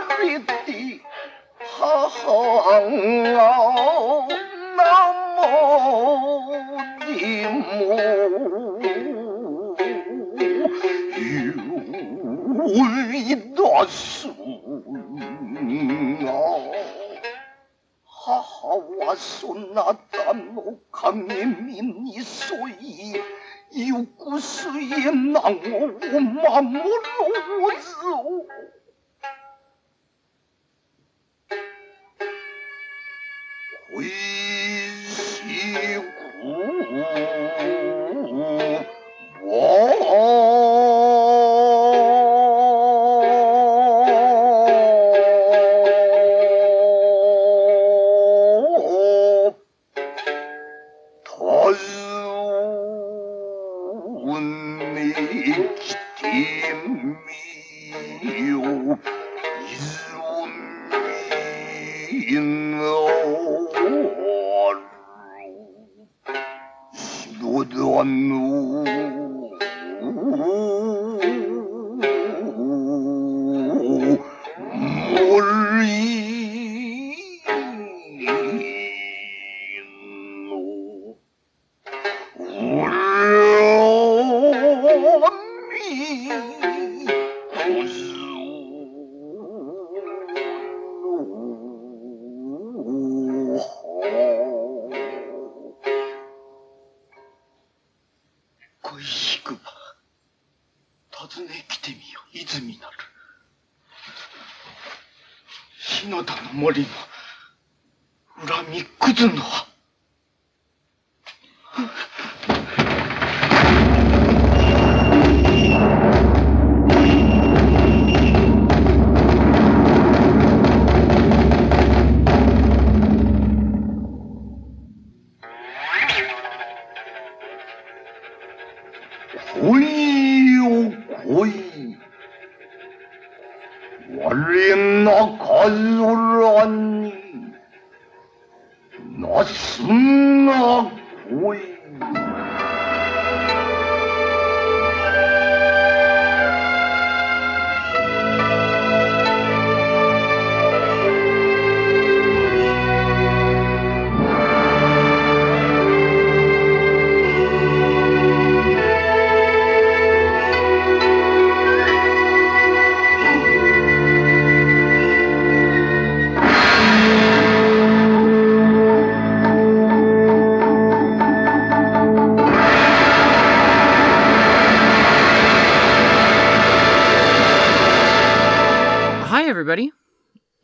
绿的红啊，那么的母有一朵孙啊，哈哈，我孙那咱我可明明你睡。有故事也难我，我麻木如子。为西湖我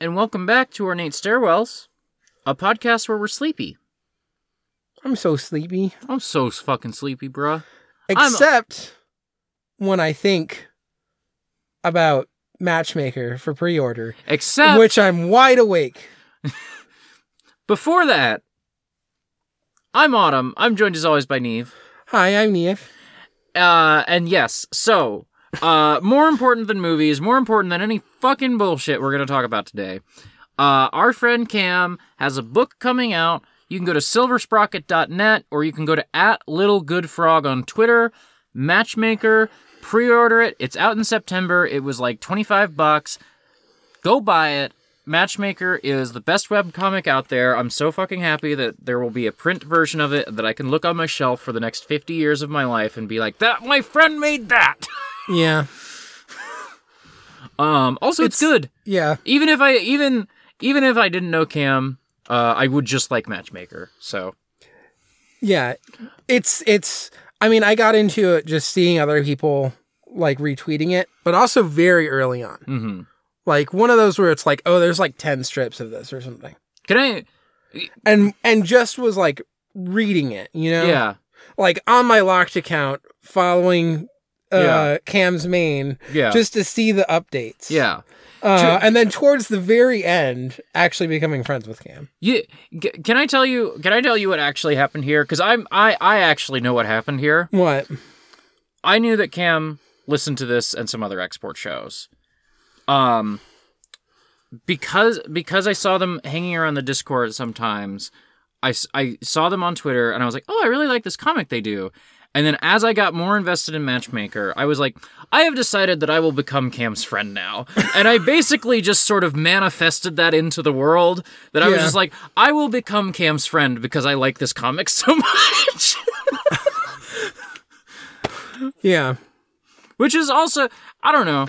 and welcome back to Ornate Stairwells, a podcast where we're sleepy. I'm so sleepy. I'm so fucking sleepy, bruh. Except when I think about Matchmaker for pre order, Except which I'm wide awake. before that, I'm Autumn. I'm joined as always by Niamh. Hi, I'm Niamh. Uh, and yes, so, uh, more important than movies, more important than any fucking bullshit we're gonna talk about today. Uh, our friend Cam has a book coming out. You can go to silversprocket.net or you can go to at Little Good Frog on Twitter. Matchmaker, pre-order it. It's out in September. It was like 25 bucks. Go buy it. Matchmaker is the best webcomic out there. I'm so fucking happy that there will be a print version of it that I can look on my shelf for the next 50 years of my life and be like, "That my friend made that." Yeah. Um also it's, It's- good. Yeah. Even if I even even if I didn't know Cam, uh I would just like Matchmaker. So, Yeah. It's, it's, I mean, I got into it just seeing other people like retweeting it, but also very early on. mhm. Like one of those where it's like, oh, there's like 10 strips of this or something. Can I And, and just was like reading it, you know? Yeah. Like on my locked account, following uh, Yeah. Cam's main, Yeah. just to see the updates. yeah. Uh, and then towards the very end, actually becoming friends with Cam. Yeah, can I tell you? Can I tell you what actually happened here? Because I'm I I actually know what happened here. What? I knew that Cam listened to this and some other export shows. Um because because I saw them hanging around the Discord sometimes, I, I saw them on Twitter and I was like, oh, I really like this comic they do. And then as I got more invested in Matchmaker, I was like, I have decided that I will become Cam's friend now. And I basically just sort of manifested that into the world that I was just like, I will become Cam's friend because I like this comic so much. Yeah. Which is also, I don't know.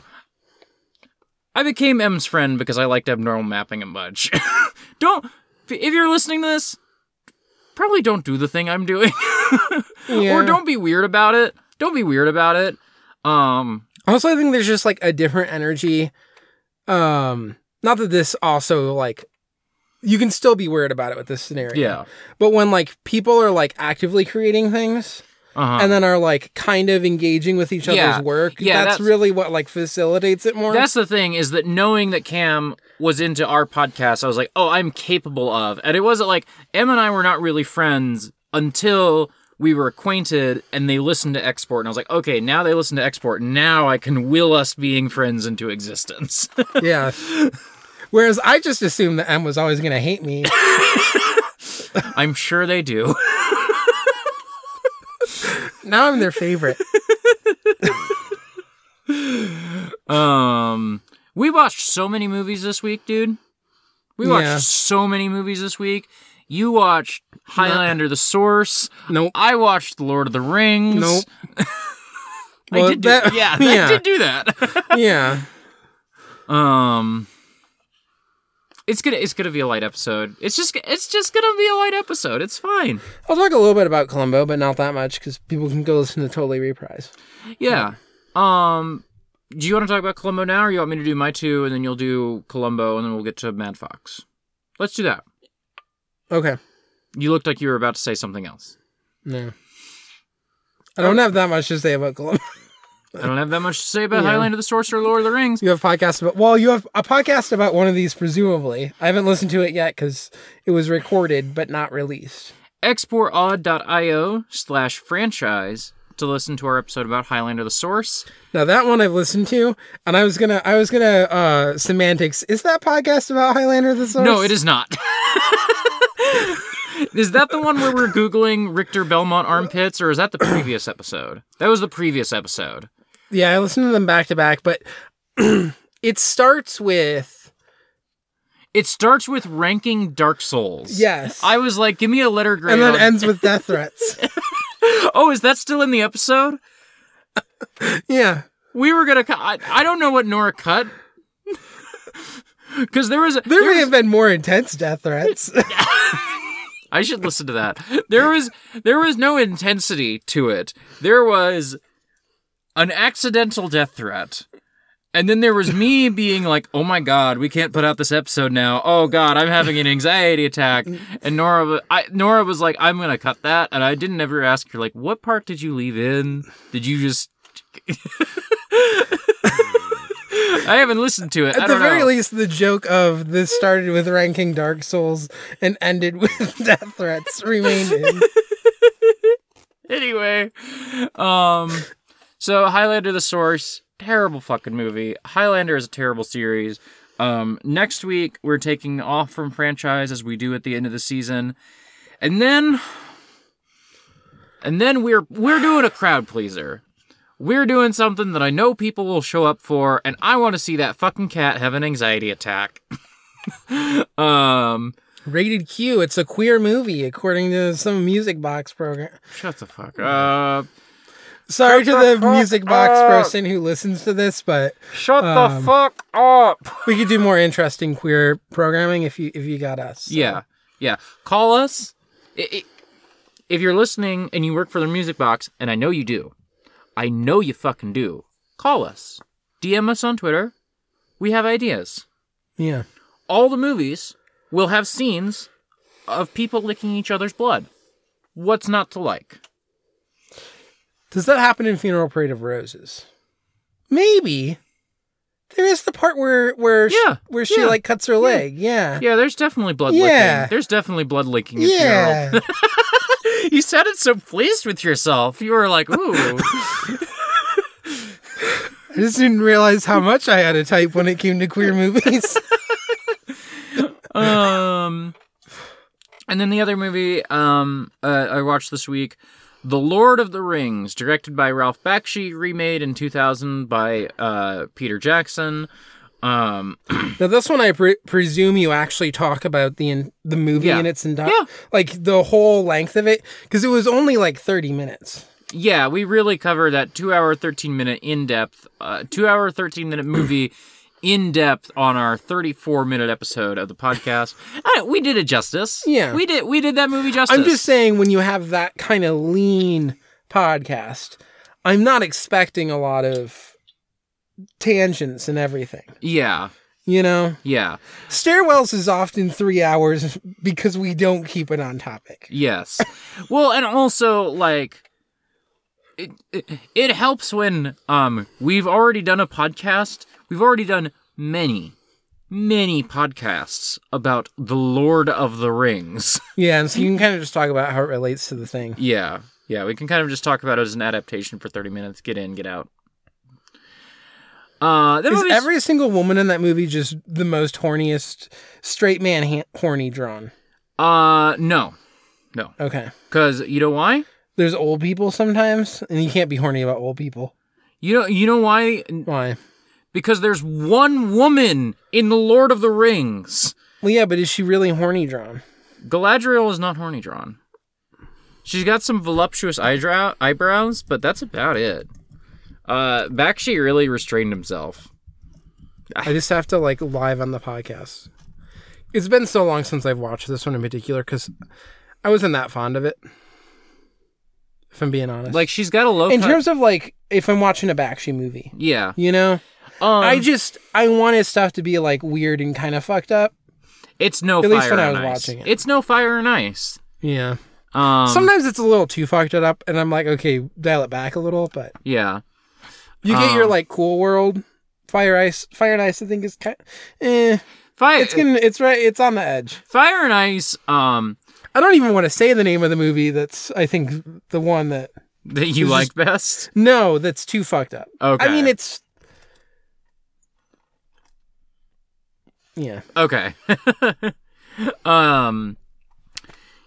I became M's friend because I liked abnormal mapping a bunch. don't, if you're listening to this, probably don't do the thing I'm doing. Yeah. or don't be weird about it. Don't be weird about it. Um, Also, I think there's just like a different energy. Um, not that this also like you can still be weird about it with this scenario. yeah. But when like people are like actively creating things Uh-huh. and then are like kind of engaging with each Yeah. other's work, Yeah, that's, that's- really what like facilitates it more. That's the thing is that knowing that Cam was into our podcast, I was like, oh, I'm capable of. And it wasn't like Em and I were not really friends until we were acquainted and they listened to Export. And I was like, okay, now they listen to Export. Now I can will us being friends into existence. yeah. Whereas I just assumed that M was always going to hate me. I'm sure they do. now I'm their favorite. Um, we watched so many movies this week, dude. We watched Yeah. so many movies this week. You watched Highlander: The Source. Nope. I watched The Lord of the Rings. Nope. I Well, did do, that- yeah, yeah. I did do that. yeah. um, it's gonna it's gonna be a light episode. It's just it's just gonna be a light episode. It's fine. I'll talk a little bit about Columbo, but not that much because people can go listen to Totally Reprise. Yeah. Um, do you want to talk about Columbo now, or you want me to do my two, and then you'll do Columbo, and then we'll get to Mad Fox? Let's do that. Okay. You looked like you were about to say something else. No. I don't have that much to say about Columbo. I don't have that much to say about Yeah. Highlander: The Sorcerer, or Lord of the Rings. You have podcasts about, well, you have a podcast about one of these, presumably. I haven't listened to it yet because it was recorded but not released. exportaud.io slash franchise to listen to our episode about Highlander the Source. Now that one I've listened to, and I was gonna, I was gonna, uh, semantics. Is that podcast about Highlander the Source? No, it is not. is that the one where we're Googling Richter Belmont armpits, or is that the previous episode? That was the previous episode. Yeah, I listened to them back to back, but it starts with It starts with ranking Dark Souls. yes, I was like, give me a letter grade. and then on- ends with death threats. oh, is that still in the episode? yeah, We were gonna cut. I, I don't know what Nora cut. Because there was there there may was- have been more intense death threats. I should listen to that. There was there was no intensity to it. There was an accidental death threat. And then there was me being like, "Oh my god, we can't put out this episode now. Oh god, I'm having an anxiety attack." And Nora I, Nora was like, "I'm going to cut that." And I didn't ever ask her like, "What part did you leave in? Did you just I haven't listened to it. I At the very know. least, the joke of this started with ranking Dark Souls and ended with death threats remained in. anyway, um, so Highlander: The Source, terrible fucking movie. Highlander is a terrible series. Um, next week we're taking off from franchise as we do at the end of the season, and then, and then we're we're doing a crowd pleaser. We're doing something that I know people will show up for, and I want to see that fucking cat have an anxiety attack. um, Rated Q. It's a queer movie, according to some music box program. shut the fuck up. Sorry to the the music box up. person who listens to this, but Shut Um, the fuck up. we could do more interesting queer programming if you if you got us. So, Yeah, yeah. Call us I- I- if you're listening and you work for the music box, and I know you do. I know you fucking do. Call us. DM us on Twitter. We have ideas. yeah. All the movies will have scenes of people licking each other's blood. What's not to like? Does that happen in Funeral Parade of Roses? Maybe. There is the part where where Yeah, she, where she yeah, like cuts her leg. Yeah. Yeah, there's definitely blood Yeah. licking. There's definitely blood licking at Yeah. funeral. you sounded so pleased with yourself. You were like, ooh. I just didn't realize how much I had to type when it came to queer movies. Um. And then the other movie um, uh, I watched this week, The Lord of the Rings, directed by Ralph Bakshi, remade in 2000 by uh, Peter Jackson. Um, Now this one, I pre- presume you actually talk about the in- the movie Yeah. in its entirety, Yeah. like the whole length of it, because it was only like thirty minutes. yeah, we really cover that two hour, 13 minute in depth, uh, two hour, 13 minute movie in depth on our 34 minute episode of the podcast. Uh, we did it justice. Yeah. We did, we did that movie justice. I'm just saying, when you have that kind of lean podcast, I'm not expecting a lot of tangents and everything. yeah, You know, yeah, stairwells is often three hours because we don't keep it on topic. yes. well, and also, like, it, it, it helps when um we've already done a podcast. We've already done many, many podcasts about the Lord of the Rings. Yeah, and so you can kind of just talk about how it relates to the thing. Yeah, yeah, we can kind of just talk about it as an adaptation for thirty minutes. Get in, get out. Uh, that Is movie's- every single woman in that movie just the most horniest straight man ha- horny drawn? uh no, no, Okay. because you know why? There's old people sometimes, and you can't be horny about old people. You know, you know why? Why? Because there's one woman in the Lord of the Rings. Well, yeah, but is she really horny drawn? Galadriel is not horny drawn. She's got some voluptuous eyebrow eyebrows, but that's about it. Uh, Bakshi really restrained himself. I just have to like live on the podcast. It's been so long since I've watched this one in particular because I wasn't that fond of it. If I'm being honest, Like she's got a low. in cut- terms of like if I'm watching a Bakshi movie, yeah. you know, Um, I just I wanted stuff to be like weird and kind of fucked up. it's no at fire least when I and was ice. watching it. It's no fire and ice. Yeah. Um, Sometimes it's a little too fucked up, and I'm like, okay, dial it back a little. But yeah. you get your Um, like cool world, fire ice, fire and ice. I think is kind, eh. Fire. It's gonna, it's right, it's on the edge. fire and ice. Um, I don't even want to say the name of the movie. That's I think the one that that you like is- best. no, that's too fucked up. Okay. I mean, it's yeah, Okay. um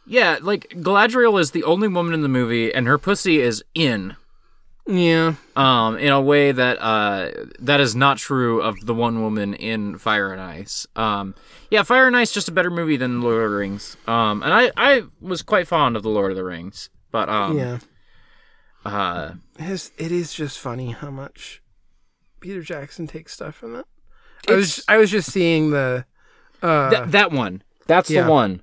Yeah, like Galadriel is the only woman in the movie and her pussy is in yeah. um in a way that uh that is not true of the one woman in Fire and Ice. Um yeah, Fire and Ice just a better movie than Lord of the Rings. Um and I I was quite fond of the Lord of the Rings. But um yeah. uh It's, it is just funny how much Peter Jackson takes stuff from it. I was I was just seeing the uh Th- that one. That's yeah. the one.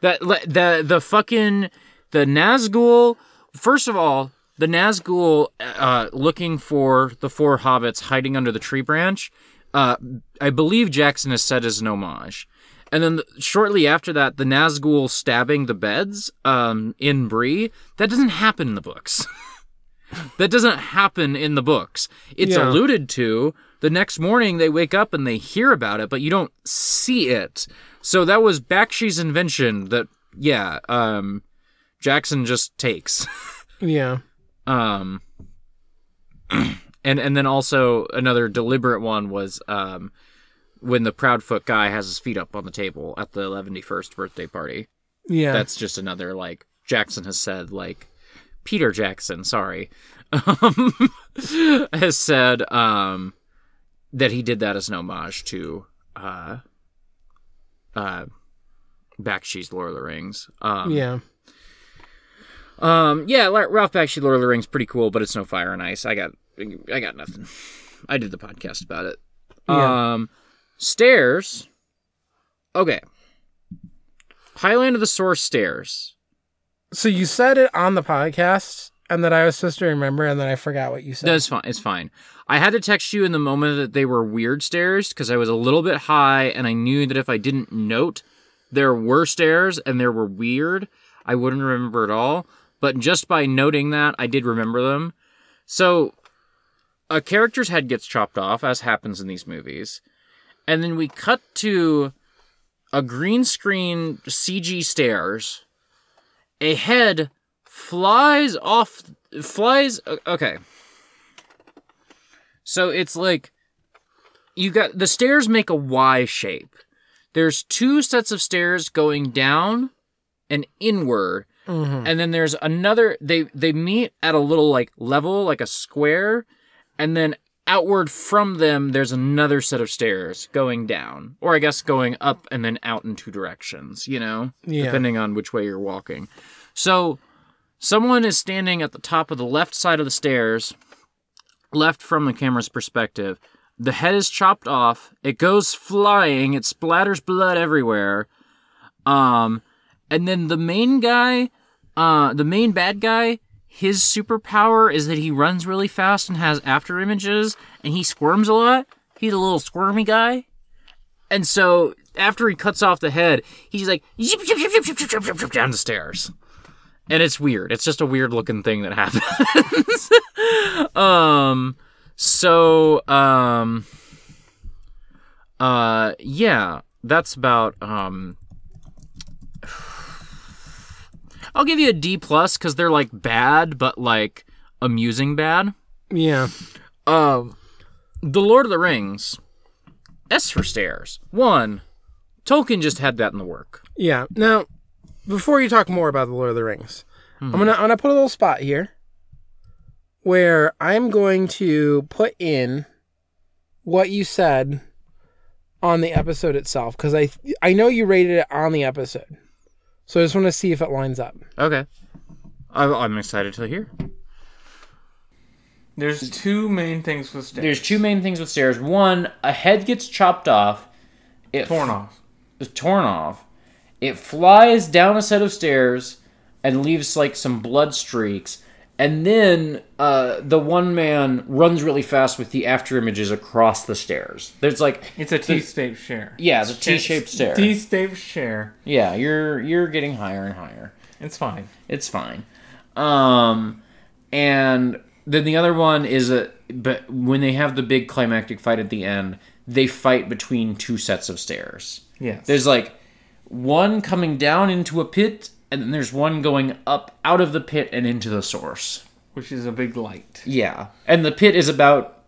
That the the fucking the Nazgul. First of all, the Nazgul uh, looking for the four hobbits hiding under the tree branch. Uh, I believe Jackson has said as an homage. And then shortly after that, the Nazgul stabbing the beds um, in Bree. That doesn't happen in the books. that doesn't happen in the books. It's Yeah. alluded to. The next morning, they wake up and they hear about it, but you don't see it. So that was Bakshi's invention. That yeah, um, Jackson just takes. yeah. Um, and and then also another deliberate one was um, when the Proudfoot guy has his feet up on the table at the 111st birthday party. Yeah. That's just another like Jackson has said like Peter Jackson, sorry, um, has said um, that he did that as an homage to uh, uh, Bakshi's Lord of the Rings. Um, yeah. um, yeah, Ralph Bakshi, Lord of the Rings, pretty cool, but it's no fire and ice. I got, I got nothing. I did the podcast about it. Yeah. Um, stairs. Okay. Highlander the Source stairs. So you said it on the podcast and that I was supposed to remember and then I forgot what you said. That's fine. It's fine. I had to text you in the moment that they were weird stairs because I was a little bit high and I knew that if I didn't note there were stairs and there were weird, I wouldn't remember at all. But just by noting that, I did remember them. So a character's head gets chopped off, as happens in these movies. And then we cut to a green screen CG stairs. A head flies off, flies. Okay. So it's like you got the stairs make a Y shape. There's two sets of stairs going down and inward. Mhm. And then there's another they they meet at a little like level, like a square, and then outward from them there's another set of stairs going down. Or I guess going up and then out in two directions, you know? Yeah. Depending on which way you're walking. So someone is standing at the top of the left side of the stairs, left from the camera's perspective. The head is chopped off. It goes flying. It splatters blood everywhere. Um, and then the main guy, uh, the main bad guy, his superpower is that he runs really fast and has after images, and he squirms a lot. He's a little squirmy guy. And so after he cuts off the head, he's like down the stairs. And it's weird. It's just a weird looking thing that happens. um so um uh yeah, that's about um I'll give you a D plus because they're like bad, but like amusing bad. Yeah. Um, The Lord of the Rings. S for stairs. One, Tolkien just had that in the work. Yeah. Now, before you talk more about the Lord of the Rings, I'm mm-hmm. gonna I'm gonna put a little spot here where I'm going to put in what you said on the episode itself because I I know you rated it on the episode, so I just want to see if it lines up. Okay. I, I'm excited to hear. There's two main things with stairs. There's two main things with stairs. One, a head gets chopped off. It torn off. is torn off. It flies down a set of stairs and leaves like some blood streaks. And then uh, the one man runs really fast with the after images across the stairs. There's like It's a T-shaped share. yeah, it's a T-shaped stair. T-shaped share. yeah, you're you're getting higher and higher. It's fine. It's fine. Um, and then the other one is a but when they have the big climactic fight at the end, they fight between two sets of stairs. Yeah. There's like one coming down into a pit, and then there's one going up out of the pit and into the source. which is a big light. Yeah, and the pit is about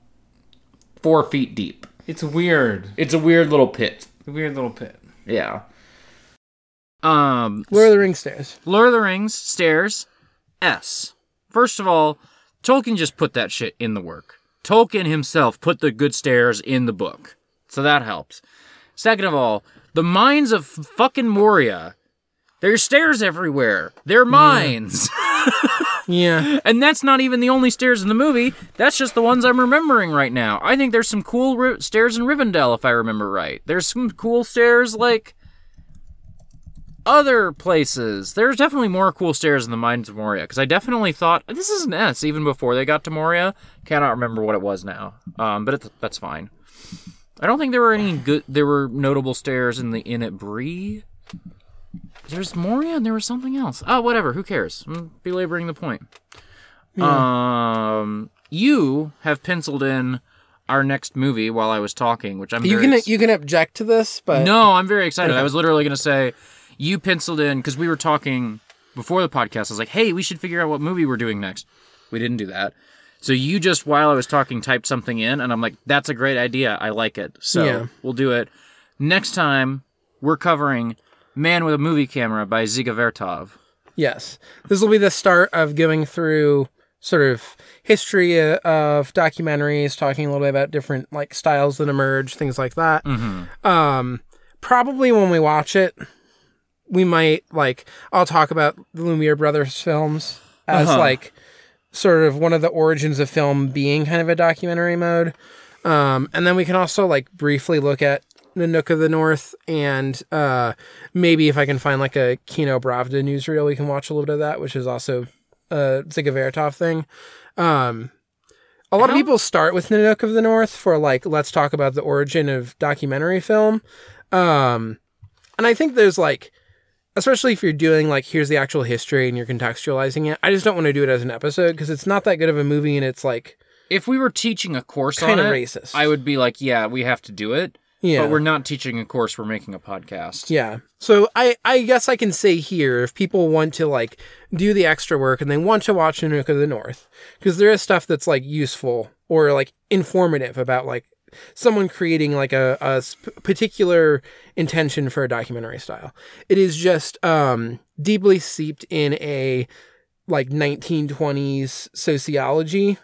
four feet deep. It's weird. It's a weird little pit. A weird little pit. Yeah. Um, Lord of the Rings stairs. Lord of the Rings stairs S. First of all, Tolkien just put that shit in the work. Tolkien himself put the good stairs in the book. So that helps. Second of all, the mines of fucking Moria. There's stairs everywhere. They're mines. Yeah. and that's not even the only stairs in the movie. That's just the ones I'm remembering right now. I think there's some cool ri- stairs in Rivendell, if I remember right. There's some cool stairs like other places. There's definitely more cool stairs in the Mines of Moria because I definitely thought this is an S even before they got to Moria. Cannot remember what it was now, um, but that's fine. I don't think there were any good. There were notable stairs in the inn at Bree. There's Moria and there was something else. Oh, whatever. Who cares? I'm belaboring the point. Um, you have penciled in our next movie while I was talking, which I'm You can ex- you can object to this, but no, I'm very excited. I was literally going to say you penciled in because we were talking before the podcast. I was like, hey, we should figure out what movie we're doing next. We didn't do that. So you just while I was talking typed something in, and I'm like, that's a great idea. I like it. So Yeah. we'll do it next time. We're covering Man with a Movie Camera by Dziga Vertov. Yes. This will be the start of going through sort of history uh, of documentaries, talking a little bit about different like styles that emerge, things like that. Um, probably when we watch it, we might like I'll talk about the Lumiere brothers films as Uh-huh. like sort of one of the origins of film being kind of a documentary mode. Um, and then we can also like briefly look at Nanook of the North and uh, maybe if I can find like a Kino Pravda newsreel, we can watch a little bit of that, which is also a Dziga Vertov thing. Um, a lot of people start with Nanook of the North for like, let's talk about the origin of documentary film. Um, and I think there's like, especially if you're doing like, here's the actual history and you're contextualizing it. I just don't want to do it as an episode because it's not that good of a movie and it's like, If we were teaching a course Kind on of it, racist. I would be like, yeah, we have to do it. yeah. But we're not teaching a course. We're making a podcast. Yeah. So I, I guess I can say here if people want to like do the extra work and they want to watch Nanook of the North, because there is stuff that's like useful or like informative about like someone creating like a, a sp- particular intention for a documentary style. It is just um, deeply seeped in a like 1920s sociology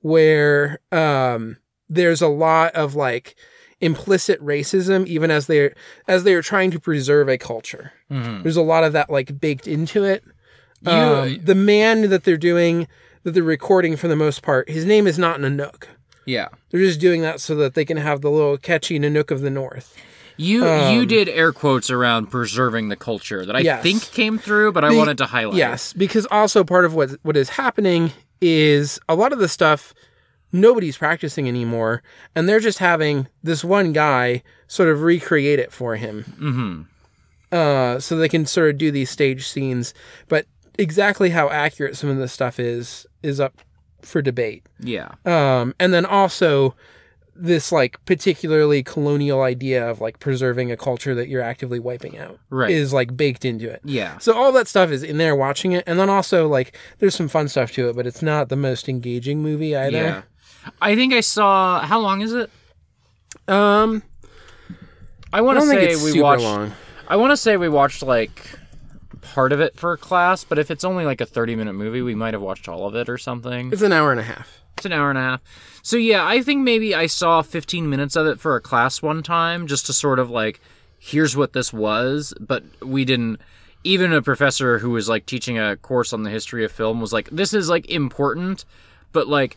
where um, there's a lot of like implicit racism even as they're as they're trying to preserve a culture. There's a lot of that like baked into it. You- Um, the man that they're doing that they're recording for the most part, his name is not Nanook. Yeah. They're just doing that so that they can have the little catchy Nanook of the North. You you did air quotes around preserving the culture that I Um, Yes. think came through, but I The- wanted to highlight. Yes, because also part of what what is happening is a lot of the stuff nobody's practicing anymore, and they're just having this one guy sort of recreate it for him. Mm-hmm. Uh, so they can sort of do these stage scenes, but exactly how accurate some of this stuff is is up for debate. Yeah. Um, and then also this like particularly colonial idea of like preserving a culture that you're actively wiping out Right. is like baked into it. Yeah. So all that stuff is in there watching it, and then also like there's some fun stuff to it, but it's not the most engaging movie Yeah. either. I think I saw. How long is it? Um, I want to say we watched. long. I want to say we watched like part of it for a class, but if it's only like a thirty-minute movie, we might have watched all of it or something. It's an hour and a half. It's an hour and a half. So yeah, I think maybe I saw 15 minutes of it for a class one time just to sort of like here's what this was, but we didn't even a professor who was like teaching a course on the history of film was like this is like important, but like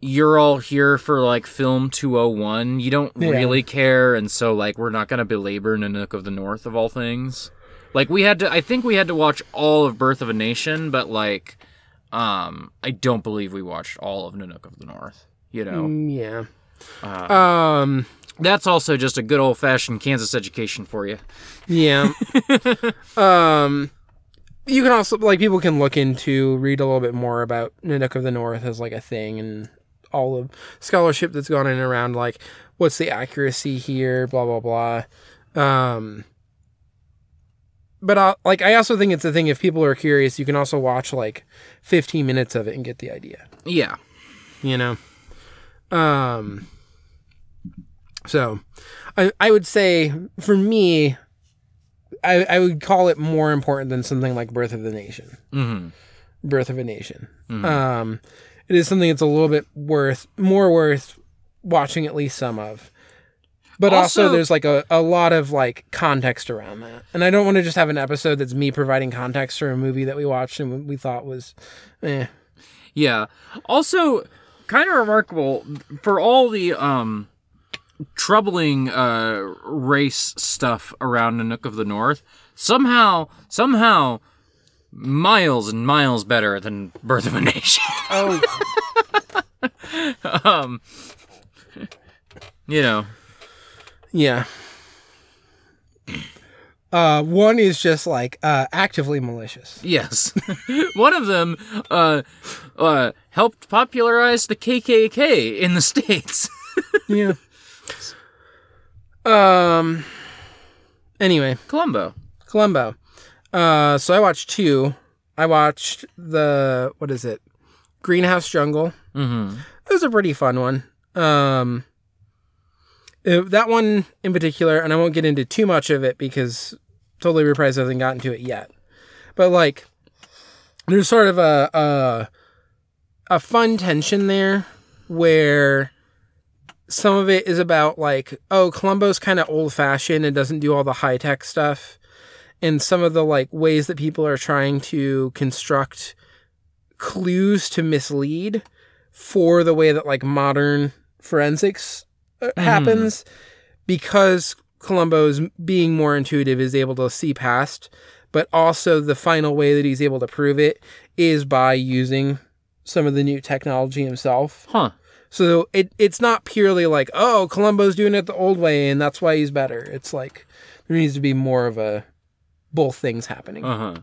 you're all here for like film 201. You don't Yeah. really care and so like we're not going to belabor Nanook of the North of all things. Like we had to I think we had to watch all of Birth of a Nation, but like um I don't believe we watched all of Nanook of the North. You know. Mm, yeah. Uh, um. That's also just a good old fashioned Kansas education for you. Yeah. um. You can also like people can look into read a little bit more about Nanook of the North as like a thing and all of scholarship that's gone in and around like what's the accuracy here, blah blah blah. Um. But I, like I also think it's a thing if people are curious, you can also watch like 15 minutes of it and get the idea. Yeah. you know? Um so i i would say for me i i would call it more important than something like birth of the nation. Hmm birth of a nation. Um it is something that's a little bit worth more worth watching at least some of but also, Also- there's like a, a lot of like context around that and i don't want to just have an episode that's me providing context for a movie that we watched and we thought was eh Yeah. Also, kind of remarkable for all the um troubling uh race stuff around Nanook of the North. Somehow, somehow, miles and miles better than Birth of a Nation. oh um, you know. Yeah. Uh, one is just like uh, actively malicious. Yes. One of them uh, uh, helped popularize the KKK in the States. Yeah. um. Anyway, Columbo. Columbo. Uh, so I watched two. I watched the what is it? Greenhouse Jungle. Mm-hmm. It was a pretty fun one. Um, it- that one in particular, and I won't get into too much of it because Totally Reprised hasn't gotten to it yet. But like, there's sort of a a, a fun tension there where some of it is about like, oh, Columbo's kind of old fashioned and doesn't do all the high tech stuff, and some of the like ways that people are trying to construct clues to mislead for the way that like modern forensics uh, happens because Columbo's being more intuitive is able to see past but also the final way that he's able to prove it is by using some of the new technology himself Huh. so it it's not purely like oh Columbo's doing it the old way and that's why he's better it's like there needs to be more of a both things happening Uh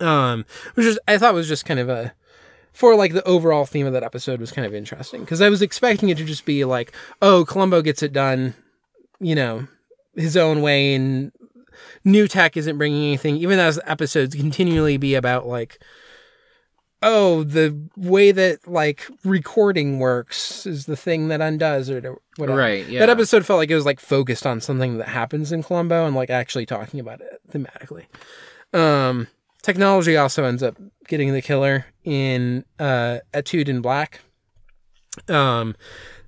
huh. um which is i thought was just kind of a for like the overall theme of that episode was kind of interesting because i was expecting it to just be like oh columbo gets it done you know his own way and new tech isn't bringing anything even as the episodes continually be about like oh, the way that like recording works is the thing that undoes or whatever. Right, yeah. That episode felt like it was like focused on something that happens in Columbo and like actually talking about it thematically. Um, technology also ends up getting the killer in uh, Etude in Black. Um,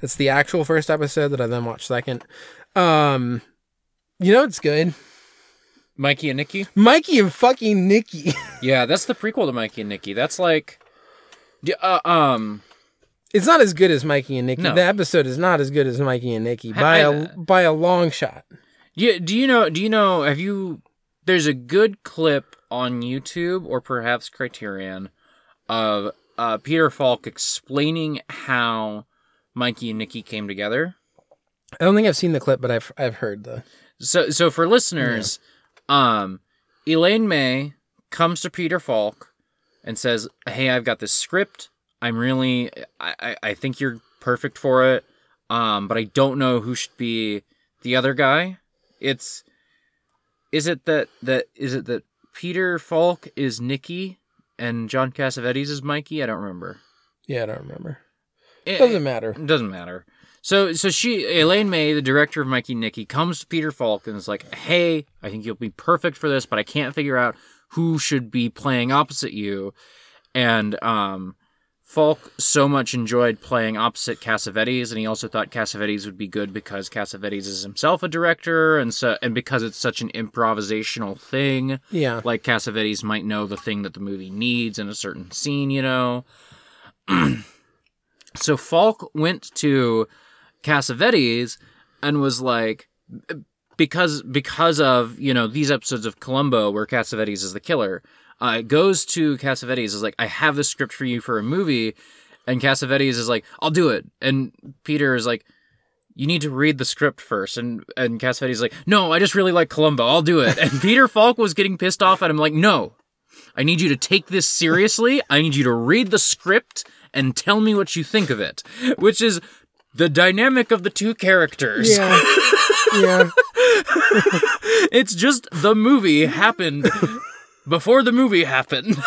that's the actual first episode that I then watched second. Um, you know it's good. Mikey and Nicky. Mikey and fucking Nicky. Yeah, that's the prequel to Mikey and Nicky. That's like, uh, um, it's not as good as Mikey and Nicky. No. The episode is not as good as Mikey and Nicky by I- a by a long shot. yeah. Do you know? Do you know? Have you? There's a good clip on YouTube or perhaps Criterion of uh, Peter Falk explaining how Mikey and Nicky came together. I don't think I've seen the clip, but I've I've heard the. So, so for listeners, um, Elaine May comes to Peter Falk and says, "Hey, I've got this script. I'm really, I, I, I think you're perfect for it. Um, but I don't know who should be the other guy. It's, is it that that is it that Peter Falk is Nicky and John Cassavetes is Mikey? I don't remember. Yeah, I don't remember. It- Doesn't matter. it doesn't matter. So so she Elaine May, the director of Mikey Nicky, comes to Peter Falk and is like, "Hey, I think you'll be perfect for this, but I can't figure out who should be playing opposite you." And um Falk so much enjoyed playing opposite Cassavetes, and he also thought Cassavetes would be good because Cassavetes is himself a director, and so and because it's such an improvisational thing Yeah. like Cassavetes might know the thing that the movie needs in a certain scene, you know. so Falk went to Cassavetes and was like because because of, you know, these episodes of Columbo where Cassavetes is the killer, uh, goes to Cassavetes is like, I have this script for you for a movie, and Cassavetes is like, I'll do it. And Peter is like, you need to read the script first. And and Cassavetes is like, no, I just really like Columbo. I'll do it. And Peter Falk was getting pissed off at him, like, no, I need you to take this seriously. I need you to read the script and tell me what you think of it, which is the dynamic of the two characters. Yeah. yeah. It's just the movie happened before the movie happened.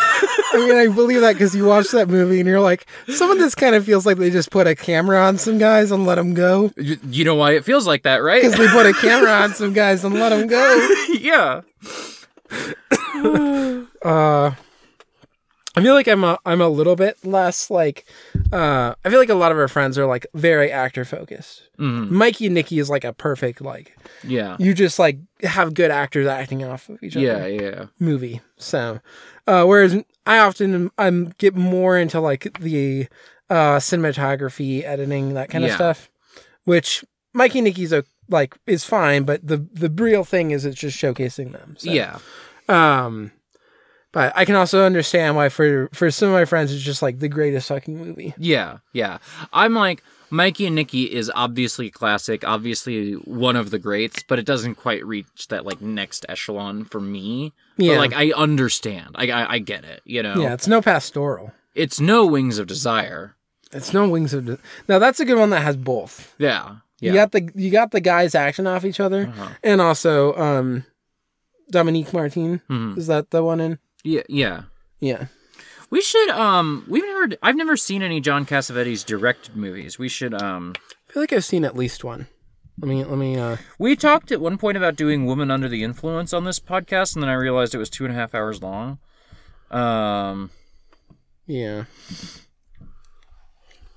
I mean, I believe that because you watch that movie and you're like, some of this kind of feels like they just put a camera on some guys and let them go. You you know why it feels like that, right? Because they put a camera on some guys and let them go. yeah. Uh, I feel like I'm a I'm a little bit less like. Uh, I feel like a lot of our friends are like very actor focused. Mhm. Mikey and Nicky is like a perfect like Yeah. you just like have good actors acting off of each other. Yeah, yeah. movie. So, uh, whereas I often I'm get more into like the uh, cinematography, editing, that kind of stuff, which Mikey and Nicky's a, like is fine, but the the real thing is it's just showcasing them. So, Yeah. Um, but I can also understand why for for some of my friends it's just like the greatest fucking movie. Yeah, yeah. I'm like Mikey and Nicky is obviously a classic, obviously one of the greats, but it doesn't quite reach that like next echelon for me. Yeah. But like I understand. I I, I get it, you know. Yeah, it's no pastoral. It's no Wings of Desire. It's no wings of. De- now that's a good one that has both. Yeah. Yeah. You got the you got the guys action off each other, Uh-huh. and also um, Dominique Martin. Mhm. Is that the one in? Yeah, yeah. Yeah. We should um we've never I've never seen any John Cassavetes directed movies. We should um I feel like I've seen at least one. Let me let me uh we talked at one point about doing Woman Under the Influence on this podcast, and then I realized it was two and a half hours long. Um yeah.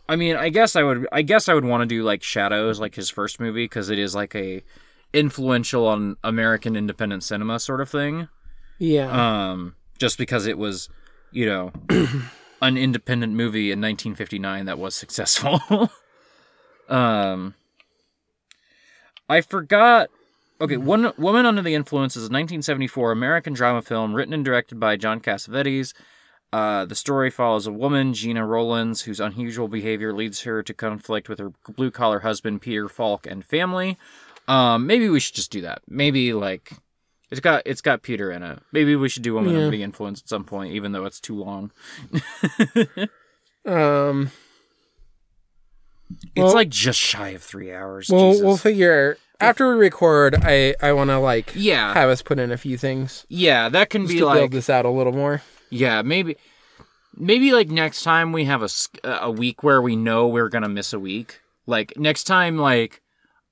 I mean, I guess I would. I guess I would want to do like Shadows, like his first movie, because it is like a influential on American independent cinema sort of thing. Yeah. Um, just because it was, you know, an independent movie in 1959 that was successful. um, I forgot. Okay, one Woman Under the Influence is a 1974 American drama film written and directed by John Cassavetes. Uh, the story follows a woman, Gena Rowlands, whose unusual behavior leads her to conflict with her blue collar husband, Peter Falk, and family. Um, maybe we should just do that. Maybe like it's got it's got Peter in it. Maybe we should do Woman Yeah. Under the Influence at some point, even though it's too long. um It's Well- like just shy of three hours. we'll Jesus. we'll figure after we record I I want to like yeah, have us put in a few things yeah, that can be to like build this out a little more. Yeah, maybe maybe like next time we have a a week where we know we're gonna miss a week. Like next time, like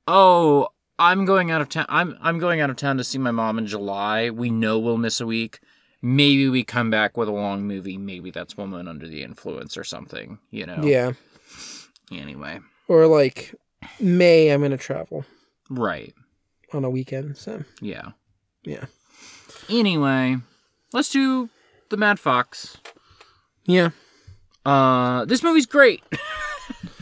oh, I'm going out of town. I'm I'm going out of town to see my mom in July. We know we'll miss a week. Maybe we come back with a long movie. Maybe that's Woman Under the Influence or something. You know. Yeah. Anyway, Or like May, I'm gonna travel right. on a weekend. So Yeah. yeah, Anyway, let's do the Mad Fox. yeah. Uh, this movie's great.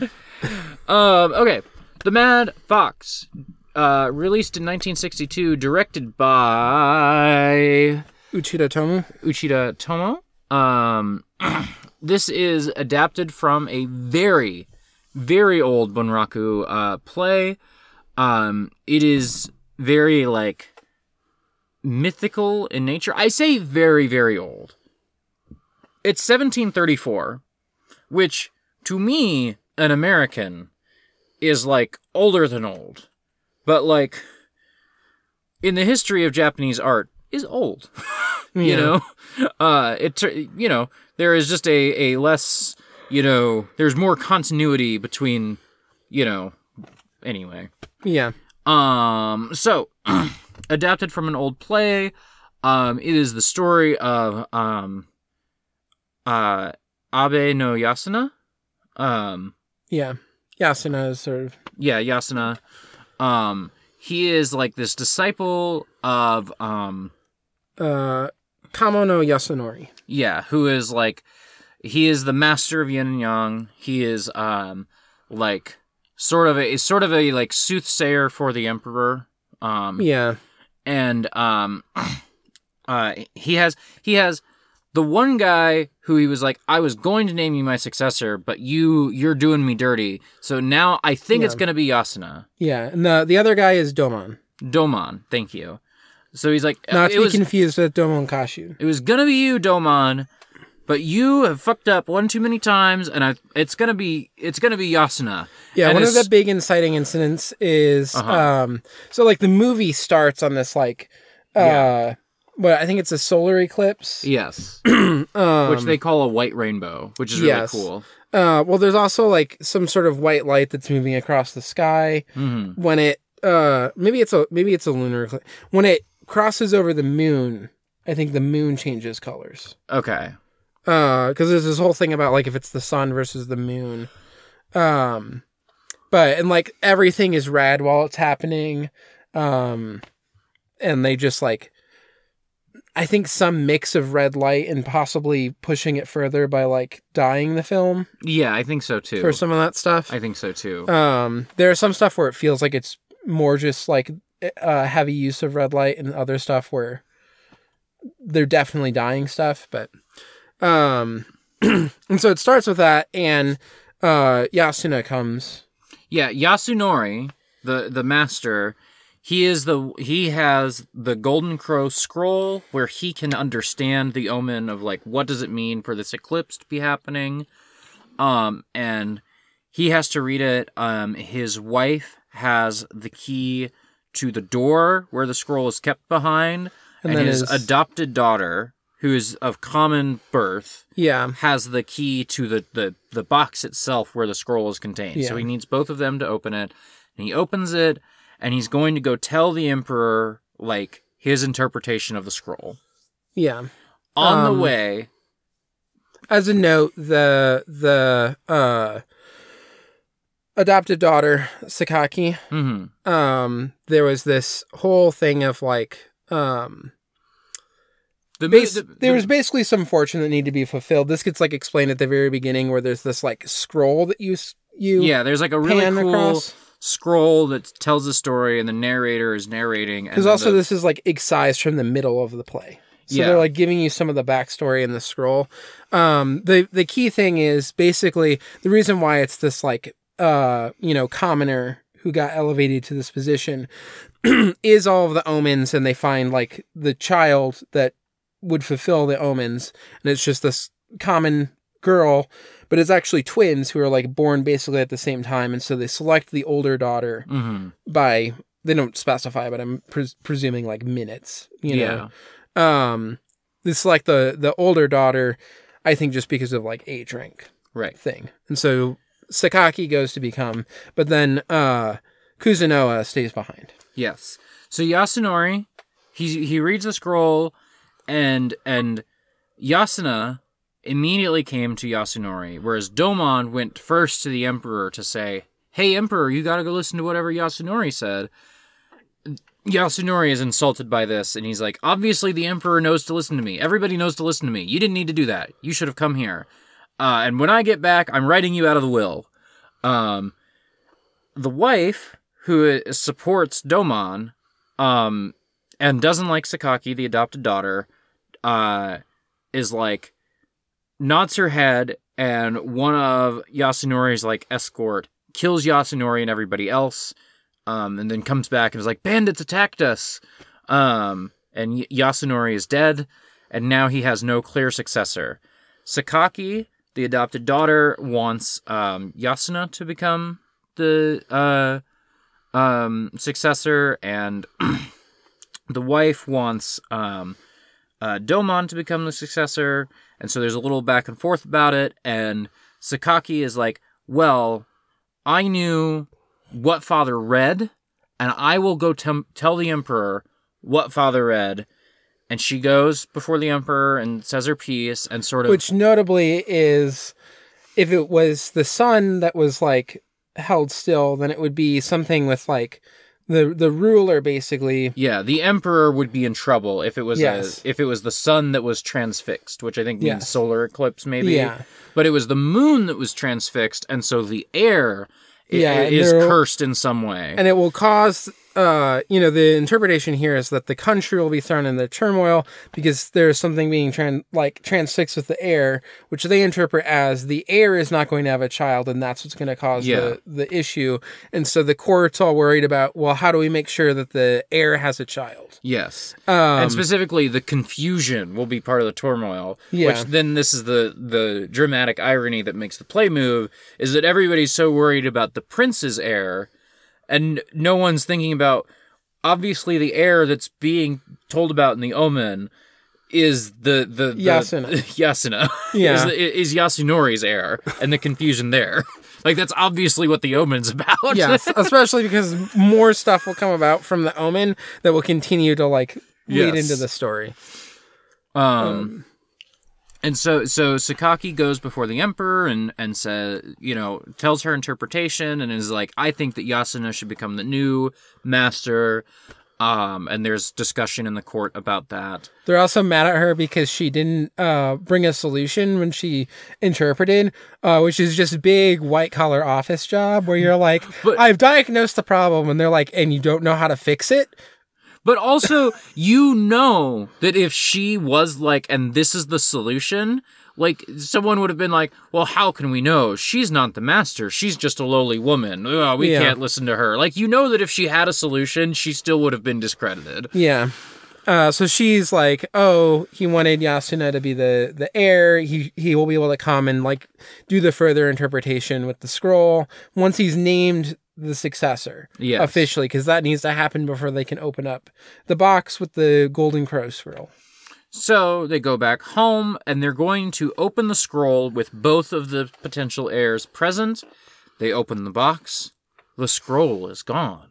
um, okay, The Mad Fox, uh, released in 1962, directed by Uchida Tomu. Uchida Tomo. Um, this is adapted from a very, very old Bunraku uh, play. Um, it is very like mythical in nature. I say very, very old. It's 1734, which to me, an American, is like older than old. But like in the history of Japanese art is old. you Yeah. know uh it you know there is just a a less you know there's more continuity between you know anyway Yeah. um so adapted from an old play um it is the story of um uh abe no yasuna um Yeah. Yasuna is sort of yeah yasuna um he is like this disciple of um uh Kamono Yasunori. Yeah, who is like he is the master of yin and yang. He is um like sort of a is sort of a like soothsayer for the emperor. Um Yeah. and um uh he has he has the one guy who he was like I was going to name you my successor, but you you're doing me dirty. So now I think it's going to be Yasuna. Yeah. And the the other guy is Domon. Domon, thank you. So he's like Not to be was, confused with Domon Kasshu. It was gonna be you, Domon, but you have fucked up one too many times, and I, it's gonna be it's gonna be Yasuna. Yeah, And one of the big inciting incidents is Uh-huh. um so like the movie starts on this like uh Yeah. What I think it's a solar eclipse. Yes, Um, which they call a white rainbow, which is really cool. uh well there's also like some sort of white light that's moving across the sky hmm when it uh maybe it's a maybe it's a lunar eclipse. When it crosses over the moon, I think the moon changes colors. Okay. uh because there's this whole thing about like if it's the sun versus the moon um but and like everything is red while it's happening um and they just like i think some mix of red light and possibly pushing it further by like dyeing the film Yeah, I think so too. for some of that stuff I think so too. um there are some stuff where it feels like it's more just like uh heavy use of red light and other stuff where they're definitely dyeing stuff but um and so it starts with that and uh yasuna comes yeah, Yasunori, the the master, he is the he has the Golden Crow scroll where he can understand the omen of like what does it mean for this eclipse to be happening. Um and he has to read it. Um his wife has the key to the door where the scroll is kept behind. And And, his, his- adopted daughter, who is of common birth, yeah has the key to the, the, the box itself where the scroll is contained. So he needs both of them to open it. And he opens it, and he's going to go tell the Emperor, like, his interpretation of the scroll. yeah On Um, the way, as a note the the uh adopted daughter sakaki mhm, um there was this whole thing of like um the, Bas- the- there was basically some fortune that needed to be fulfilled. This gets like explained at the very beginning, where there's this like scroll that you you yeah, there's like a really cool across. Scroll that tells the story, and the narrator is narrating. and Because also the- this is like excised from the middle of the play, so Yeah. they're like giving you some of the backstory in the scroll. Um, the the key thing is basically the reason why it's this like uh you know commoner who got elevated to this position is all of the omens, and they find like the child that would fulfill the omens, and it's just this common girl, but it's actually twins who are like born basically at the same time, and so they select the older daughter Mhm, by they don't specify, but I'm pres- presuming like minutes. You yeah, know, um, this like the the older daughter, I think just because of like age rank Right. thing. And so Sakaki goes to become, but then uh Kuzunoha stays behind. Yes. So Yasunori, he he reads the scroll, and and Yasuna immediately came to Yasunori, whereas Domon went first to the Emperor to say, "Hey, Emperor, you gotta go listen to whatever Yasunori said." Yasunori is insulted by this, and he's like, "Obviously, the Emperor knows to listen to me. Everybody knows to listen to me. You didn't need to do that. You should have come here. Uh, and when I get back, I'm writing you out of the will." Um, the wife who supports Domon, um, and doesn't like Sakaki, the adopted daughter, uh, is like nods her head, and one of Yasunori's like escort kills Yasunori and everybody else, um, and then comes back and is like, "Bandits attacked us," um, and y- Yasunori is dead, and now he has no clear successor. Sakaki, the adopted daughter, wants um, Yasuna to become the uh, um, successor, and the wife wants um, uh, Domon to become the successor, and so there's a little back and forth about it. And Sakaki is like, "Well, I knew what Father read, and I will go tell the Emperor what Father read." And she goes before the Emperor and says her piece, and sort of Which notably is if it was the sun that was like held still, then it would be something with like the the ruler basically Yeah, the emperor would be in trouble if it was Yes. a, if it was the sun that was transfixed, which I think means Yes. solar eclipse maybe. Yeah. But it was the moon that was transfixed and so the heir Yeah, is cursed in some way. and it will cause uh you know the interpretation here is that the country will be thrown into turmoil because there's something being tran like transfixed with the heir which they interpret as the heir is not going to have a child and that's what's going to cause Yeah. the the issue and so the court's all worried about well how do we make sure that the heir has a child yes. um and specifically the confusion will be part of the turmoil. Yeah. Which then this is the the dramatic irony that makes the play move is that everybody's so worried about the prince's heir and no one's thinking about obviously the heir that's being told about in the omen is the the, the Yasuna. Yasuna Yeah. is, is Yasunori's heir and the confusion there like that's obviously what the omen's about yes especially because more stuff will come about from the omen that will continue to like lead Yes. into the story Um, and so so Sakaki goes before the emperor and and says, you know, tells her interpretation and is like, I think that Yasuna should become the new master. Um, and there's discussion in the court about that. They're also mad at her because she didn't uh, bring a solution when she interpreted, uh, which is just big white collar office job where you're like, But- I've diagnosed the problem, and they're like, and you don't know how to fix it. But also, you know that if she was like, and this is the solution, like someone would have been like, well, how can we know? She's not the master. She's just a lowly woman. Ugh, we Yeah. can't listen to her. Like, you know that if she had a solution, she still would have been discredited. Yeah. Uh, so she's like, oh, he wanted Yasuna to be the the heir. He he will be able to come and like do the further interpretation with the scroll once he's named the successor Yes. officially, because that needs to happen before they can open up the box with the golden crow scroll. So they go back home and they're going to open the scroll with both of the potential heirs present. They open the box. The scroll is gone.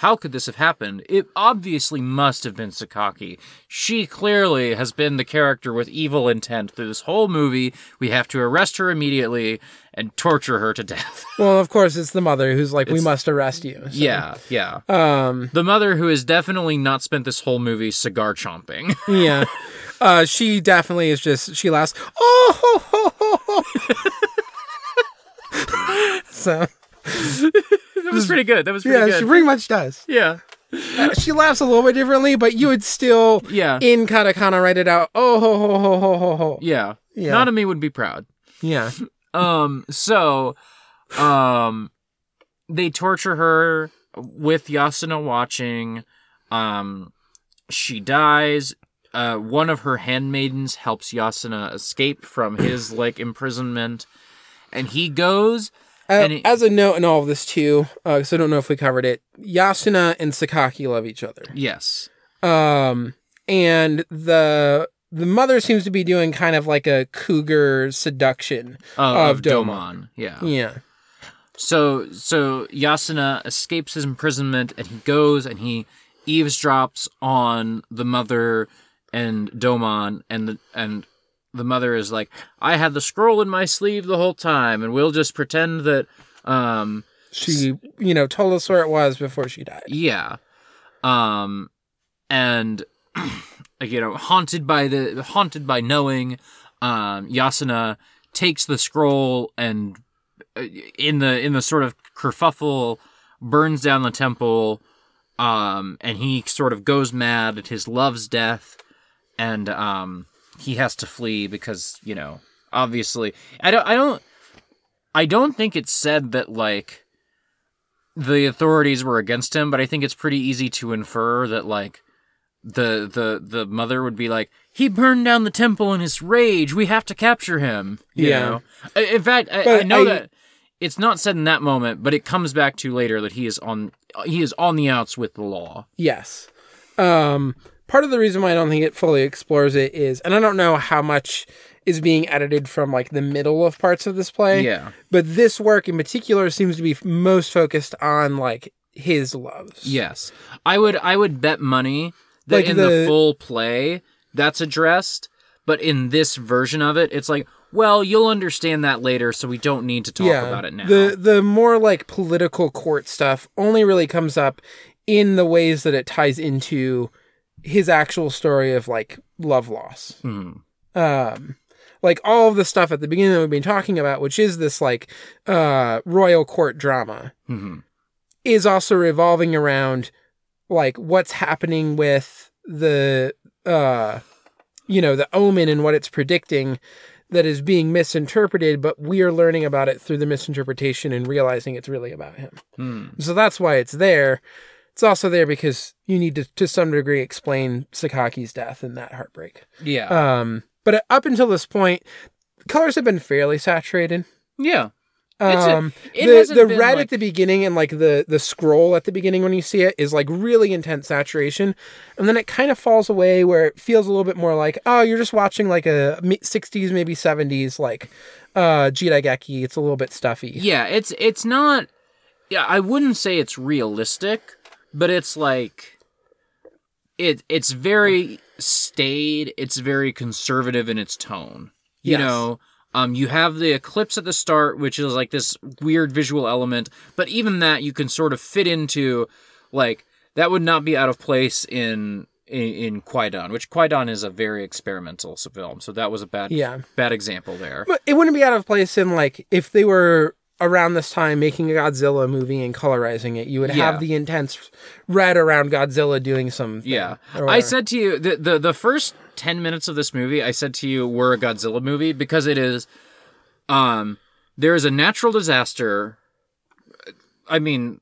How could this have happened? It obviously must have been Sakaki. She clearly has been the character with evil intent through this whole movie. We have to arrest her immediately and torture her to death. Well, of course, it's the mother who's like, we must arrest you. So, yeah, yeah. Um. The mother who has definitely not spent this whole movie cigar chomping. Yeah. Uh, she definitely is just she laughs. Oh, ho, ho, ho." so that was pretty good. That was pretty yeah, good. she pretty much does. yeah. Uh, she laughs a little bit differently, but you would still Yeah. in katakana write it out. Oh ho ho ho ho ho ho. Yeah. Yeah. Me would be proud. Yeah. Um, so, um, they torture her with Yasuna watching. Um, she dies. Uh, one of her handmaidens helps Yasuna escape from his, like, imprisonment. And he goes, Uh, it- as a note in all of this too, because I don't know if we covered it, Yasuna and Sakaki love each other. yes. Um, and the the mother seems to be doing kind of like a cougar seduction Uh, of, of Domon. Domon. Yeah. Yeah. So so Yasuna escapes his imprisonment and he goes and he eavesdrops on the mother and Domon and the and the mother is like, I had the scroll in my sleeve the whole time and we'll just pretend that um She, you know, told us where it was before she died. yeah. Um and you know, haunted by the haunted by knowing, um Yasuna takes the scroll and uh, in the in the sort of kerfuffle burns down the temple um and he sort of goes mad at his love's death and um he has to flee because you know obviously i don't i don't i don't think it's said that like the authorities were against him but i think it's pretty easy to infer that like the the the mother would be like he burned down the temple in his rage we have to capture him you Yeah. know? In fact I, I know I- that it's not said in that moment but it comes back to later that he is on he is on the outs with the law Yes. Um, part of the reason why I don't think it fully explores it is, and I don't know how much is being edited from like the middle of parts of this play. yeah But this work in particular seems to be most focused on like his loves. Yes, I would. I would bet money that Like in the... the- full play that's addressed, but in this version of it, it's like, well, you'll understand that later, so we don't need to talk about it now. The the more like political court stuff only really comes up in the ways that it ties into his actual story of like love loss. Mhm. Um like all of the stuff at the beginning that we've been talking about, which is this like uh royal court drama, Mhm. is also revolving around like what's happening with the uh you know the omen and what it's predicting that is being misinterpreted but we are learning about it through the misinterpretation and realizing it's really about him Hmm. so that's why it's there it's also there because you need to to some degree explain sakaki's death and that heartbreak Yeah, um but up until this point colors have been fairly saturated yeah. A- um, it the the red like- at the beginning and like the the scroll at the beginning when you see it is like really intense saturation, and then it kind of falls away where it feels a little bit more like oh you're just watching like a 60s maybe 70s like uh Jidaigeki. It's a little bit stuffy. Yeah, it's it's not. Yeah, I wouldn't say it's realistic, but it's like it. It's very staid. It's very conservative in its tone. You Yes. know, um, you have the eclipse at the start, which is like this weird visual element, but even that you can sort of fit into, like that would not be out of place in. In, in Kwaidan, which Kwaidan is a very experimental film, so that was a bad, Yeah. bad example there. But it wouldn't be out of place in like if they were around this time making a Godzilla movie and colorizing it, you would Yeah. have the intense red around Godzilla doing some. Yeah. I said to you the, the the first 10 minutes of this movie I said to you were a Godzilla movie because it is um there is a natural disaster I mean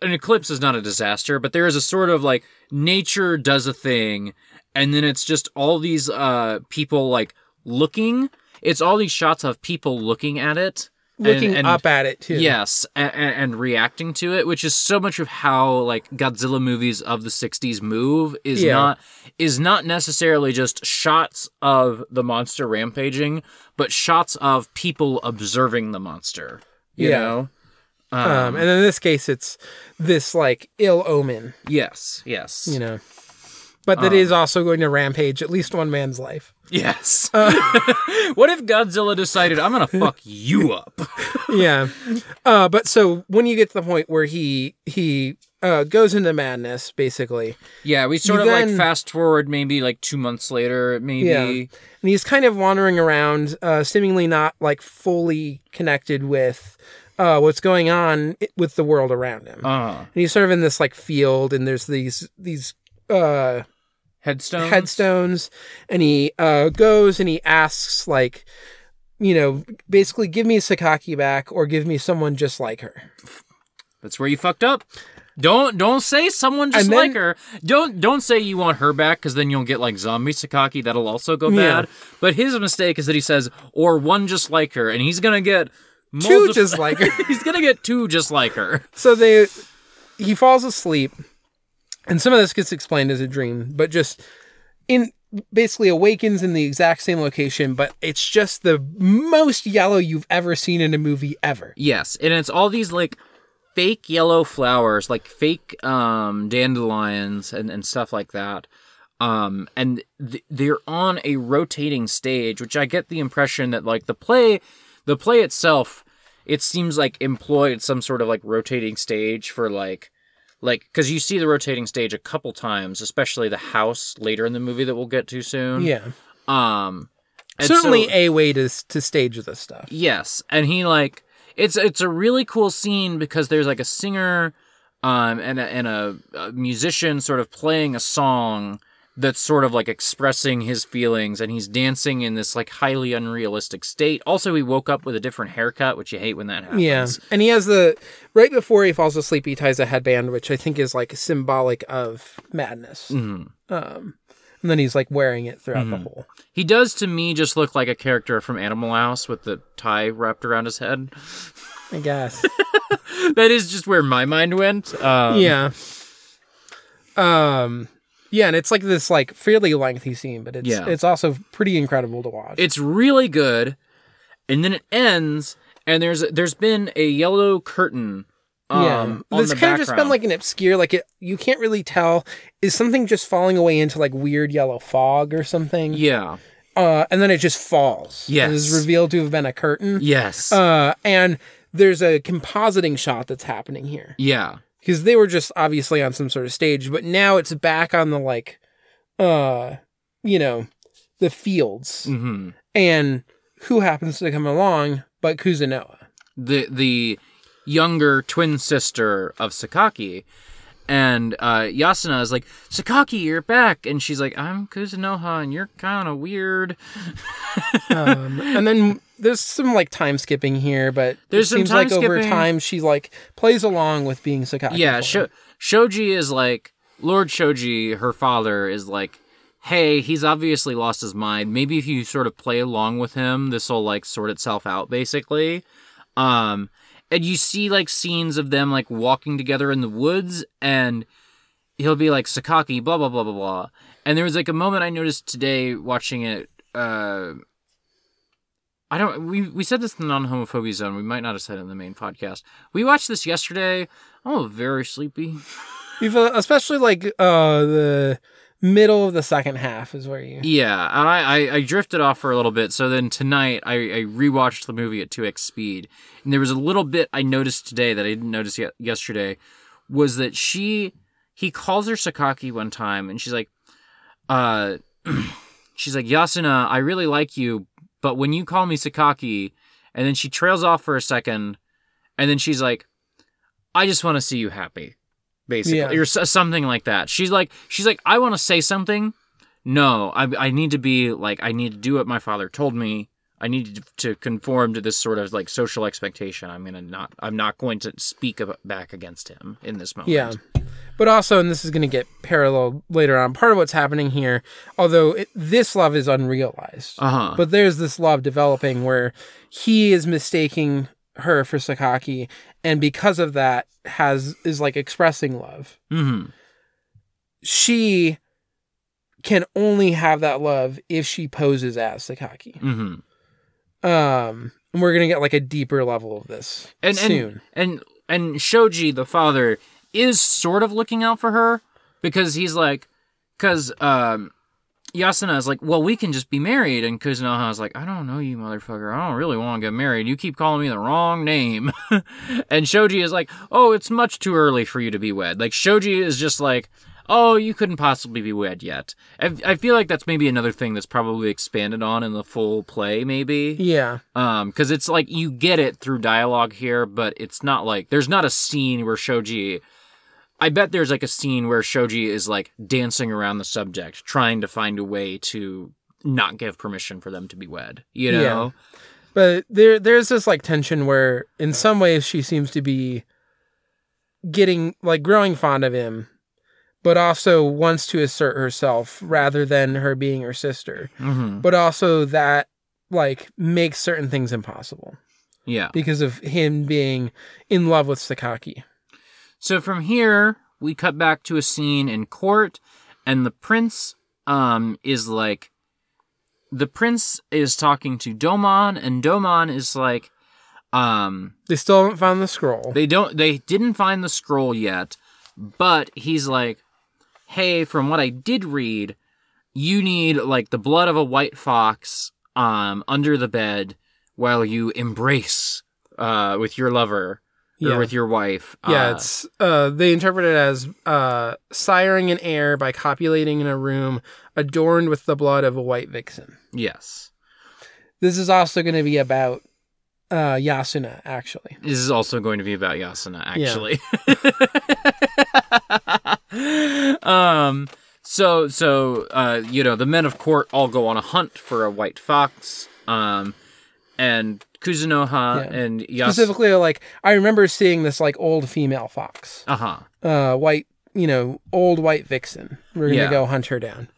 an eclipse is not a disaster, but there is a sort of like nature does a thing and then it's just all these uh people like looking it's all these shots of people looking at it looking and- up at it too. Yes, and, and reacting to it, which is so much of how like Godzilla movies of the '60s move is Yeah. not is not necessarily just shots of the monster rampaging, but shots of people observing the monster. You Yeah. know? Um, and in this case, it's this like ill omen. Yes, yes, you know. But that that is also going to rampage at least one man's life. yes. what if Godzilla decided I'm gonna fuck you up? Yeah. Uh, but so when you get to the point where he he uh, goes into madness, basically, yeah, we sort You of like fast forward maybe like two months later, maybe. Yeah. and he's kind of wandering around, uh, seemingly not like fully connected with uh, what's going on with the world around him. Uh, and he's sort of in this like field, and there's these these uh, headstones. headstones and he uh, goes and he asks like you know basically give me sakaki back or give me someone just like her That's where you fucked up. Don't don't say someone just then- like her. Don't don't say you want her back because then you'll get like zombie Sakaki. That'll also go Yeah. bad. But his mistake is that he says or one just like her, and he's gonna get two just like her he's gonna get two just like her. so they he falls asleep and some of this gets explained as a dream but just in basically awakens in the exact same location, but it's just the most yellow you've ever seen in a movie ever. Yes, and it's all these like fake yellow flowers, like fake um dandelions and and stuff like that. Um and th- they're on a rotating stage, which I get the impression that like the play the play itself it seems like employed some sort of like rotating stage for like like cuz you see the rotating stage a couple times, especially the house later in the movie that we'll get to soon. Yeah. Um and Certainly so- a way to to stage this stuff. Yes, and he like it's it's a really cool scene because there's like a singer um and a, and a, a musician sort of playing a song that's sort of like expressing his feelings and he's dancing in this like highly unrealistic state. Also he woke up with a different haircut, which you hate when that happens. Yeah. And he has the right before he falls asleep, he ties a headband, which I think is like symbolic of madness. Mhm. Um, and then he's like wearing it throughout Mm-hmm. the whole. He does to me just look like a character from Animal House with the tie wrapped around his head. I guess. that is just where my mind went. Um, yeah. Um. Yeah, and it's like this like fairly lengthy scene, but it's Yeah. it's also pretty incredible to watch. it's really good and then it ends and there's there's been a yellow curtain um yeah, on this the kind of just been background. like an obscure, like it. You can't really tell. Is something just falling away into like weird yellow fog or something? yeah Uh, and then it just falls. Yes. it is revealed to have been a curtain. yes Uh, and there's a compositing shot that's happening here yeah because they were just obviously on some sort of stage, but now it's back on the like, uh, you know, the fields, hmm and who happens to come along but Kuzunoha. the the younger twin sister of sakaki and uh yasuna is like sakaki you're back and she's like i'm kuzunoha and you're kind of weird Um, and then there's some like time skipping here, but There's it some seems time like over time she like plays along with being Sakaki. yeah. Sho- shoji is like lord shoji her father is like hey he's obviously lost his mind maybe if you sort of play along with him this will like sort itself out basically um and you see like scenes of them like walking together in the woods and he'll be like sakaki blah blah blah blah blah and there was like a moment i noticed today watching it uh I don't. We we said this in the non-homophobia zone. We might not have said it in the main podcast. We watched this yesterday. I'm very sleepy. We've, uh, especially like uh the middle of the second half is where you. Yeah, and I, I, I drifted off for a little bit. So then tonight I, I rewatched the movie at 2x speed. And there was a little bit I noticed today that I didn't notice yet yesterday was that she he calls her Sakaki one time and she's like uh she's like Yasuna, I really like you, but when you call me Sakaki and then she trails off for a second and then she's like I just want to see you happy. Basically, Yeah. or s- something like that. She's like, she's like, I want to say something, no, I, I need to be like, I need to do what my father told me. I need to, to conform to this sort of like social expectation. I'm gonna not, I'm not going to speak ab- back against him in this moment. Yeah. But also, and this is going to get parallel later on, part of what's happening here, although it, this love is unrealized, Uh huh. but there's this love developing where he is mistaking her for Sakaki, and because of that, has is like expressing love. hmm She can only have that love if she poses as Sakaki. hmm Um, and we're gonna get like a deeper level of this And soon. and and and Shoji, the father, is sort of looking out for her because he's like, because um, Yasuna is like, well, we can just be married, and Kuzunoha is like, I don't know you, motherfucker. I don't really want to get married. You keep calling me the wrong name. and Shoji is like, oh, it's much too early for you to be wed. Like Shoji is just like. Oh, you couldn't possibly be wed yet. I, I feel like that's maybe another thing that's probably expanded on in the full play, maybe. yeah, Um, because it's like you get it through dialogue here, but it's not like there's not a scene where Shoji. I bet there's like a scene where Shoji is like dancing around the subject, trying to find a way to not give permission for them to be wed. You Yeah. know? but there there's this like tension where in some ways she seems to be getting like growing fond of him but also wants to assert herself rather than her being her sister Mm-hmm. but also that like makes certain things impossible Yeah. because of him being in love with Sakaki. So from here, we cut back to a scene in court, and the prince um is like the prince is talking to Domon and Domon is like um They still haven't found the scroll. they don't they didn't find the scroll yet, but he's like, "Hey, from what I did read, you need like the blood of a white fox um under the bed while you embrace uh with your lover or with your wife." yeah, Uh, it's uh they interpret it as uh siring an heir by copulating in a room adorned with the blood of a white vixen. yes. This is also going to be about uh Yasuna actually. This is also going to be about Yasuna, actually. um. So so uh you know the men of court all go on a hunt for a white fox. Um, and Kuzunoha Yeah. and Yas. Specifically like I remember seeing this like old female fox. Uh huh. Uh white, you know, old white vixen. We're going to Yeah. go hunt her down.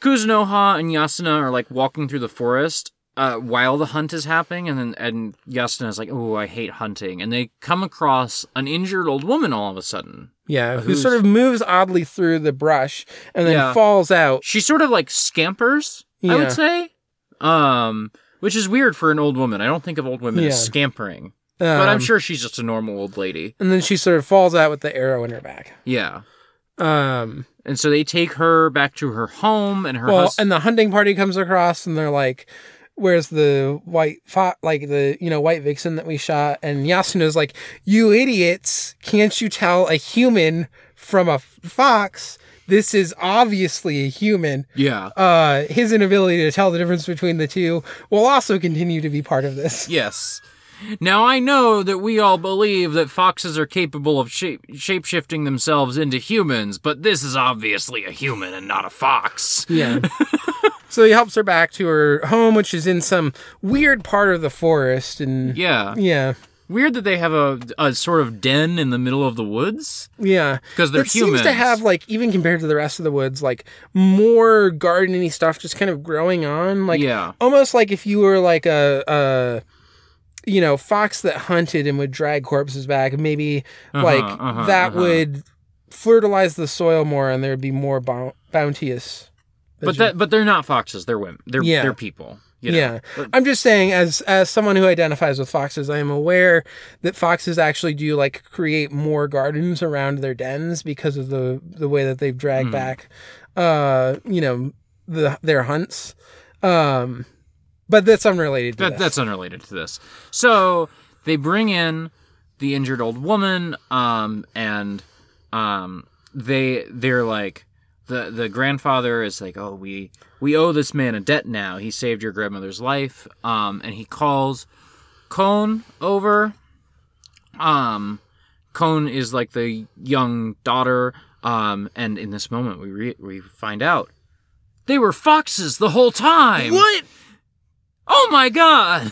Kuzunoha and Yasuna are like walking through the forest uh, while the hunt is happening, and then and Yasuna is like, "Oh, I hate hunting," and they come across an injured old woman all of a sudden. Yeah, who sort of moves oddly through the brush and then Yeah. falls out. She sort of like scampers, I would say, um, which is weird for an old woman. I don't think of old women Yeah. as scampering, but I'm Um, sure she's just a normal old lady. And then she sort of falls out with the arrow in her back. Yeah, Um, and so they take her back to her home, and her well, hus- and the hunting party comes across, and they're like, "Where's the white fo- like the you know white vixen that we shot?" And Yasuna's like, "You idiots! Can't you tell a human from a f- fox? This is obviously a human." yeah, Uh, his inability to tell the difference between the two will also continue to be part of this. Yes. Now I know that we all believe that foxes are capable of shape shapeshifting themselves into humans, but this is obviously a human and not a fox. Yeah. so he helps her back to her home, which is in some weird part of the forest, and Yeah. yeah, Weird that they have a, a sort of den in the middle of the woods. yeah. 'Cause they're it seems to have like even compared to the rest of the woods, like more gardeny stuff just kind of growing on, like Yeah. almost like if you were like a. a you know, fox that hunted and would drag corpses back. Maybe like uh-huh, that uh-huh. would fertilize the soil more, and there'd be more bou- bounteous. But that but they're not foxes, they're women. They're Yeah. they're people. You know? Yeah, But- I'm just saying, as as someone who identifies with foxes, I am aware that foxes actually do like create more gardens around their dens because of the the way that they've dragged Hmm. back, uh, you know, the their hunts. Um, but that's unrelated to That, this. that's unrelated to this. So they bring in the injured old woman, um, and um, they they're like the the grandfather is like, oh, we we owe this man a debt now. He saved your grandmother's life, um, and he calls Kon over. Um, Kon is like the young daughter, um, and in this moment we re- we find out they were foxes the whole time. what? Oh my god.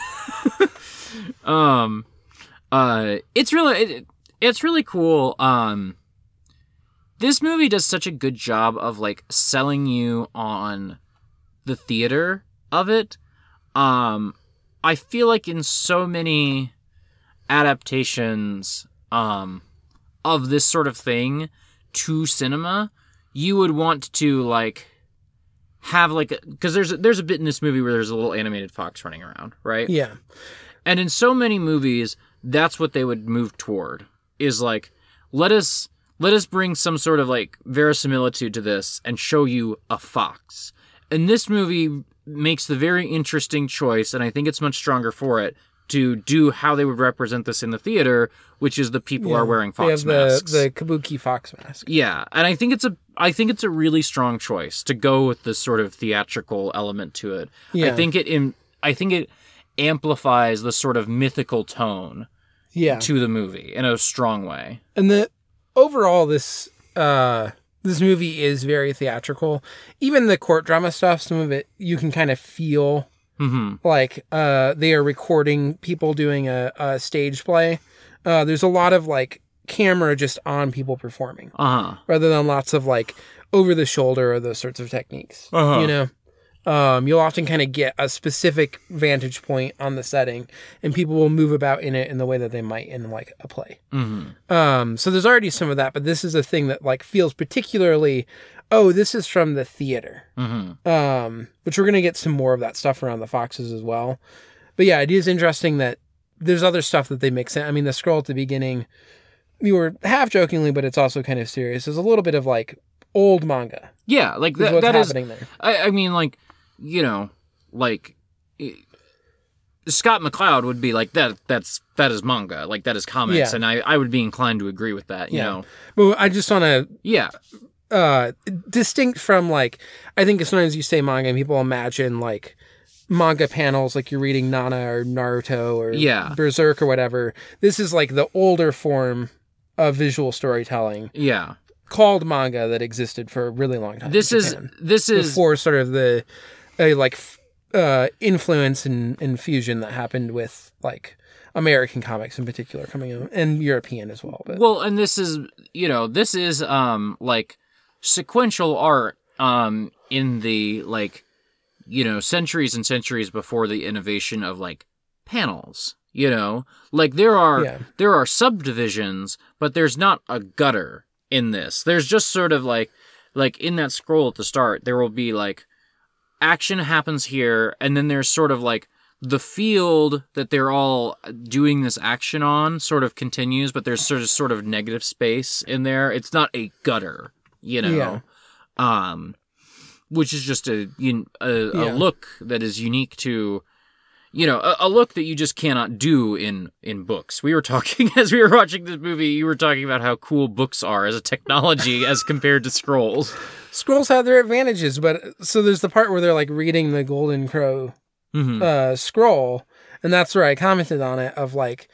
um uh it's really it, it's really cool. Um this movie does such a good job of like selling you on the theater of it. Um I feel like in so many adaptations um of this sort of thing to cinema, you would want to like have like because there's there's a bit in this movie where there's a little animated fox running around, right? Yeah, And in so many movies, that's what they would move toward is like let us let us bring some sort of like verisimilitude to this and show you a fox. And this movie makes the very interesting choice, and I think it's much stronger for it to do how they would represent this in the theater, which is the people are wearing they have fox masks. the the kabuki fox mask. Yeah, and I think it's a I think it's a really strong choice to go with this sort of theatrical element to it. Yeah. I think it in I think it amplifies the sort of mythical tone Yeah, to the movie in a strong way. and the overall this uh this movie is very theatrical. Even the court drama stuff, some of it you can kind of feel hmm like uh they are recording people doing a, a stage play. Uh there's a lot of like camera just on people performing Uh-huh. rather than lots of like over the shoulder or those sorts of techniques. Uh-huh. You know? Um, you'll often kind of get a specific vantage point on the setting, and people will move about in it in the way that they might in like a play. hmm Um, so there's already some of that, but this is a thing that like feels particularly oh, this is from the theater. Mm-hmm. Um, which we're gonna get some more of that stuff around the foxes as well. But yeah, it is interesting that there's other stuff that they mix in. I mean, the scroll at the beginning, you were half jokingly, but it's also kind of serious. There's a little bit of like old manga. Yeah, like that, what's that is happening there. I, I mean, like, you know, like i- Scott McCloud would be like that. That's that is manga, like that is comics, Yeah. and I, I would be inclined to agree with that. You Yeah. know, But I just want to yeah, uh distinct from like I think sometimes you say manga and people imagine like manga panels like you're reading Nana or Naruto or Yeah. Berserk or whatever. This is like the older form of visual storytelling yeah. called manga that existed for a really long time. This is this is before sort of the uh, like f- uh influence and, and fusion that happened with like American comics in particular coming in and European as well. But well, and this is you know this is um like sequential art um in the like you know centuries and centuries before the innovation of like panels you know like there are Yeah. there are subdivisions but there's not a gutter in this there's just sort of like like in that scroll at the start there will be like action happens here and then there's sort of like the field that they're all doing this action on sort of continues but there's sort of sort of negative space in there it's not a gutter you know Yeah. um which is just a a, a Yeah. look that is unique to you know a, a look that you just cannot do in in books we were talking as we were watching this movie you were talking about how cool books are as a technology as compared to scrolls scrolls have their advantages, but so there's the part where they're like reading the Golden Crow hmm uh, scroll, and that's where I commented on it of like,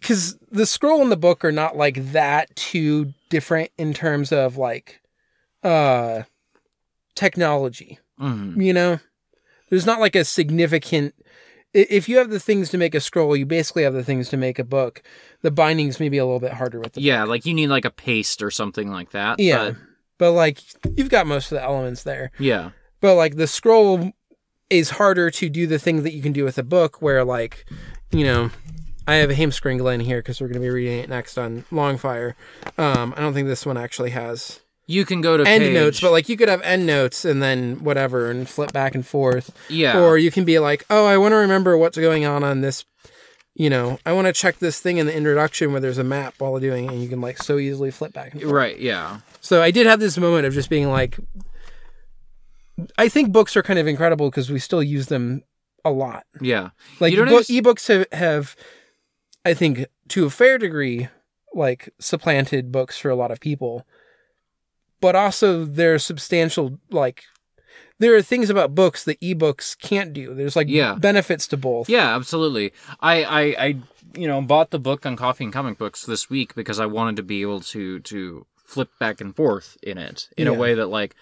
because the scroll and the book are not like that too different in terms of like, uh, technology. hmm You know, there's not like a significant. If you have the things to make a scroll, you basically have the things to make a book. The bindings may be a little bit harder with the yeah like you need like a paste or something like that yeah, but- but like you've got most of the elements there. yeah but like the scroll is harder to do the thing that you can do with a book where like you know i have a Heimskringla in here because we're going to be reading it next on longfire um i don't think this one actually has you can go to end page, notes but like you could have end notes and then whatever and flip back and forth yeah or you can be like oh i want to remember what's going on on this you know i want to check this thing in the introduction where there's a map while doing it and you can like so easily flip back and forth. right yeah So I did have this moment of just being like, I think books are kind of incredible because we still use them a lot. yeah Like You underst- ebooks have, have, I think, to a fair degree, like supplanted books for a lot of people. But also, there are substantial like. There are things about books that ebooks can't do. There's like Yeah. benefits to both. Yeah, absolutely. I, I, I, you know, bought the book on coffee and comic books this week because I wanted to be able to to flip back and forth in it in a way that like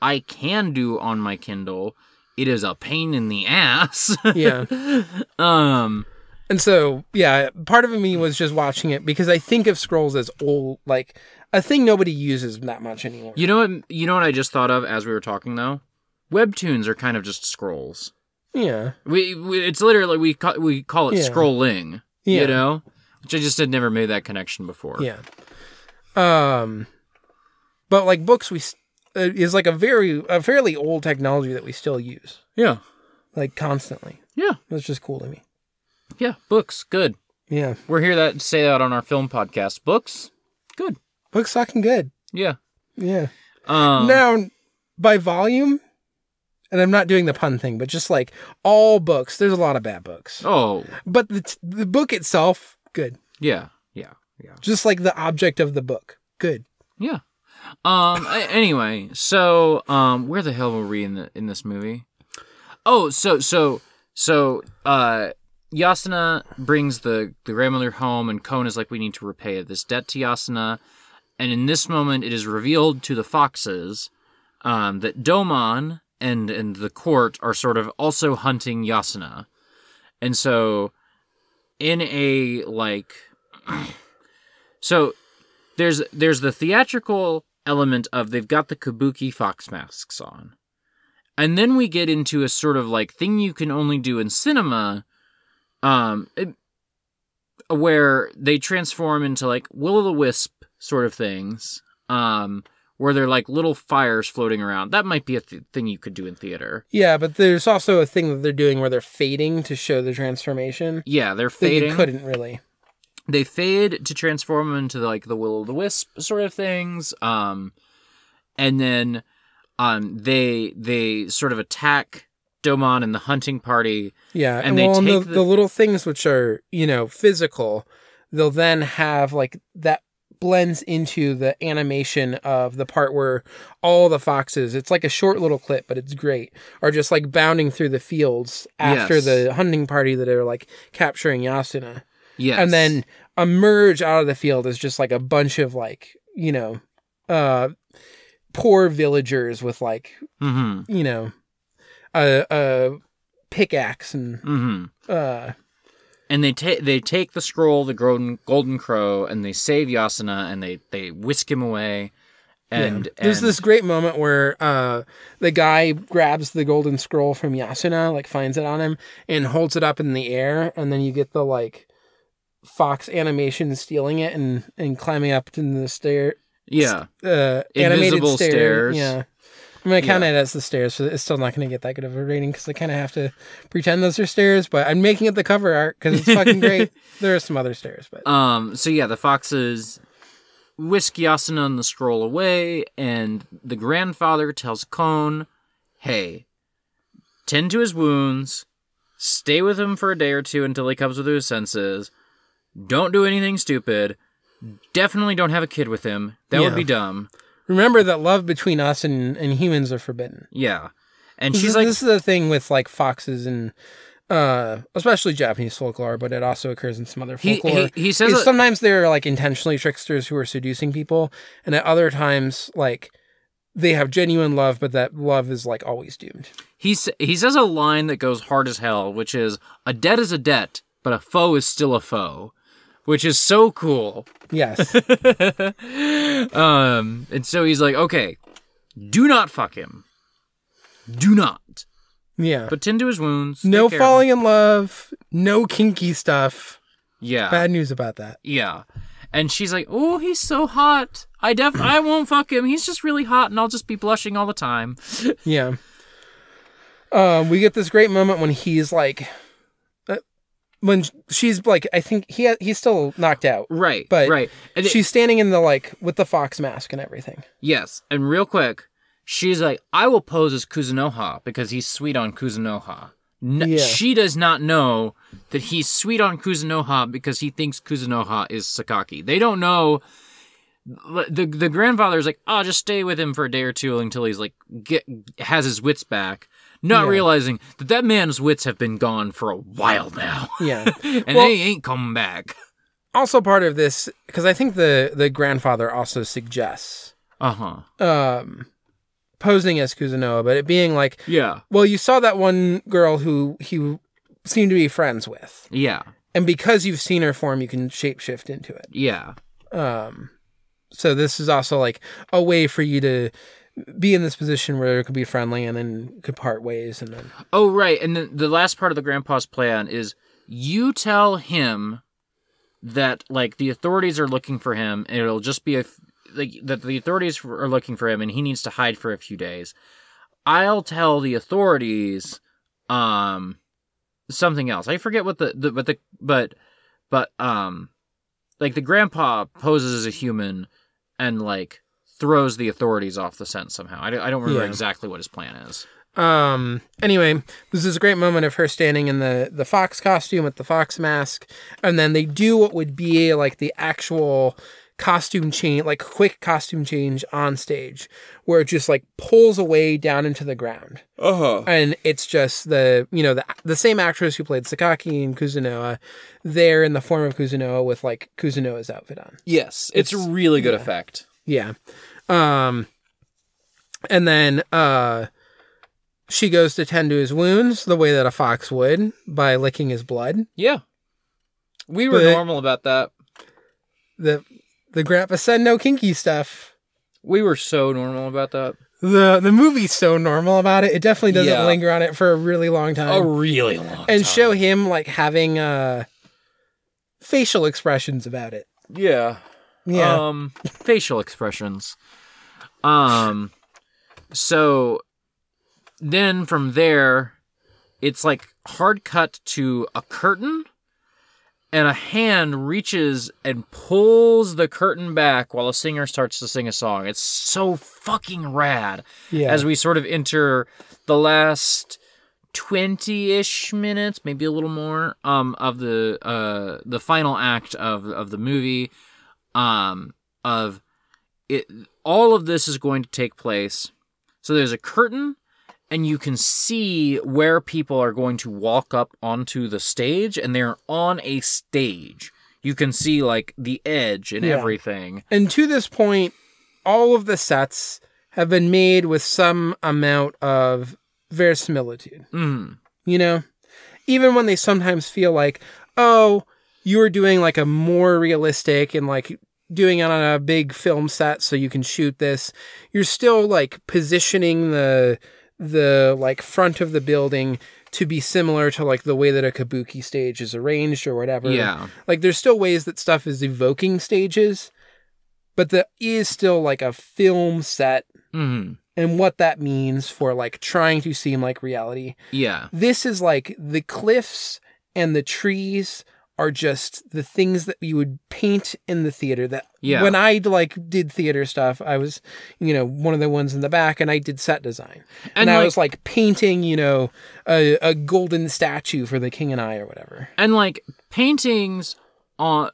I can do on my Kindle. It is a pain in the ass. Yeah. um. And so, yeah, part of me was just watching it because I think of scrolls as old, like a thing nobody uses that much anymore. You know what? You know what I just thought of as we were talking though. Webtoons are kind of just scrolls. Yeah. We, we it's literally we call, we call it Yeah. scrolling. Yeah. You know, which I just had never made that connection before. Yeah. Um, but like books, we uh, is like a very a fairly old technology that we still use Yeah. like constantly. Yeah. That's just cool to me. Yeah. Books, good. Yeah, We're here that say that on our film podcast. Books, good. Books fucking good. Yeah. Yeah. Um, now, by volume, and I'm not doing the pun thing, but just like all books, there's a lot of bad books, Oh, but the t- the book itself, good. yeah, yeah, yeah, Just like the object of the book, good. yeah. Um. anyway, so um, where the hell were we in the in this movie? Oh, so so so uh, Yasuna brings the the grandmother home, and Kon is like, we need to repay this debt to Yasuna. And in this moment, it is revealed to the foxes um, that Domon and and the court are sort of also hunting Yasuna, and so in a like, so there's there's the theatrical element of they've got the kabuki fox masks on, and then we get into a sort of like thing you can only do in cinema, um, it- where they transform into like will o' the wisp sort of things, um, where they're like little fires floating around. That might be a th- thing you could do in theater. Yeah, but there's also a thing that they're doing where they're fading to show the transformation. Yeah, they're fading. you couldn't really. they fade to transform them into like the will o' the wisp sort of things um and then um they they sort of attack domon and the hunting party Yeah, And and, they well, and the, take the- the little things which are you know physical, they'll then have like that blends into the animation of the part where all the foxes. It's like a short little clip, but it's great. Are just like bounding through the fields after Yes. the hunting party that are like capturing Yasuna, yes and then emerge out of the field as just like a bunch of like you know, uh, poor villagers with like mm-hmm you know, a a pickaxe and mm-hmm uh and they take they take the scroll the golden golden crow and they save yasuna and they they whisk him away and, yeah. there's and- this great moment where uh the guy grabs the golden scroll from Yasuna, like finds it on him and holds it up in the air, and then you get the like fox animation stealing it and and climbing up to the stair yeah uh animated Invisible stair. stairs. Yeah. I'm gonna count Yeah. it as the stairs, so it's still not gonna get that good of a rating because I kind of have to pretend those are stairs. But I'm making it the cover art because it's fucking great. There are some other stairs, but Um. So yeah, the foxes whisk Yasuna and the scroll away, and the grandfather tells Kon, "Hey, tend to his wounds. Stay with him for a day or two until he comes to his senses. Don't do anything stupid. Definitely don't have a kid with him. That would be dumb. Remember that love between us and, and humans are forbidden. Yeah." And This she's is, like, this is the thing with like foxes and uh especially Japanese folklore, but it also occurs in some other folklore. he- he says that- sometimes they're like intentionally tricksters who are seducing people, and at other times like they have genuine love, but that love is like always doomed. he he says a line that goes hard as hell, which is, "A debt is a debt, but a foe is still a foe," which is so cool. Yes. um, and so he's like, okay, do not fuck him. Do not. yeah. But tend to his wounds. no take care of him. falling in love, no kinky stuff. Yeah. Bad news about that. Yeah. And she's like, oh, he's so hot. I def I won't fuck him. He's just really hot and I'll just be blushing all the time. Yeah. Um, we get this great moment when he's like, when she's like, I think he he's still knocked out, Right. but right. And it- she's standing in the like with the fox mask and everything. yes. And real quick, she's like, I will pose as Kuzunoha because he's sweet on Kuzunoha. N- Yeah. She does not know that he's sweet on Kuzunoha because he thinks Kuzunoha is Sakaki. They don't know. The the grandfather's like, oh, just stay with him for a day or two until he's like get has his wits back, not Yeah. realizing that that man's wits have been gone for a while now, Yeah. and Well- they ain't coming back. also part of this because I think the the grandfather also suggests Uh huh. um posing as Kuzunoha, but it being like, Yeah. well, you saw that one girl who he seemed to be friends with, Yeah. and because you've seen her form, you can shapeshift into it. Yeah. Um, so this is also like a way for you to be in this position where it could be friendly and then could part ways and then Oh, right. And then the last part of the grandpa's plan is you tell him that like the authorities are looking for him, and it'll just be a like that the authorities are looking for him, and he needs to hide for a few days. I'll tell the authorities, um, something else. I forget what the, the but the but but um, like the grandpa poses as a human, and like throws the authorities off the scent somehow. I don't, I don't remember Yeah. exactly what his plan is. Um. Anyway, this is a great moment of her standing in the the fox costume with the fox mask, and then they do what would be like the actual costume change, like quick costume change on stage, where it just like pulls away down into the ground, Uh huh. and it's just the you know the the same actress who played Sakaki and Kuzunoha, there in the form of Kuzunoha with like Kuzunoha's outfit on. Yes, it's, a really good effect. Yeah. Um and then uh she goes to tend to his wounds the way that a fox would by licking his blood. Yeah. We were But- normal about that. The the grandpa said no kinky stuff. We were so normal about that. The the movie's so normal about it. It definitely doesn't Yeah. linger on it for a really long time. A really long and show him like having uh facial expressions about it. Yeah. Yeah. Um facial expressions. Um, so then from there, it's like hard cut to a curtain, and a hand reaches and pulls the curtain back while a singer starts to sing a song. It's so fucking rad. Yeah. As we sort of enter the last 20-ish minutes maybe a little more um of the uh the final act of of the movie um of it all of this is going to take place so there's a curtain and you can see where people are going to walk up onto the stage and they're on a stage you can see like the edge and Yeah. everything And to this point, all of the sets have been made with some amount of verisimilitude. mm. You know, even when they sometimes feel like, oh, you're doing like a more realistic and like doing it on a big film set so you can shoot this, you're still like positioning the the like front of the building to be similar to like the way that a kabuki stage is arranged or whatever. yeah Like there's still ways that stuff is evoking stages, but there is still like a film set mm. and what that means for like trying to seem like reality. yeah This is like the cliffs and the trees are just the things that you would paint in the theater that Yeah. when I like did theater stuff I was you know one of the ones in the back and I did set design and, And, I was like painting you know a, a golden statue for the king and I or whatever and like paintings on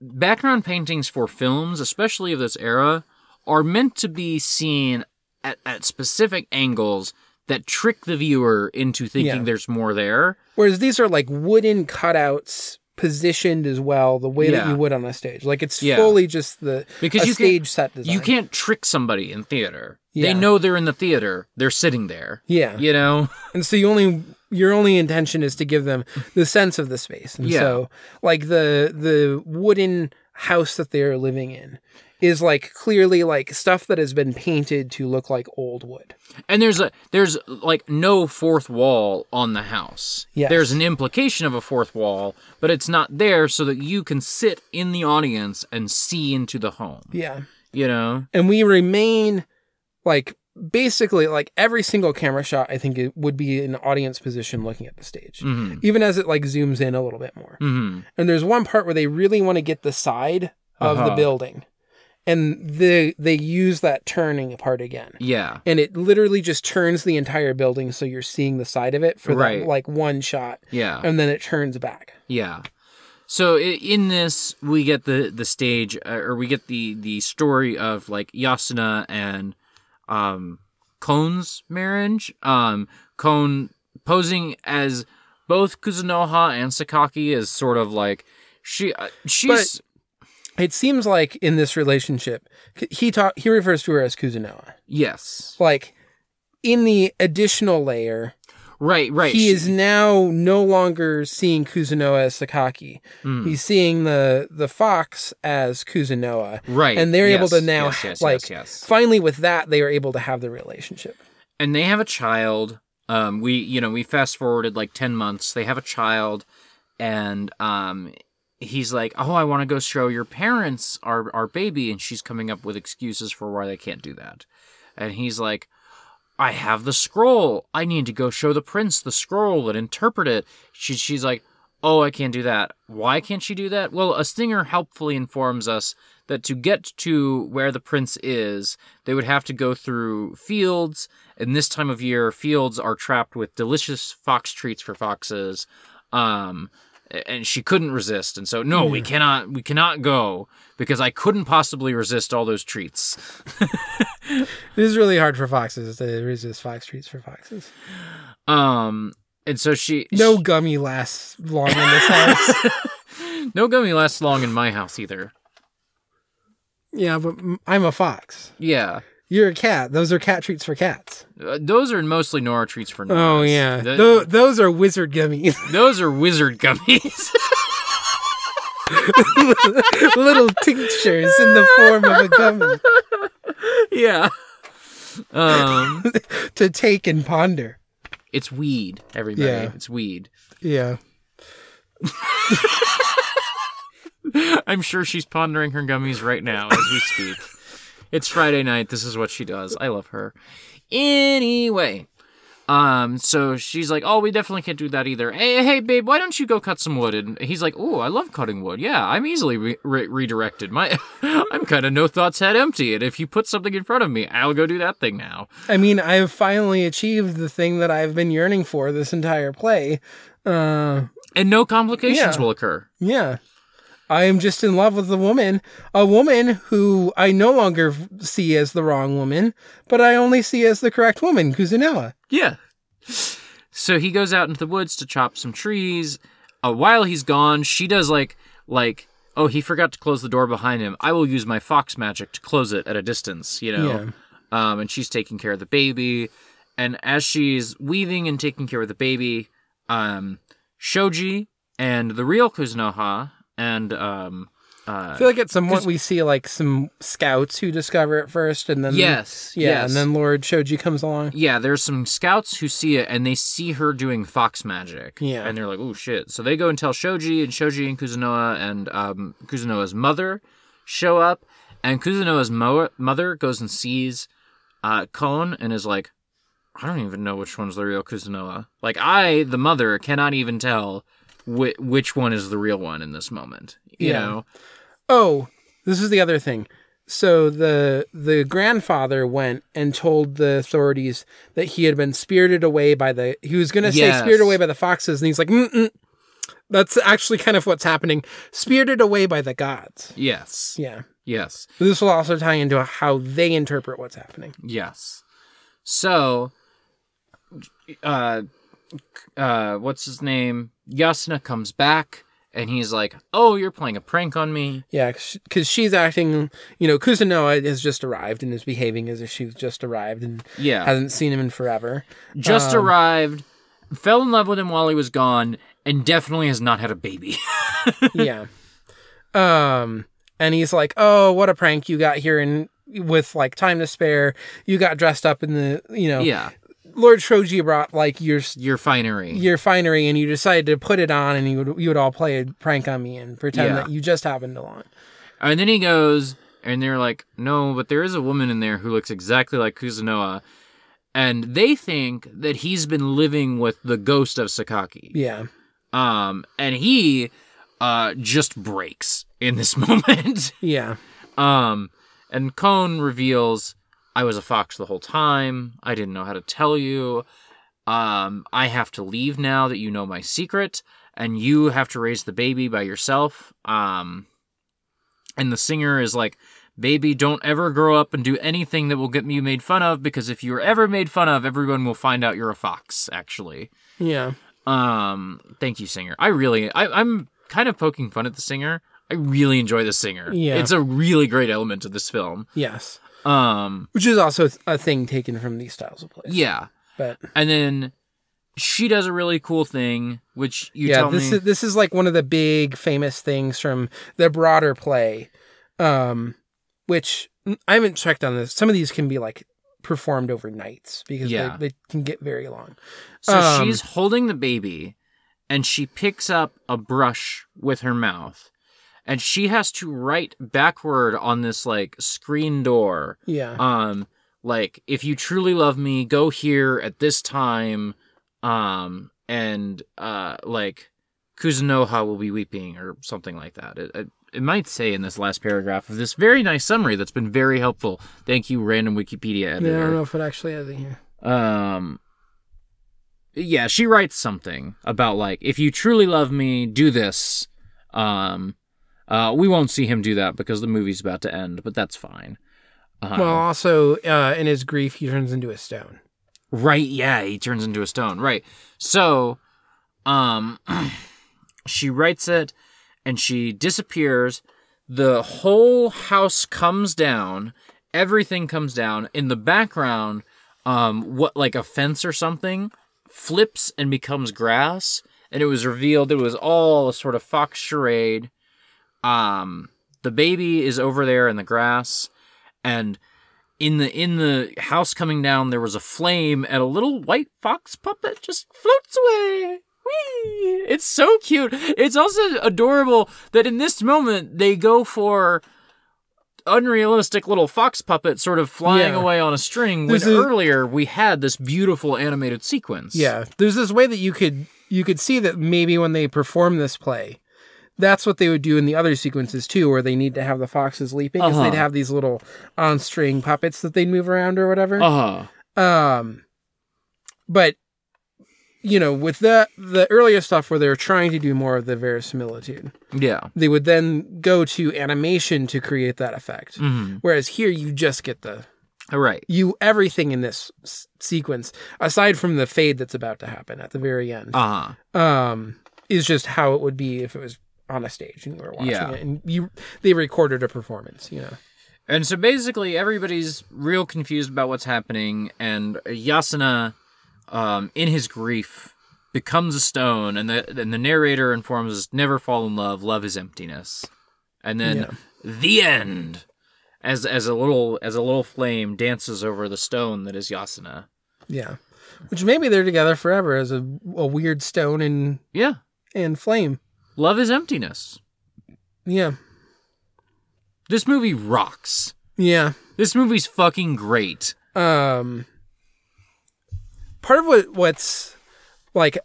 background paintings for films especially of this era are meant to be seen at, at specific angles that trick the viewer into thinking Yeah. there's more there Whereas these are like wooden cutouts positioned as well, the way that you would on a stage. Like it's Yeah. fully just the Because you stage set design. you can't trick somebody in theater Yeah. they know they're in the theater they're sitting there Yeah. you know And so you only your only intention is to give them the sense of the space. And Yeah. so like the the wooden house that they're living in is like clearly like stuff that has been painted to look like old wood. and there's a there's like no fourth wall on the house Yes. there's an implication of a fourth wall but it's not there so that you can sit in the audience and see into the home Yeah. you know And we remain like basically like every single camera shot I think it would be an audience position looking at the stage. Mhm. Even as it like zooms in a little bit more. hmm And there's one part where they really want to get the side of the Uh-huh. building. And they they use that turning part again. Yeah. And it literally just turns the entire building so you're seeing the side of it for Right. that like one shot. Yeah. And then it turns back. Yeah. So in this, we get the the stage, uh, or we get the the story of like Yasuna and um Kon's marriage. Um, Kon posing as both Kuzunoha and Sakaki is sort of like she uh, she's It seems like in this relationship, he talk he refers to her as Kuzunoha. yes, Like in the additional layer, right, right. he She- is now no longer seeing Kuzunoha as Sakaki. Mm. He's seeing the the fox as Kuzunoha. right, And they're able to now yes, yes, like yes, yes. finally with that they are able to have the relationship. and they have a child. Um, we you know we fast forwarded like ten months. They have a child, and um, he's like, "Oh, I want to go show your parents our our baby," and she's coming up with excuses for why they can't do that, and he's like. I have the scroll. I need to go show the prince the scroll and interpret it. She, she's like, Oh, I can't do that. Why can't she do that? Well, a stinger helpfully informs us that to get to where the prince is, they would have to go through fields. And this time of year, fields are trapped with delicious fox treats for foxes. Um, and she couldn't resist. And so, no, we cannot, we cannot go because I couldn't possibly resist all those treats. It is really hard for foxes to resist fox treats for foxes. Um, and so she, No gummy lasts long in this house. no gummy lasts long in my house either. yeah, but i'm a fox. Yeah. You're a cat. Those are cat treats for cats. Uh, those are mostly Nora treats for Nora. Oh yeah, Tho- those are wizard gummies. those are wizard gummies. Little tinctures in the form of a gummy yeah. Um, to take and ponder. it's weed, everybody. Yeah. It's weed. Yeah. I'm sure she's pondering her gummies right now as we speak. It's Friday night. This is what she does. I love her. Anyway, um, so she's like, "Oh, we definitely can't do that either." Hey, hey, babe, why don't you go cut some wood? And he's like, "Oh, I love cutting wood. Yeah, I'm easily re- re- redirected. My, I'm kind of no thoughts head empty. And if you put something in front of me, I'll go do that thing now." I mean, I have finally achieved the thing that I've been yearning for this entire play. Uh, And no complications Yeah. will occur. yeah. I am just in love with a woman, a woman who I no longer see as the wrong woman, but I only see as the correct woman, Kuzunoha. Yeah. So he goes out into the woods to chop some trees. Uh, while he's gone, she does like like oh he forgot to close the door behind him. I will use my fox magic to close it at a distance. You know. Yeah. Um, and she's taking care of the baby. And as she's weaving and taking care of the baby, um, Shoji and the real Kuzunoha and um, uh, I feel like at some point we see like some scouts who discover it first, and then yes, yeah, yes. and then Lord Shoji comes along. Yeah, there's some scouts who see it and they see her doing fox magic. Yeah. And they're like, oh shit. So they go and tell Shoji, and Shoji and Kuzunoha and um, Kuzunoha's mother show up. And Kuzunoha's mo- mother goes and sees uh, Kon and is like, I don't even know which one's the real Kuzunoha. Like, I, the mother, cannot even tell whi which one is the real one in this moment. You Yeah. know? Oh, this is the other thing. So the the grandfather went and told the authorities that he had been spirited away by the. He was going to say Yes. spirited away by the foxes, and he's like, Mm-mm. "That's actually kind of what's happening. Spirited away by the gods." Yes. Yeah. Yes. This will also tie into how they interpret what's happening. Yes. So, uh, uh, what's his name? Yasuna comes back and he's like, "Oh, you're playing a prank on me." Yeah, because she's acting. You know, Kuzunoha has just arrived and is behaving as if she's just arrived and Yeah. hasn't seen him in forever. Just um, arrived, fell in love with him while he was gone, and definitely has not had a baby. yeah. Um, and he's like, "Oh, what a prank you got here!" And with like time to spare, you got dressed up in the, you know, yeah. Lord Shoji brought like your Your finery. your finery, and you decided to put it on, and you would you would all play a prank on me and pretend Yeah. that you just happened along. And then he goes, and they're like, no, but there is a woman in there who looks exactly like Kuzunoha. And they think that he's been living with the ghost of Sakaki. Yeah, Um, and he uh just breaks in this moment. yeah, um, and Kon reveals, I was a fox the whole time. I didn't know how to tell you. Um, I have to leave now that you know my secret, and you have to raise the baby by yourself. Um, and the singer is like, Baby, don't ever grow up and do anything that will get you made fun of because if you're ever made fun of, everyone will find out you're a fox, actually. yeah. Um, thank you, singer. I really, I, I'm kind of poking fun at the singer. I really enjoy the singer. Yeah. it's a really great element of this film. Yes, Um, which is also a thing taken from these styles of plays. yeah, but and then she does a really cool thing, which you yeah, this me. is this is like one of the big famous things from the broader play, um, which I haven't checked on this. Some of these can be like performed over nights because Yeah. they, they can get very long. so um, she's holding the baby, and she picks up a brush with her mouth, and she has to write backward on this like screen door. Yeah, um like if you truly love me go here at this time um and uh like kuzunoha will be weeping or something like that it, it, it might say in this last paragraph of this very nice summary that's been very helpful thank you random wikipedia editor. Yeah, I don't know if it actually has it here. um yeah she writes something about like if you truly love me do this um uh we won't see him do that because the movie's about to end but that's fine um, well, also uh, in his grief, he turns into a stone. Right, yeah, he turns into a stone. Right. So, um she writes it and she disappears. The whole house comes down. Everything comes down. In the background, um what like a fence or something flips and becomes grass and it was revealed it was all a sort of fox charade. Um the baby is over there in the grass and in the in the house coming down there was a flame and a little white fox puppet just floats away Whee! it's so cute it's also adorable that in this moment they go for unrealistic little fox puppet sort of flying Yeah. away on a string when a- earlier we had this beautiful animated sequence. Yeah, there's this way that you could you could see that maybe when they perform this play, that's what they would do in the other sequences too, where they need to have the foxes leaping. Uh-huh. they'd have these little on string puppets that they'd move around or whatever. Uh-huh. Um, but you know, with the the earlier stuff where they were trying to do more of the verisimilitude, Yeah. they would then go to animation to create that effect. Mhm. Whereas here, you just get the Right. you everything in this s- sequence, aside from the fade that's about to happen at the very end, Uh-huh. um, is just how it would be if it was on a stage and you were watching Yeah. it, and you they recorded a performance. You know, And so basically, everybody's real confused about what's happening, and Yasuna, um, in his grief, becomes a stone, and the and the narrator informs us, "Never fall in love. Love is emptiness." And then Yeah. the end, as as a little as a little flame dances over the stone that is Yasuna. yeah. Which maybe they're together forever as a, a weird stone and Yeah, and flame. Love is emptiness. Yeah, This movie rocks. yeah. This movie's fucking great. um part of what what's like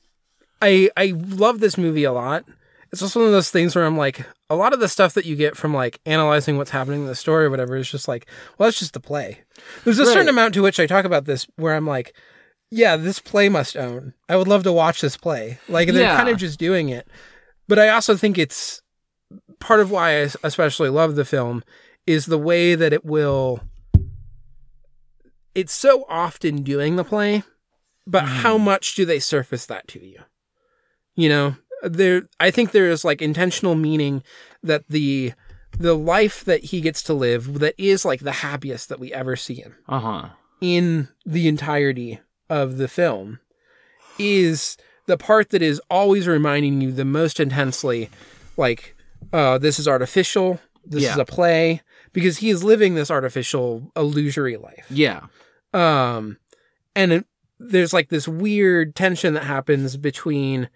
i i love this movie a lot it's just one of those things where i'm like a lot of the stuff that you get from like analyzing what's happening in the story or whatever is just like well that's just the play there's a certain amount to which i talk about this where i'm like yeah this play must own i would love to watch this play like they're Yeah. kind of just doing it but i also think it's part of why i especially love the film is the way that it will it's so often doing the play, but how much do they surface that to you? You know, there I think there is like intentional meaning that the the life that he gets to live that is like the happiest that we ever see him Uh huh. in the entirety of the film is the part that is always reminding you the most intensely like uh this is artificial this is a play because he is living this artificial illusory life Yeah. um and it, there's like this weird tension that happens between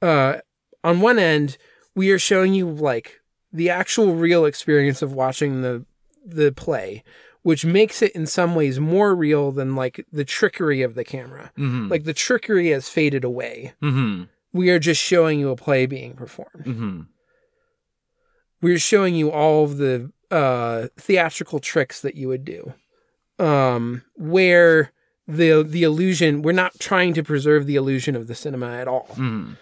uh on one end we are showing you like the actual real experience of watching the the play which makes it in some ways more real than like the trickery of the camera Mm-hmm. like the trickery has faded away mm-hmm. we are just showing you a play being performed Mm-hmm. we're showing you all of the uh theatrical tricks that you would do um where the the illusion we're not trying to preserve the illusion of the cinema at all Mm-hmm.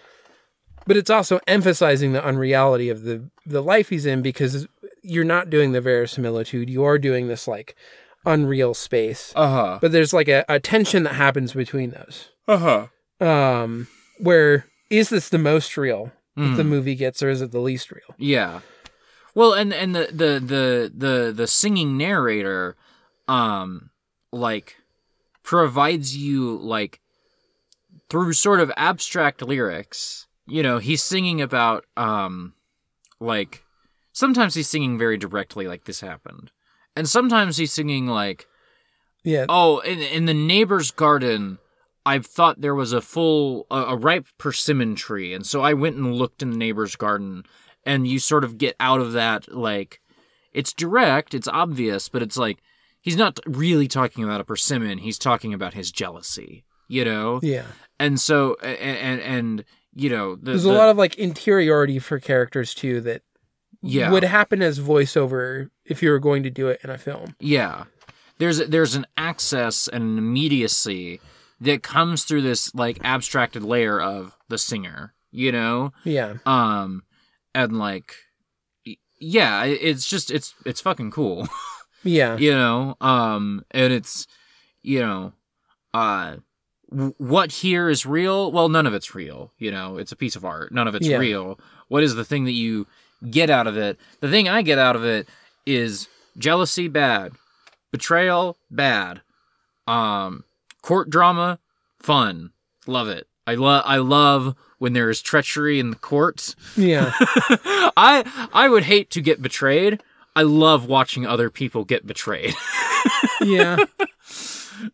but it's also emphasizing the unreality of the the life he's in because you're not doing the verisimilitude you are doing this like unreal space Uh huh. but there's like a, a tension that happens between those Uh huh. um where is this the most real that Mm. the movie gets or is it the least real Yeah. Well, and and the the the the the singing narrator, um, like provides you like through sort of abstract lyrics. You know, he's singing about um, like sometimes he's singing very directly, like this happened, and sometimes he's singing like yeah. Oh, in in the neighbor's garden, I thought there was a full a, a ripe persimmon tree, and so I went and looked in the neighbor's garden, and you sort of get out of that like it's direct, it's obvious, but it's like he's not really talking about a persimmon, he's talking about his jealousy, you know? yeah. And so and and, and you know, the, There's the- a lot of like interiority for characters too that yeah. would happen as voiceover if you were going to do it in a film. Yeah. There's there's an access and an immediacy that comes through this like abstracted layer of the singer, you know? Yeah. Um and like yeah, it's just it's it's fucking cool, Yeah. you know? Um and it's you know, uh what here is real? Well, none of it's real, you know. It's a piece of art. None of it's Yeah. real. What is the thing that you get out of it? The thing I get out of it is jealousy bad, betrayal bad, um court drama fun. Love it. I love I love when there is treachery in the courts. Yeah. I I would hate to get betrayed. I love watching other people get betrayed. Yeah.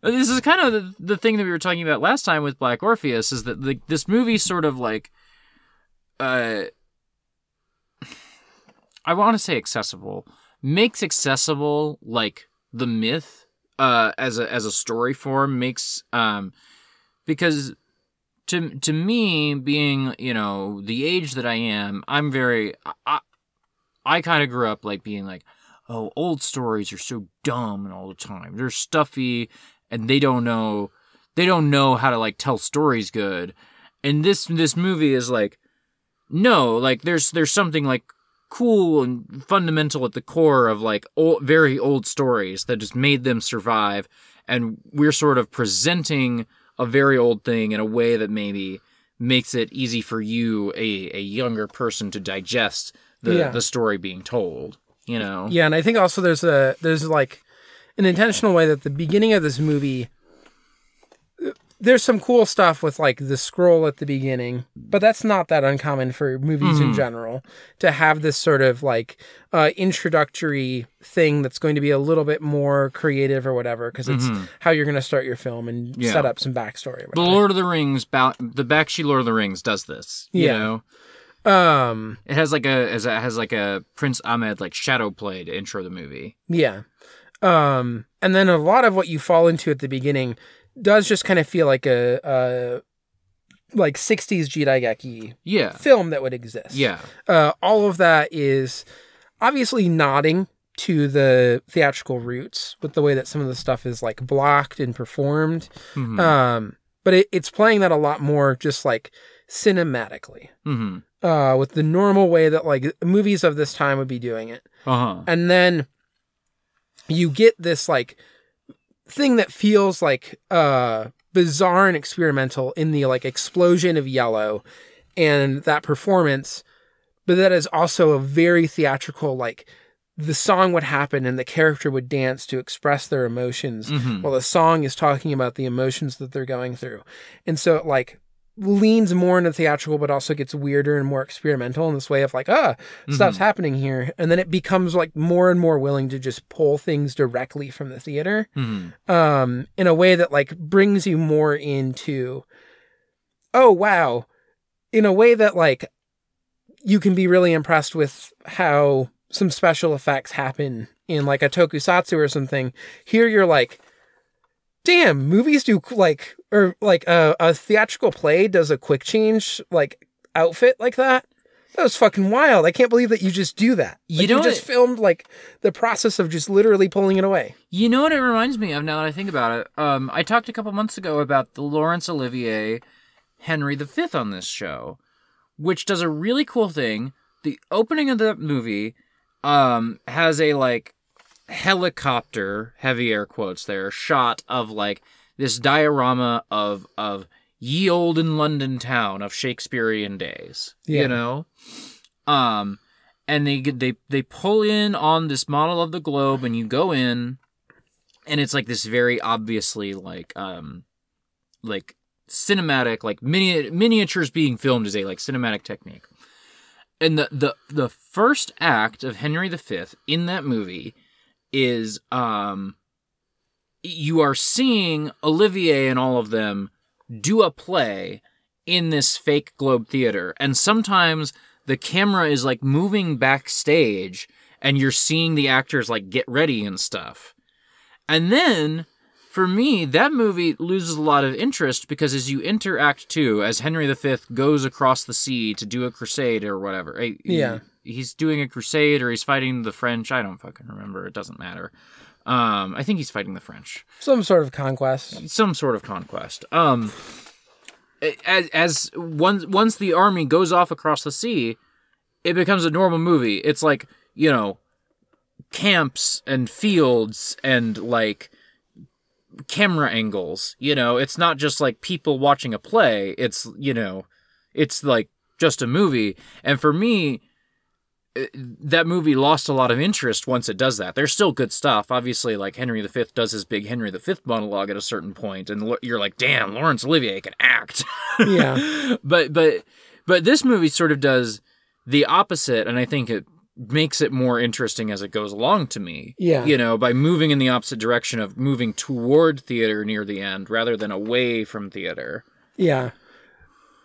this is kind of the, the thing that we were talking about last time with Black Orpheus is that the, this movie sort of like uh I want to say accessible, makes accessible like the myth uh as a as a story form makes um because to to me being you know the age that I am I'm very I I kind of grew up like being like oh old stories are so dumb and all the time. They're stuffy and they don't know they don't know how to like tell stories good. And this this movie is like no like there's there's something like cool and fundamental at the core of like old, very old stories that just made them survive and we're sort of presenting a very old thing in a way that maybe makes it easy for you a, a younger person to digest the, Yeah. the story being told you know Yeah, and I think also there's a there's like an intentional way that the beginning of this movie there's some cool stuff with like the scroll at the beginning, but that's not that uncommon for movies in general to have this sort of like uh, introductory thing that's going to be a little bit more creative or whatever because it's how you're going to start your film and Yeah. set up some backstory. Or the lord of the rings ba- the bakshi lord of the rings does this you Yeah. know Um, it has like a as it has like a prince ahmed like shadow play to intro the movie Yeah. Um, and then a lot of what you fall into at the beginning does just kind of feel like a, a like 60s Jidaigeki yeah film that would exist. yeah Uh, all of that is obviously nodding to the theatrical roots with the way that some of the stuff is like blocked and performed. Mhm. Um, but it, it's playing that a lot more just like cinematically. mm-hmm. Uh, with the normal way that like movies of this time would be doing it uh-huh and then you get this like thing that feels like uh bizarre and experimental in the like explosion of yellow and that performance but that is also a very theatrical like the song would happen and the character would dance to express their emotions Mhm. while the song is talking about the emotions that they're going through and so like leans more into theatrical but also gets weirder and more experimental in this way of like ah stuff's happening here. And then it becomes like more and more willing to just pull things directly from the theater Mhm. um in a way that like brings you more into oh wow in a way that like you can be really impressed with how some special effects happen in like a tokusatsu or something. Here you're like damn movies do like or like a, a theatrical play does a quick change like outfit like that? That was fucking wild. I can't believe that you just do that. You know you just filmed like the process of just literally pulling it away. You know what it reminds me of now that I think about it? Um, I talked a couple months ago about the Laurence Olivier Henry V on this show, which does a really cool thing. The opening of the movie um, has a like helicopter, heavy air quotes there, shot of like this diorama of of ye olden London town of Shakespearean days. Yeah. You know? Um and they they they pull in on this model of the globe and you go in and it's like this very obviously like um like cinematic like mini- miniatures being filmed is a like cinematic technique and the the the first act of Henry V in that movie is um you are seeing Olivier and all of them do a play in this fake globe theater and sometimes the camera is like moving backstage and you're seeing the actors like get ready and stuff and then for me that movie loses a lot of interest because as you enter act 2 as Henry V goes across the sea to do a crusade or whatever eh, he- Yeah. He's doing a crusade or he's fighting the French I don't fucking remember it doesn't matter um I think he's fighting the French some sort of conquest some sort of conquest. Um, as, as once once the army goes off across the sea, it becomes a normal movie. It's like you know, camps and fields and like camera angles. You know, it's not just like people watching a play. It's you know, it's like just a movie. And for me, Uh, that movie lost a lot of interest once it does that. There's still good stuff. Obviously, like Henry V does his big Henry V monologue at a certain point, and you're like, damn, Laurence Olivier can act. yeah but but but this movie sort of does the opposite, and I think it makes it more interesting as it goes along to me. Yeah. You know, by moving in the opposite direction of moving toward theater near the end rather than away from theater. Yeah.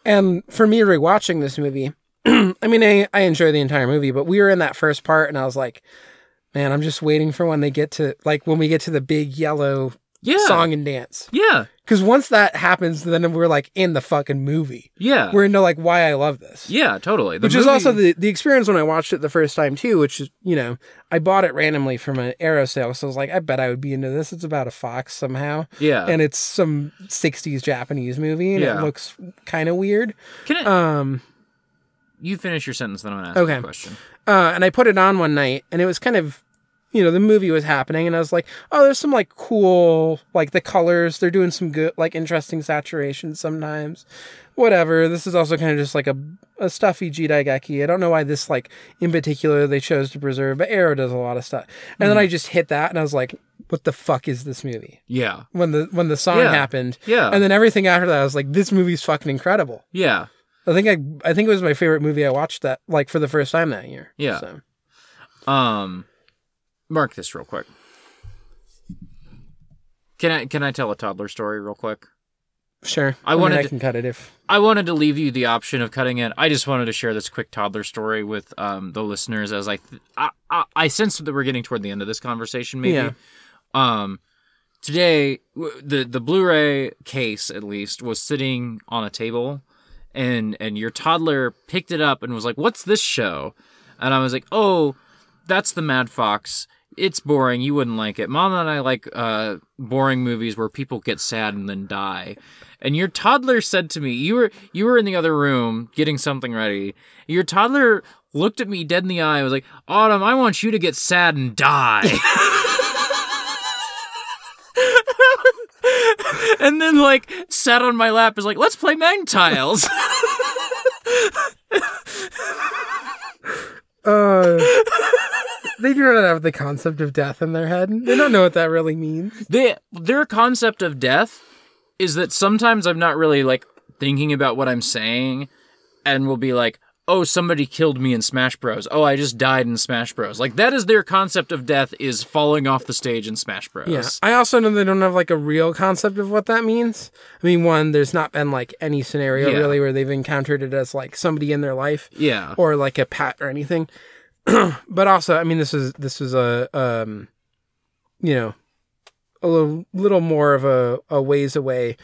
And for me rewatching this movie, I mean, I, I enjoy the entire movie, but we were in that first part and I was like, Man, I'm just waiting for when they get to like when we get to the big yellow Yeah. song and dance. Yeah. Because once that happens, then we're like in the fucking movie. Yeah. We're into like why I love this. yeah, totally. The which is also the the experience when I watched it the first time too. Which is you know I bought it randomly from an Arrow sale, so I was like, I bet I would be into this. It's about a fox somehow, Yeah. and it's some '60s Japanese movie, and Yeah. it looks kind of weird. Can I, Um, you finish your sentence, then I'm to ask Okay. a question. uh, and I put it on one night, and it was kind of, you know, the movie was happening, and I was like, oh, there's some like cool, like the colors, they're doing some good, like interesting saturation sometimes. Whatever. This is also kind of just like a, a stuffy Jidaigeki. I don't know why this, like, in particular, they chose to preserve, but Arrow does a lot of stuff. And then I just hit that, and I was like, what the fuck is this movie? Yeah. When the when the song Yeah. happened, Yeah. and then everything after that, I was like, this movie's fucking incredible. yeah. I think I I think it was my favorite movie I watched that like for the first time that year. Yeah. So. Um, mark this real quick. Can I can I tell a toddler story real quick? Sure. I I, wanted wanted I to- can cut it if I wanted to leave you the option of cutting it. I just wanted to share this quick toddler story with um, the listeners as I, th- I, I I sensed that we're getting toward the end of this conversation. Maybe. Yeah. Um, today the the Blu-ray case at least was sitting on a table, and and your toddler picked it up and was like, "What's this show?" And I was like, "Oh, that's the Mad Fox." It's boring. You wouldn't like it. Mom and I like uh, boring movies where people get sad and then die. And your toddler said to me, "You were you were in the other room getting something ready. Your toddler looked at me dead in the eye. and was like, Autumn, I want you to get sad and die." and then like sat on my lap is like, "Let's play Magna-Tiles." uh they do not have the concept of death in their head. They don't know what that really means. they, their concept of death is that sometimes I'm not really like thinking about what I'm saying and will be like, oh, somebody killed me in Smash Bros. Oh, I just died in Smash Bros. Like that is their concept of death is falling off the stage in Smash Bros. Yeah. I also know they don't have like a real concept of what that means. I mean, one, there's not been like any scenario Yeah. really where they've encountered it as like somebody in their life Yeah. or like a pet or anything. but also, I mean, this is this is a um, you know, a little little more of a, a ways away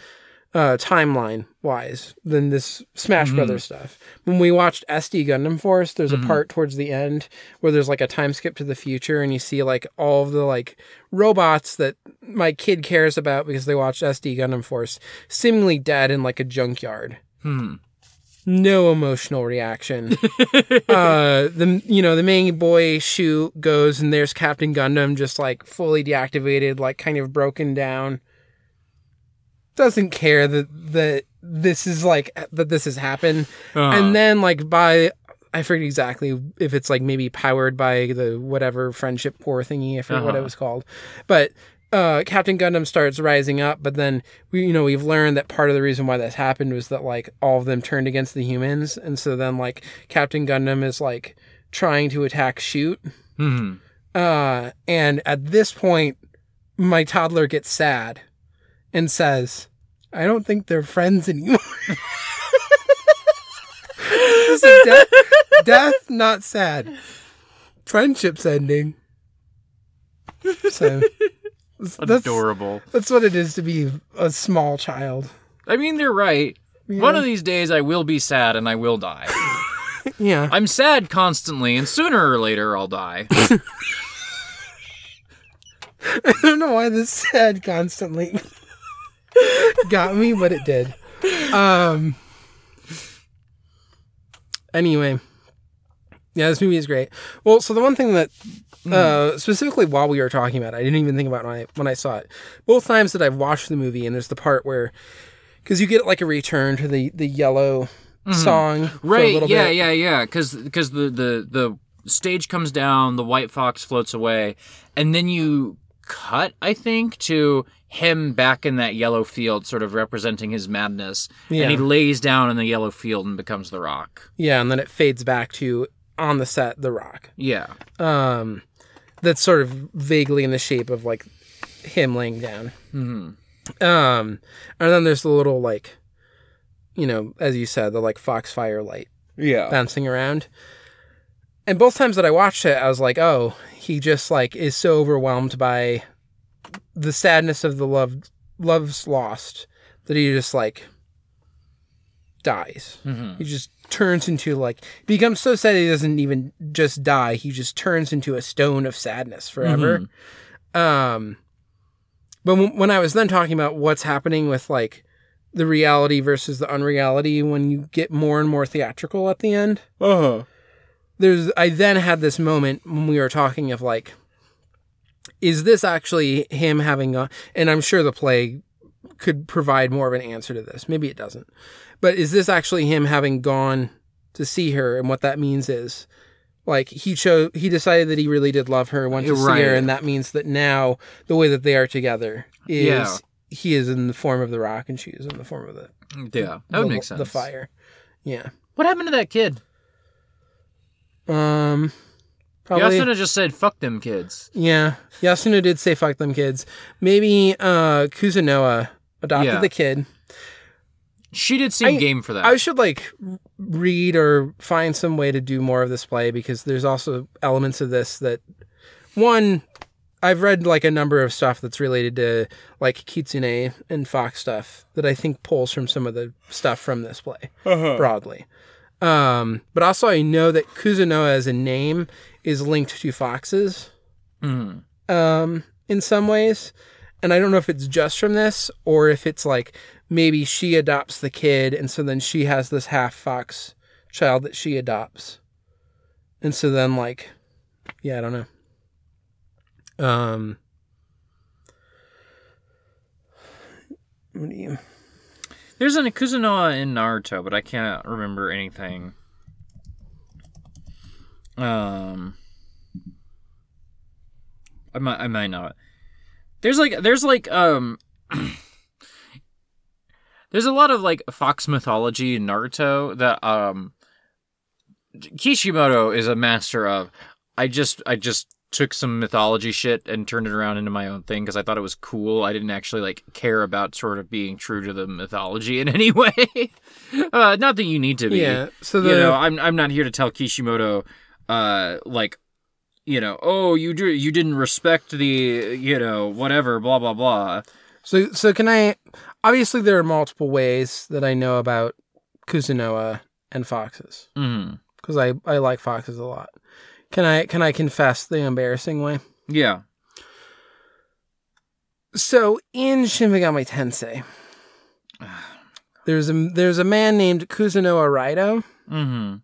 uh timeline wise than this Smash Mhm. Brothers stuff. When we watched SD Gundam Force, there's Mhm. a part towards the end where there's like a time skip to the future and you see like all of the like robots that my kid cares about because they watched SD Gundam Force seemingly dead in like a junkyard Hmm. no emotional reaction. uh, the you know the main boy Shute goes and there's Captain Gundam just like fully deactivated, like kind of broken down. Doesn't care that that this is like that this has happened, Uh, and then like by I forget exactly if it's like maybe powered by the whatever friendship core thingy. I forget what it Uh-huh. was called, but uh, Captain Gundam starts rising up, but then we, you know, we've learned that part of the reason why this happened was that like all of them turned against the humans, and so then like Captain Gundam is like trying to attack Shute, hmm. uh, and at this point, my toddler gets sad and says, "I don't think they're friends anymore." death, death, not sad. Friendship's ending. So that's Adorable. that's what it is to be a small child. I mean, they're right. Yeah. One of these days I will be sad and I will die. Yeah. I'm sad constantly, and sooner or later I'll die. I don't know why this sad constantly got me, but it did. Um. Anyway, yeah, this movie is great. Well, so the one thing that, uh, specifically while we were talking about, it, I didn't even think about when I when I saw it. Both times that I've watched the movie, and there's the part where, because you get like a return to the the yellow song, for a Right? little Yeah, bit. yeah, yeah. Because because the the the stage comes down, the white fox floats away, and then you cut, I think, to him back in that yellow field, sort of representing his madness, Yeah. and he lays down in the yellow field and becomes the Rock. yeah, and then it fades back to on the set, The Rock. Yeah. um, that's sort of vaguely in the shape of like him laying down. hmm Um, and then there's the little like, you know, as you said, the like foxfire light Yeah. bouncing around. and both times that I watched it, I was like, oh, he just like is so overwhelmed by the sadness of the love love's lost that he just like dies. He just turns into like becomes so sad he doesn't even just die. He just turns into a stone of sadness forever. Um, but when, when I was then talking about what's happening with like the reality versus the unreality when you get more and more theatrical at the end, Uh-huh. there's I then had this moment when we were talking of like, is this actually him having a? And I'm sure the play could provide more of an answer to this. Maybe it doesn't, but is this actually him having gone to see her? And what that means is, like he chose he decided that he really did love her, went to see her, and that means that now the way that they are together is Yeah. he is in the form of the rock and she is in the form of the Yeah, that would make sense. the fire. Yeah. What happened to that kid? Um. Probably. Yasuna just said, "Fuck them kids." Yeah, Yasuna did say "fuck them kids." Maybe uh, Kuzunoha adopted Yeah. the kid. She did seem I- game for that. I should like read or find some way to do more of this play because there's also elements of this that one I've read like a number of stuff that's related to like Kitsune and Fox stuff that I think pulls from some of the stuff from this play broadly. Um, but also I know that Kuzunoha as a name is linked to foxes Mhm. um, in some ways. And I don't know if it's just from this or if it's like maybe she adopts the kid and so then she has this half fox child that she adopts. And so then like yeah, I don't know. Um what do you There's an Kuzunoha in Naruto, but I can't remember anything. Um, I might, I might not. There's like, there's like, um, there's a lot of like fox mythology in Naruto that um, Kishimoto is a master of. I just, I just took some mythology shit and turned it around into my own thing because I thought it was cool. I didn't actually like care about sort of being true to the mythology in any way. uh, not that you need to be. Yeah. So the you know, I'm I'm not here to tell Kishimoto, uh, like, you know, oh, you do you didn't respect the, you know, whatever, blah blah blah. So so can I obviously there are multiple ways that I know about Kuzunoha and foxes. because I, I like foxes a lot. Can I can I confess the embarrassing way? Yeah. So in Shin Megami Tensei, there's a there's a man named Kuzunoha Raido, hmm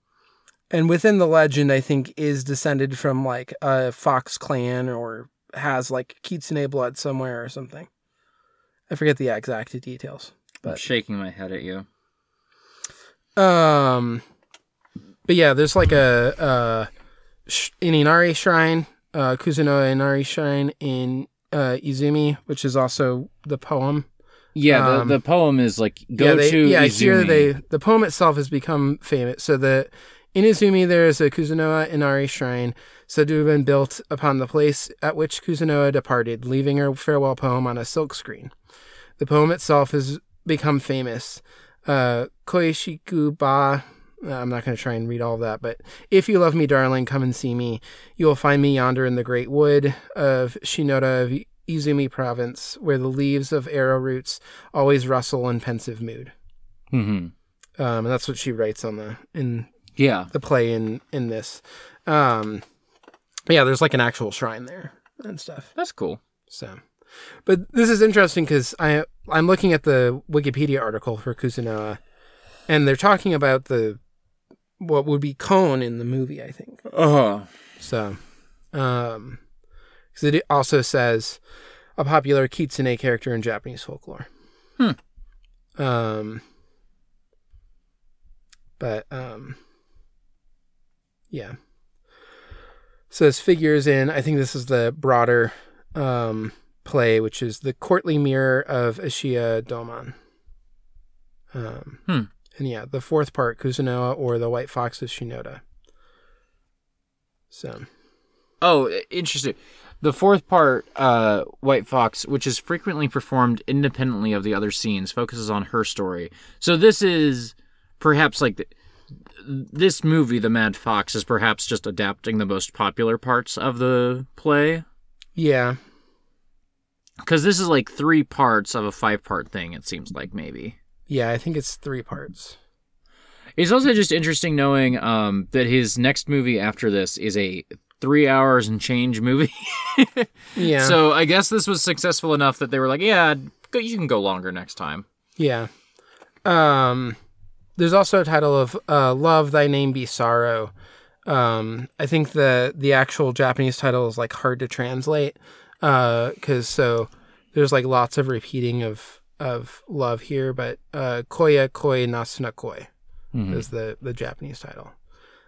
and within the legend, I think is descended from like a fox clan or has like Kitsune blood somewhere or something. I forget the exact details. I'm shaking my head at you. Um, but yeah, there's like a uh, an Inari shrine, uh, Inari shrine in uh, Izumi, which is also the poem. Yeah, Um, the, the poem is like go yeah, they, to yeah. Izumi. Here they the poem itself has become famous. So the in Izumi there is a Kuzunoha Inari shrine said to have been built upon the place at which Kuzunoha departed, leaving her farewell poem on a silk screen. The poem itself has become famous. Uh, Koishiku ba. uh, I'm not going to try and read all of that, but if you love me, darling, come and see me. You will find me yonder in the great wood of Shinoda of Izumi province, where the leaves of arrow roots always rustle in pensive mood. hmm Um, and that's what she writes on the in Yeah. the play in in this. Um, yeah, there's like an actual shrine there and stuff. That's cool. So, but this is interesting because I I'm looking at the Wikipedia article for Kuzunoha, and they're talking about the what would be Kon in the movie. I think Uh huh. so. Um, because it also says a popular kitsune character in Japanese folklore. Hmm. Um. But um. Yeah. Says figures in. I think this is the broader um play, which is the courtly mirror of Ashiya Doman. Um. Hmm. And yeah, the fourth part, Kuzunoha or the White Fox of Shinoda. So. Oh, interesting. The fourth part, uh, White Fox, which is frequently performed independently of the other scenes, focuses on her story. So this is perhaps like the, this movie, The Mad Fox, is perhaps just adapting the most popular parts of the play. Yeah. Because this is like three parts of a five part thing, it seems like, maybe. Yeah, I think it's three parts. It's also just interesting knowing um, that his next movie after this is a three hours and change movie. Yeah. So I guess this was successful enough that they were like, yeah, you can go longer next time. Yeah. Um there's also a title of uh Love Thy Name Be Sorrow. Um I think the the actual Japanese title is like hard to translate. Uh cuz so there's like lots of repeating of of love here, but uh Koiya Koi Nasuna Koi is the the Japanese title.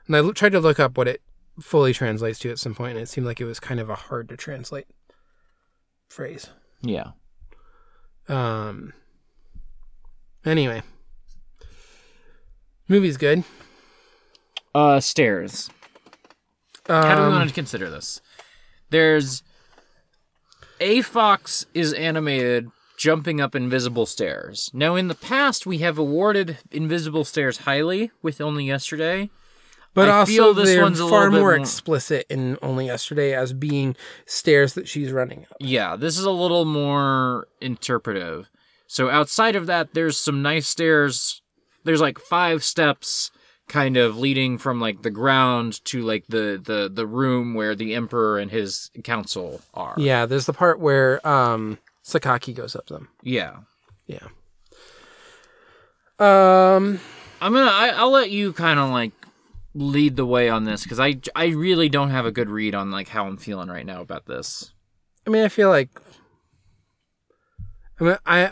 And I l- tried to look up what it fully translates to at some point and it seemed like it was kind of a hard to translate phrase. Yeah. Um. Anyway, movie's good. Uh, stairs. How do we Um, want to consider this? There's a fox is animated jumping up invisible stairs. Now, in the past, we have awarded invisible stairs highly with only yesterday. but I also feel this they're one's far little more more- explicit in Only Yesterday as being stairs that she's running up. Yeah, this is a little more interpretive. So outside of that, there's some nice stairs. There's like five steps kind of leading from like the ground to like the the the room where the emperor and his council are. Yeah, there's the part where um Sakaki goes up them. Yeah. Yeah. Um. I'm gonna. I, I'll let you kind of like lead the way on this because I I really don't have a good read on like how I'm feeling right now about this. I mean, I feel like. I mean, I.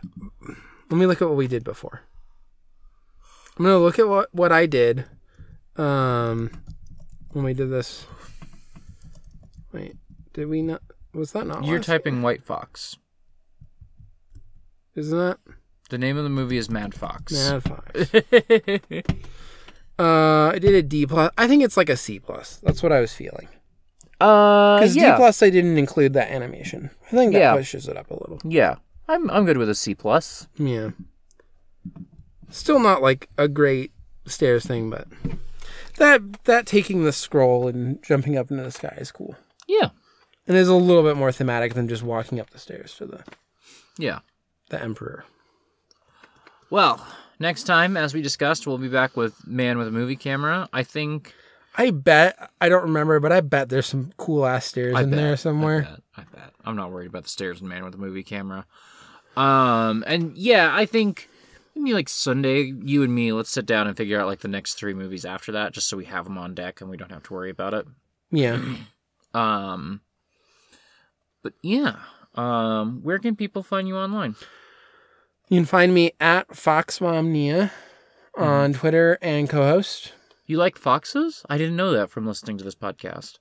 Let me look at what we did before. I'm gonna look at what what I did. Um, when we did this. Wait, did we not? Was that not? You're typing White Fox. Isn't that The name of the movie is Mad Fox. Mad Fox? uh, I did a D plus. I think it's like a C plus. That's what I was feeling. uh, Because D plus, I didn't include that animation. I think that Yeah. pushes it up a little. Yeah, I'm I'm good with a C plus. Yeah. Still not like a great stairs thing, but that that taking the scroll and jumping up into the sky is cool. Yeah, And is a little bit more thematic than just walking up the stairs to the yeah. the emperor. Well, next time, as we discussed, we'll be back with Man with a Movie Camera. I think I bet I don't remember, but I bet there's some cool ass stairs I in bet, there I somewhere. bet, I bet. I'm not worried about the stairs and Man with a Movie Camera. Um, and yeah, I think maybe like Sunday, you and me, let's sit down and figure out like the next three movies after that, just so we have them on deck and we don't have to worry about it. Yeah. Um, but yeah, um, where can people find you online? You can find me at FoxMomNia on Twitter and co-host. You like foxes? I didn't know that from listening to this podcast.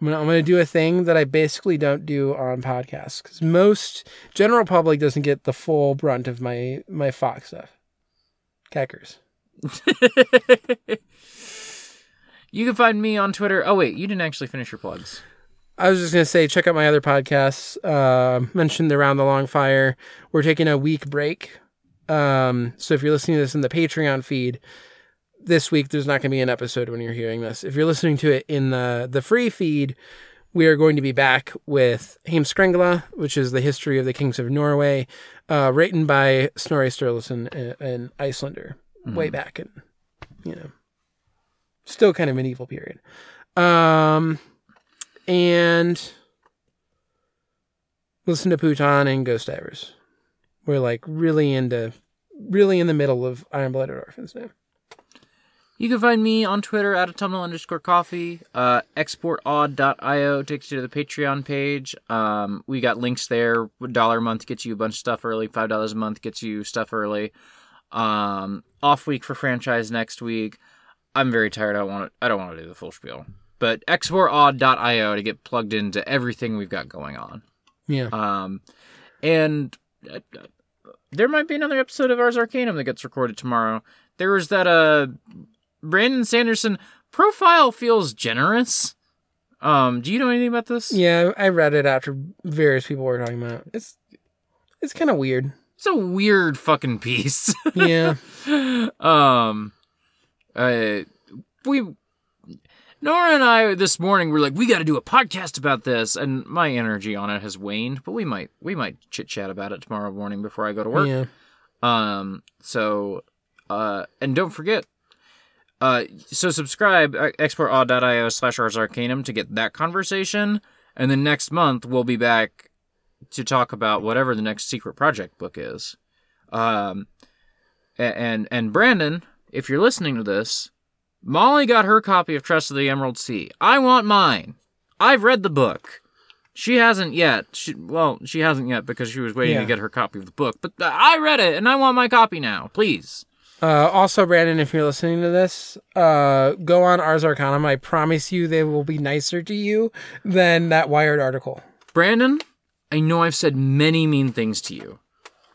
I'm gonna, I'm gonna do a thing that I basically don't do on podcasts because most general public doesn't get the full brunt of my my fox stuff. Keckers. You can find me on Twitter. Oh wait, you didn't actually finish your plugs. I was just gonna say, check out my other podcasts. Uh, mentioned around the Long Fire. We're taking a week break. Um, so if you're listening to this in the Patreon feed, this week there's not gonna be an episode when you're hearing this. If you're listening to it in the the free feed, we are going to be back with Heimskringla, which is the history of the kings of Norway, uh, written by Snorri Sturluson, an Icelander, way back in, you know, still kind of medieval period. Um, and listen to Pootan and Ghost Divers. We're like really into, really in the middle of Iron Blooded Orphans now. You can find me on Twitter at autumnal underscore coffee. Uh, exportaud.io takes you to the Patreon page. Um, we got links there. Dollar a month gets you a bunch of stuff early. Five dollars a month gets you stuff early. Um, off week for franchise next week. I'm very tired. I don't want to. I don't want to do the full spiel. But exportaud.io to get plugged into everything we've got going on. Yeah. Um, and uh, there might be another episode of Ars Arcanum that gets recorded tomorrow. There was that uh Brandon Sanderson profile feels generous. Um, do you know anything about this? Yeah, I read it after various people were talking about it. It's it's kind of weird. it's a weird fucking piece. Yeah. um, uh, we Nora and I this morning were like, we got to do a podcast about this, and my energy on it has waned. But we might we might chit chat about it tomorrow morning before I go to work. yeah. Um, so, uh, and don't forget, uh, so subscribe, uh, exportaud.io slash Ars Arcanum to get that conversation. And then next month, we'll be back to talk about whatever the next secret project book is. Um, and, and Brandon, if you're listening to this, Molly got her copy of Tress of the Emerald Sea. I want mine. I've read the book. She hasn't yet. She, well, she hasn't yet because she was waiting Yeah. to get her copy of the book. But uh, I read it, and I want my copy now. Please. Uh, also, Brandon, if you're listening to this, uh, go on Ars Arcanum. I promise you they will be nicer to you than that Wired article. Brandon, I know I've said many mean things to you.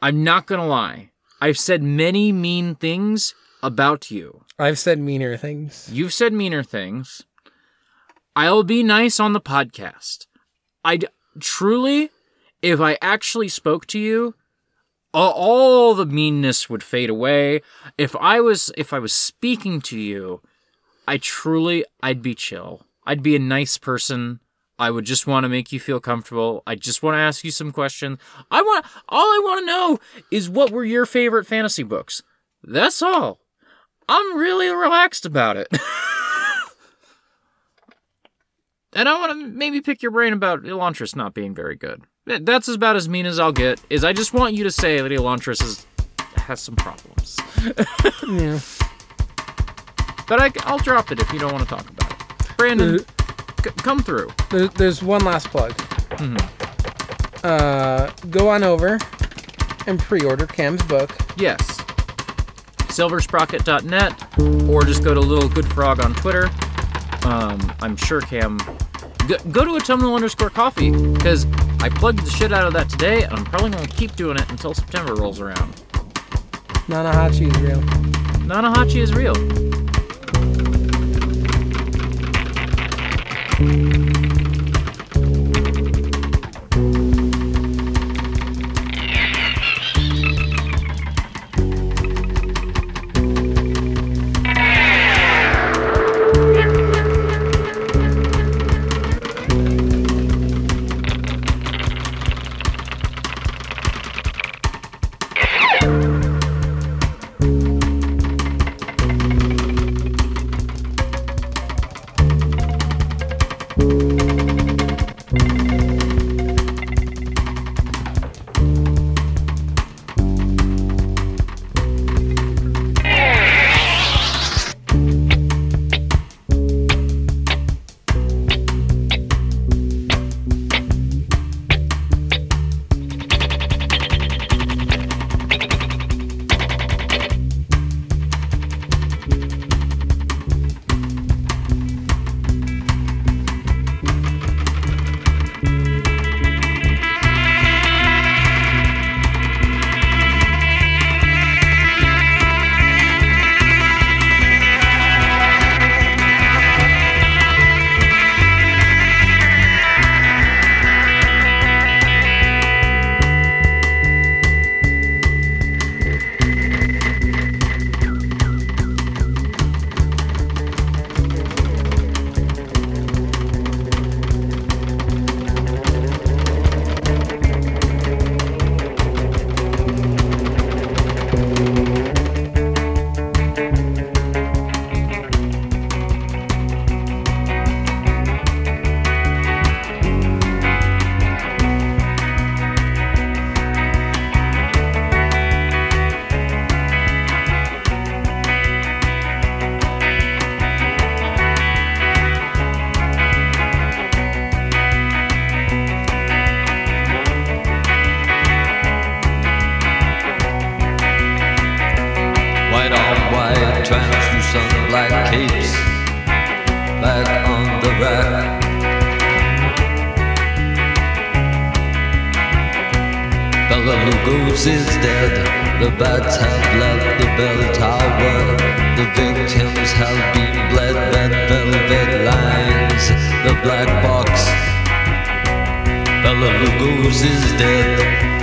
I'm not gonna lie. I've said many mean things about you. I've said meaner things. You've said meaner things. I'll be nice on the podcast. I'd truly, if I actually spoke to you, all, the meanness would fade away. If I was, if I was speaking to you, I truly, I'd be chill. I'd be a nice person. I would just want to make you feel comfortable. I just want to ask you some questions. I want, all I want to know is what were your favorite fantasy books? That's all. I'm really relaxed about it. and I want to maybe pick your brain about Elantris not being very good. That- That's about as mean as I'll get. Is I just want you to say that Elantris is, has some problems. Yeah. But I, I'll drop it if you don't want to talk about it. Brandon, c- come through. There, there's one last plug. Uh, go on over and pre-order Cam's book. Yes. Silversprocket.net, or just go to Little Good Frog on Twitter. Um, I'm sure Cam. Go, go to autumnal underscore coffee, because I plugged the shit out of that today, and I'm probably going to keep doing it until September rolls around. Nanahachi is real. Nanahachi is real. Bella Lugos is dead.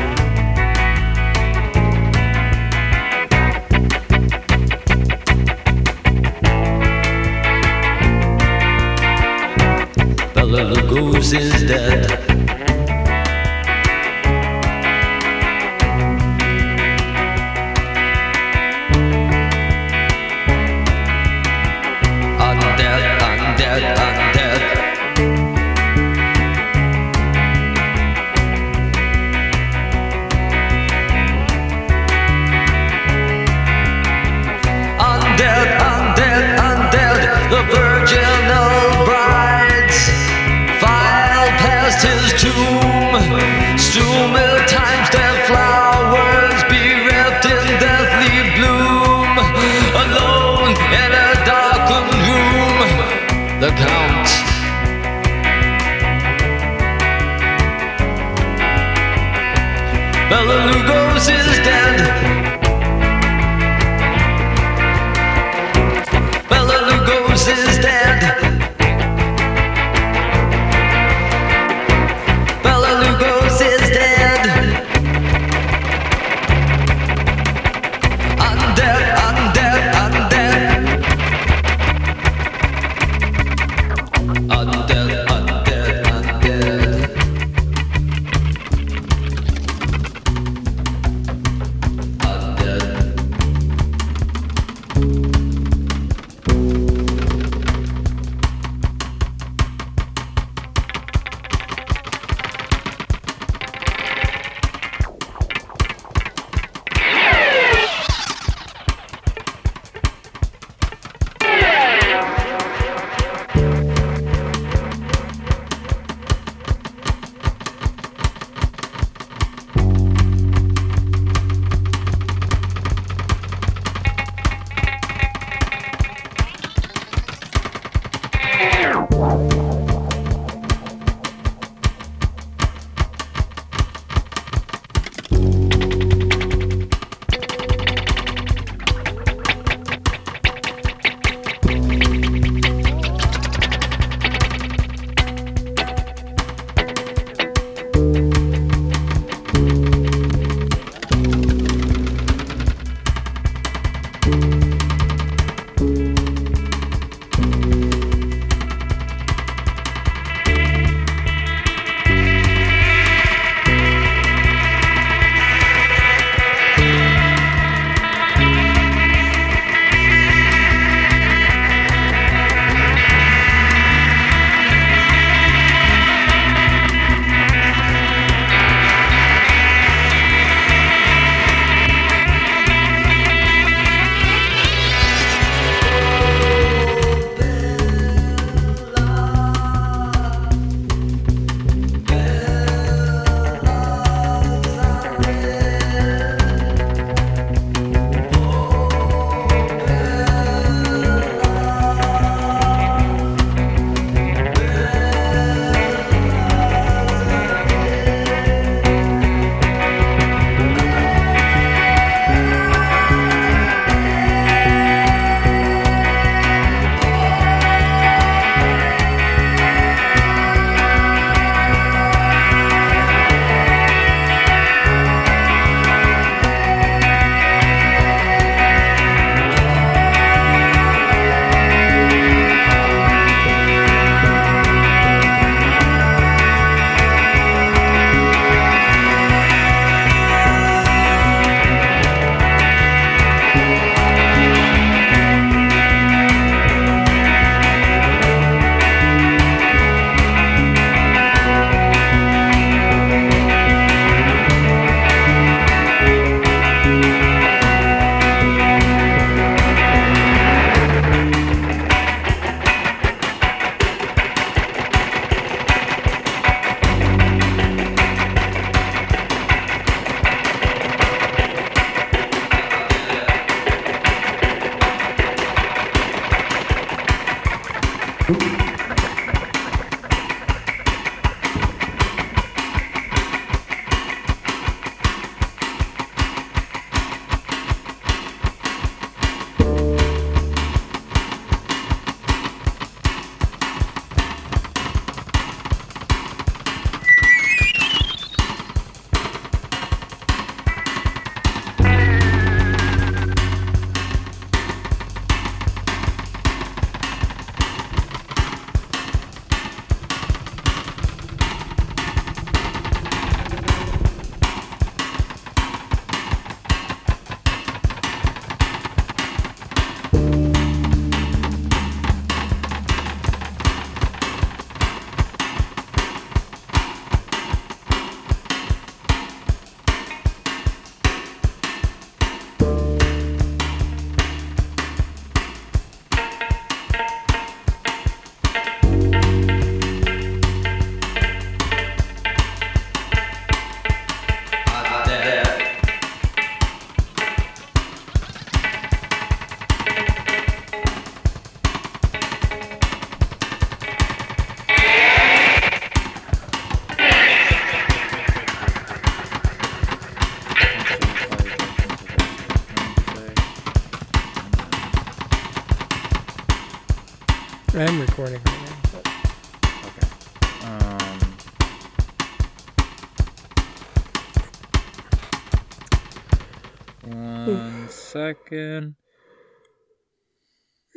Second.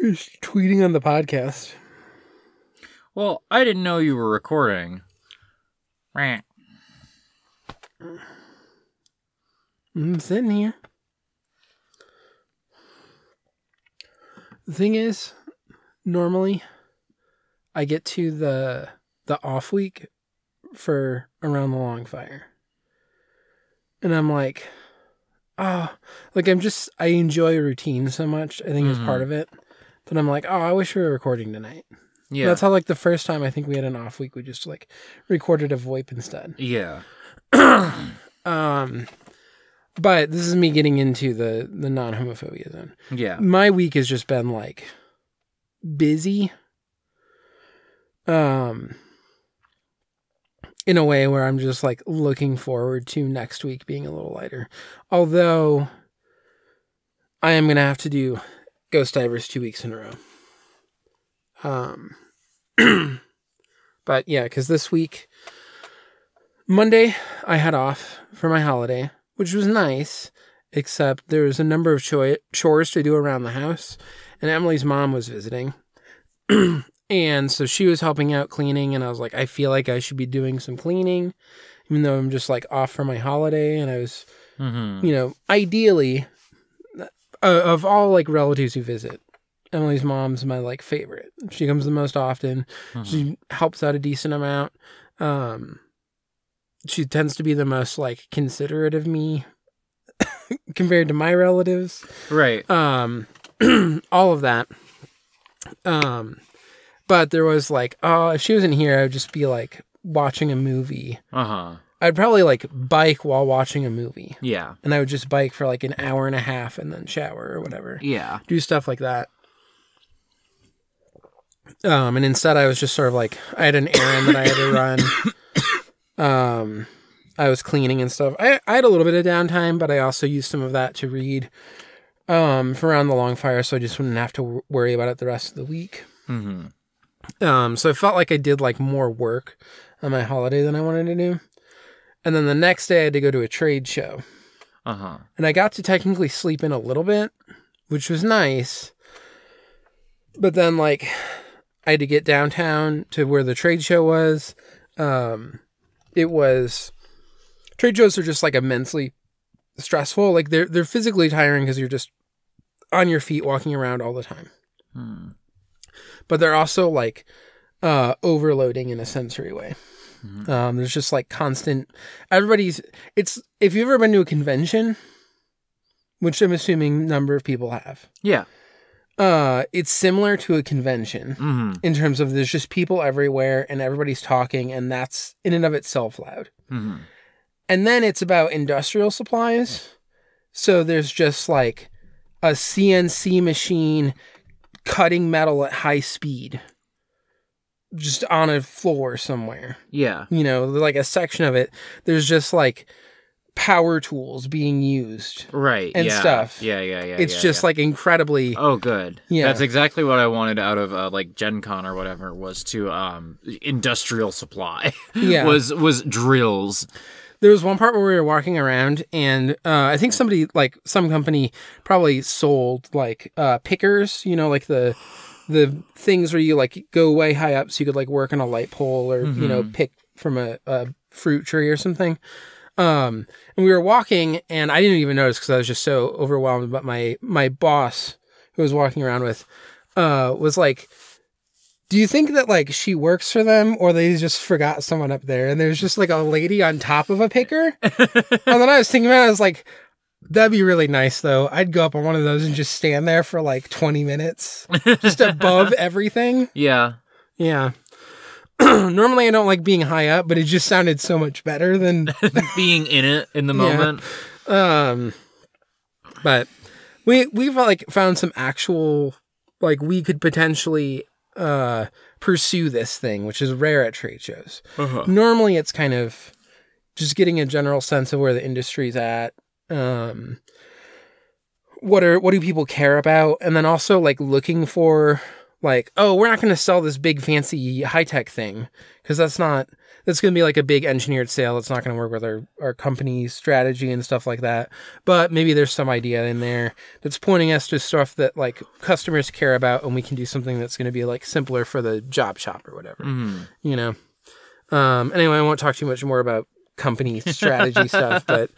just tweeting on the podcast. Well, I didn't know you were recording. I'm mm, sitting here. The thing is, normally I get to the the off week for around the long fire. And I'm like, oh, like I'm just I enjoy routine so much. I think it's part of it. That I'm like, oh, I wish we were recording tonight. Yeah. That's how like the first time I think we had an off week, we just like recorded a VoIP instead. yeah. Um, but this is me getting into the the non homophobia zone. Yeah. My week has just been like busy. Um, in a way where I'm just like looking forward to next week being a little lighter. Although I am gonna have to do Ghost Divers two weeks in a row. Um, but yeah, because this week, Monday, I had off for my holiday, which was nice, except there was a number of choi- chores to do around the house, and Emily's mom was visiting. and so she was helping out cleaning, and I was like, I feel like I should be doing some cleaning, even though I'm just like off for my holiday. And I was, Mm-hmm. you know, ideally, uh, of all like relatives who visit, Emily's mom's my like favorite. She comes the most often. She helps out a decent amount. Um, she tends to be the most like considerate of me compared to my relatives. Right. Um, all of that. Um, but there was like, oh, if she wasn't here, I would just be like watching a movie. Uh huh. I'd probably like bike while watching a movie, Yeah. and I would just bike for like an hour and a half and then shower or whatever Yeah. do stuff like that. Um, and instead, I was just sort of like I had an errand that I had to run. Um, I was cleaning and stuff. I, I had a little bit of downtime, but I also used some of that to read. Um, for around the long fire, so I just wouldn't have to w- worry about it the rest of the week. Mm-hmm. Um, so I felt like I did like more work on my holiday than I wanted to do. And then the next day, I had to go to a trade show. Uh huh. And I got to technically sleep in a little bit, which was nice. But then, like, I had to get downtown to where the trade show was. Um, it was trade shows are just like immensely stressful. Like they're they're physically tiring because you're just on your feet walking around all the time. Hmm. But they're also like uh, overloading in a sensory way. Um, there's just like constant. Everybody's. It's if you've ever been to a convention, which I'm assuming number of people have. Yeah. Uh, it's similar to a convention Mm-hmm. in terms of there's just people everywhere and everybody's talking, and that's in and of itself loud. Mm-hmm. And then it's about industrial supplies. So there's just like a CNC machine cutting metal at high speed, just on a floor somewhere. Yeah. You know, like a section of it. There's just like power tools being used. Right. And yeah. stuff. Yeah. Yeah. Yeah. it's yeah, just yeah. like incredibly. Oh, good. Yeah. That's exactly what I wanted out of uh, like Gen Con or whatever was to um industrial supply. Yeah. was was drills. There was one part where we were walking around, and uh, I think somebody, like some company, probably sold like uh, pickers. You know, like the the things where you like go way high up, so you could like work on a light pole or you know pick from a, a fruit tree or something. Um, and we were walking, and I didn't even notice because I was just so overwhelmed. But my my boss, who I was walking around with, uh, was like, "Do you think that like she works for them, or they just forgot someone up there?" And there's just like a lady on top of a picker. and then I was thinking about, it, I was like, "That'd be really nice, though. I'd go up on one of those and just stand there for like 20 minutes, just above everything." Yeah. Yeah. Normally, I don't like being high up, but it just sounded so much better than Being in it in the Yeah. moment. um but we we've like found some actual like we could potentially uh pursue this thing which is rare at trade shows Uh-huh. normally it's kind of just getting a general sense of where the industry's at um what are what do people care about and then also like looking for like, oh, we're not going to sell this big fancy high tech thing because that's not that's going to be like a big engineered sale. It's not going to work with our our company strategy and stuff like that. But maybe there's some idea in there that's pointing us to stuff that like customers care about, and we can do something that's going to be like simpler for the job shop or whatever. You know. Um. Anyway, I won't talk too much more about company strategy stuff, but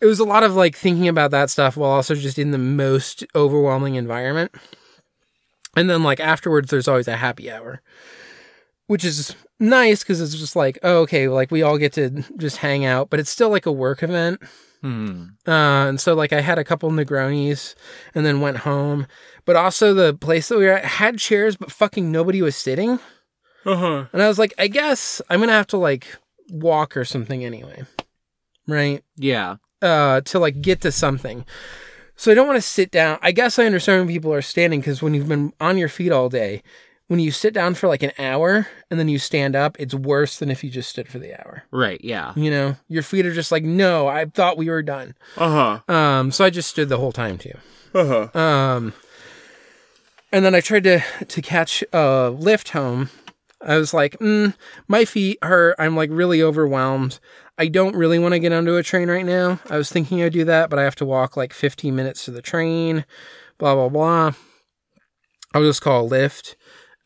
it was a lot of like thinking about that stuff while also just in the most overwhelming environment. And then like afterwards, there's always a happy hour, which is nice because it's just like, oh, okay, like we all get to just hang out, but it's still like a work event. Hmm. Uh, and so like I had a couple Negronis and then went home, but also the place that we were at had chairs, but fucking nobody was sitting. Uh huh. And I was like, I guess I'm gonna have to like walk or something anyway, right? Yeah. uh, to like get to something. So I don't want to sit down. I guess I understand when people are standing because when you've been on your feet all day, when you sit down for like an hour and then you stand up, it's worse than if you just stood for the hour. Right. Yeah. You know, your feet are just like, no, I thought we were done. Uh huh. Um, so I just stood the whole time too. Uh huh. Um, and then I tried to to catch a lift home. I was like, mm, my feet hurt. I'm like really overwhelmed. I don't really want to get onto a train right now. I was thinking I'd do that, but I have to walk like 15 minutes to the train. Blah blah blah. I'll just call a lift.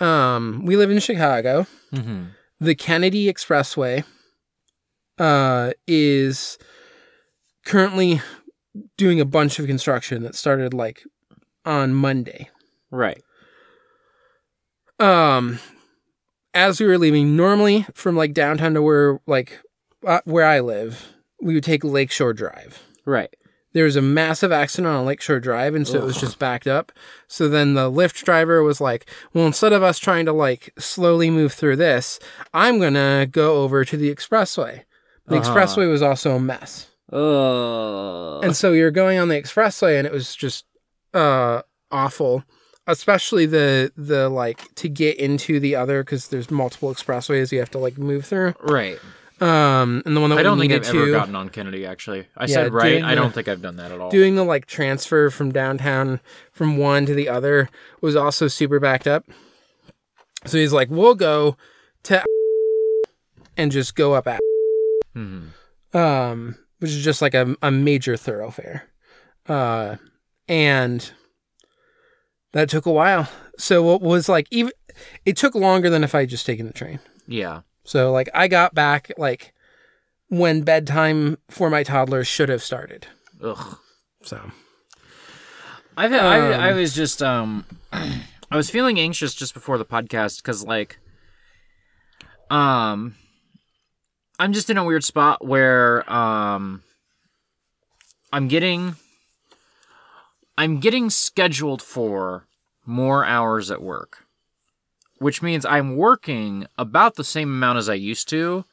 Um, we live in Chicago. Mm-hmm. The Kennedy Expressway uh, is currently doing a bunch of construction that started like on Monday. Right. um as we were leaving normally from like downtown to where like uh, where i live we would take lakeshore drive Right. There was a massive accident on lakeshore drive and so it was just backed up so then the Lyft driver was like well instead of us trying to like slowly move through this i'm gonna go over to the expressway the Uh-huh. expressway was also a mess Uh. and so you're going on the expressway and it was just uh awful especially the the like to get into the other because there's multiple expressways you have to like move through right. Um and the one that I don't we think I've needed ever gotten on Kennedy. Actually, I Yeah, said right. I the- don't think I've done that at all. doing the like transfer from downtown from one to the other was also super backed up so he's like we'll go to and just go up at Mhm. um, which is just like a, a major thoroughfare. Uh, and that took a while. So what was like even it took longer than if I had just taken the train. Yeah. So like I got back like when bedtime for my toddler should have started. Ugh. So I've had, I, Um, I was just um I was feeling anxious just before the podcast because like um I'm just in a weird spot where um I'm getting I'm getting scheduled for more hours at work. Which means I'm working about the same amount as I used to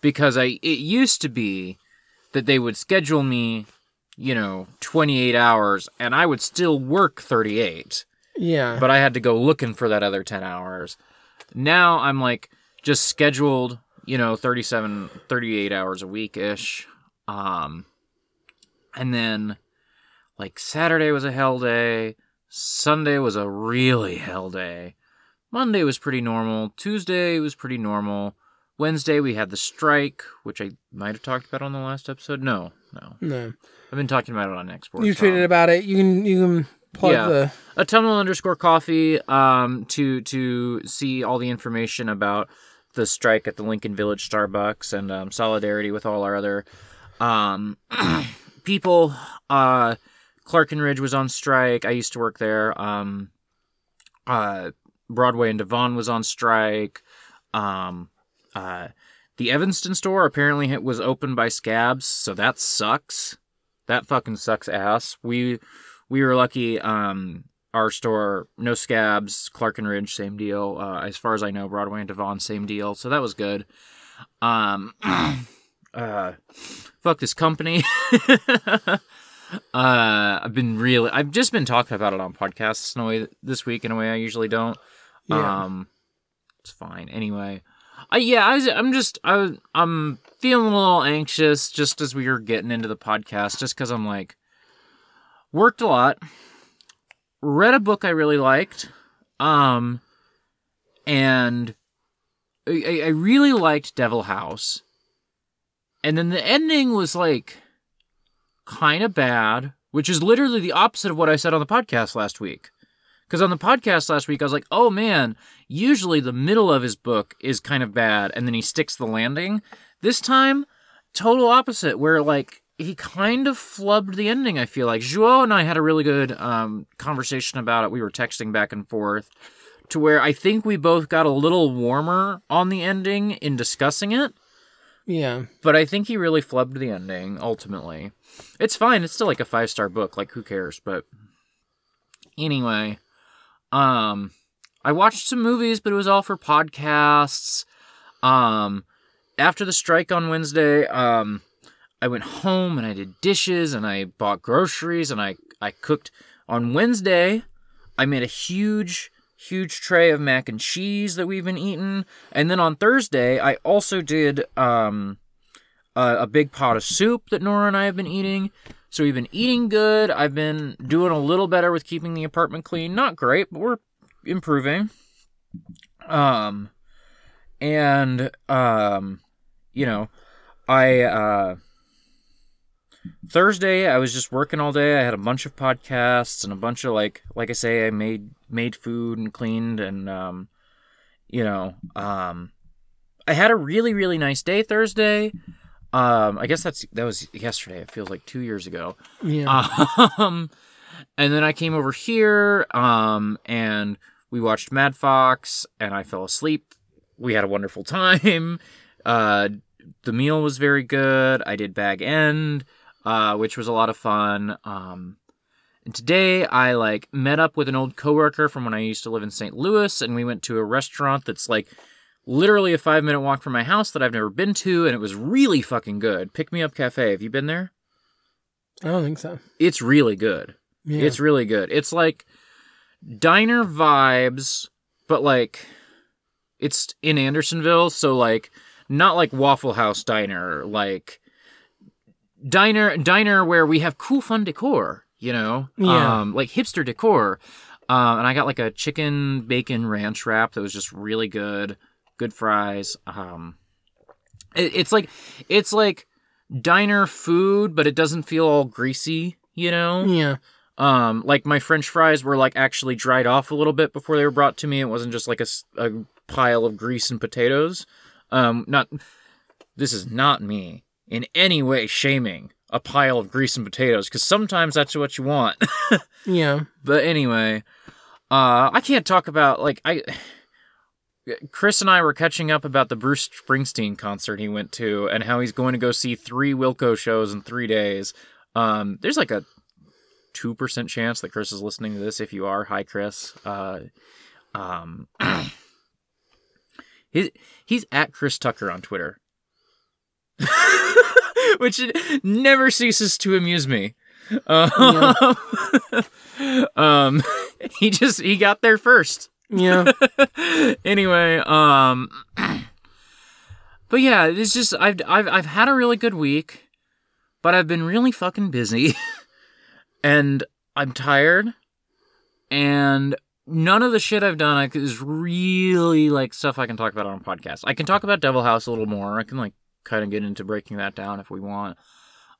because I it used to be that they would schedule me you know, 28 hours and I would still work 38, yeah. but I had to go looking for that other 10 hours. Now I'm like just scheduled, you know, 37, 38 hours a week ish. Um, and then like Saturday was a hell day. Sunday was a really hell day. Monday was pretty normal. Tuesday was pretty normal. Wednesday we had the strike, which I might have talked about on the last episode. No, no. no. I've been talking about it on Export. You tweeted about it. You can you can plug Yeah. the autumnal underscore coffee um, to to see all the information about the strike at the Lincoln Village Starbucks and um, solidarity with all our other um, people. Uh, Clark and Ridge was on strike. I used to work there. Um, uh, Broadway and Devon was on strike. Um, uh, the Evanston store apparently it was opened by scabs, so that sucks. That fucking sucks ass. We we were lucky. Um, our store, no scabs. Clark and Ridge, same deal. Uh, as far as I know, Broadway and Devon, same deal. So that was good. Um, uh, fuck this company. uh, I've been really, I've just been talking about it on podcasts in a way this week in a way I usually don't. Yeah. Um, it's fine. Anyway, I yeah, I was, I'm just, I, I'm feeling a little anxious just as we were getting into the podcast, just because I'm like, worked a lot, read a book I really liked, Um, and I, I- really liked Devil House. And then the ending was like kind of bad, which is literally the opposite of what I said on the podcast last week. Because on the podcast last week, I was like, oh man, usually the middle of his book is kind of bad, and then he sticks the landing. This time, total opposite, where like he kind of flubbed the ending, I feel like. Joao and I had a really good um, conversation about it. We were texting back and forth to where I think we both got a little warmer on the ending in discussing it Yeah. but I think he really flubbed the ending ultimately. It's fine. It's still like a five star book. Like who cares? But anyway, um, I watched some movies, but it was all for podcasts. Um, after the strike on Wednesday, um, I went home and I did dishes and I bought groceries and I I cooked on Wednesday. I made a huge huge tray of mac and cheese that we've been eating, and then on Thursday I also did um a, a big pot of soup that Nora and I have been eating. So we've been eating good. I've been doing a little better with keeping the apartment clean. Not great, but we're improving. Um and um you know, I uh Thursday I was just working all day. I had a bunch of podcasts and a bunch of like like I say I made made food and cleaned and um you know, um I had a really really nice day Thursday. Um I guess that's that was yesterday. It feels like 2 years ago. Yeah. Um, and then I came over here, um, and we watched Mad Fox, and I fell asleep. We had a wonderful time. Uh, the meal was very good. I did Bag End, uh, which was a lot of fun. Um, and today I like met up with an old coworker from when I used to live in St. Louis, and we went to a restaurant that's like literally a five minute walk from my house that I've never been to, and it was really fucking good. Pick Me Up Cafe. Have you been there? I don't think so. It's really good. Yeah. It's really good. It's like diner vibes, but like it's in Andersonville, so like not like Waffle House diner, like diner diner where we have cool fun decor, you know? Yeah. Um like hipster decor. Um and I got like a chicken bacon ranch wrap that was just really good. Good fries. Um it, it's like it's like diner food, but it doesn't feel all greasy, you know? yeah. Um, like my French fries were like actually dried off a little bit before they were brought to me. It wasn't just like a, a pile of grease and potatoes. Um, not this is not me in any way shaming a pile of grease and potatoes because sometimes that's what you want. Yeah. but anyway, uh, I can't talk about like I. Chris and I were catching up about the Bruce Springsteen concert he went to and how he's going to go see three Wilco shows in three days. Um, there's like a two percent chance that Chris is listening to this. If you are, hi Chris. Uh, um, he, he's at Chris Tucker on Twitter, which never ceases to amuse me. Um, um, he just he got there first Yeah. anyway, um But yeah, it's just I've I've I've had a really good week, but I've been really fucking busy. and I'm tired. And none of the shit I've done is really like stuff I can talk about on a podcast. I can talk about Devil House a little more. I can like kind of get into breaking that down if we want.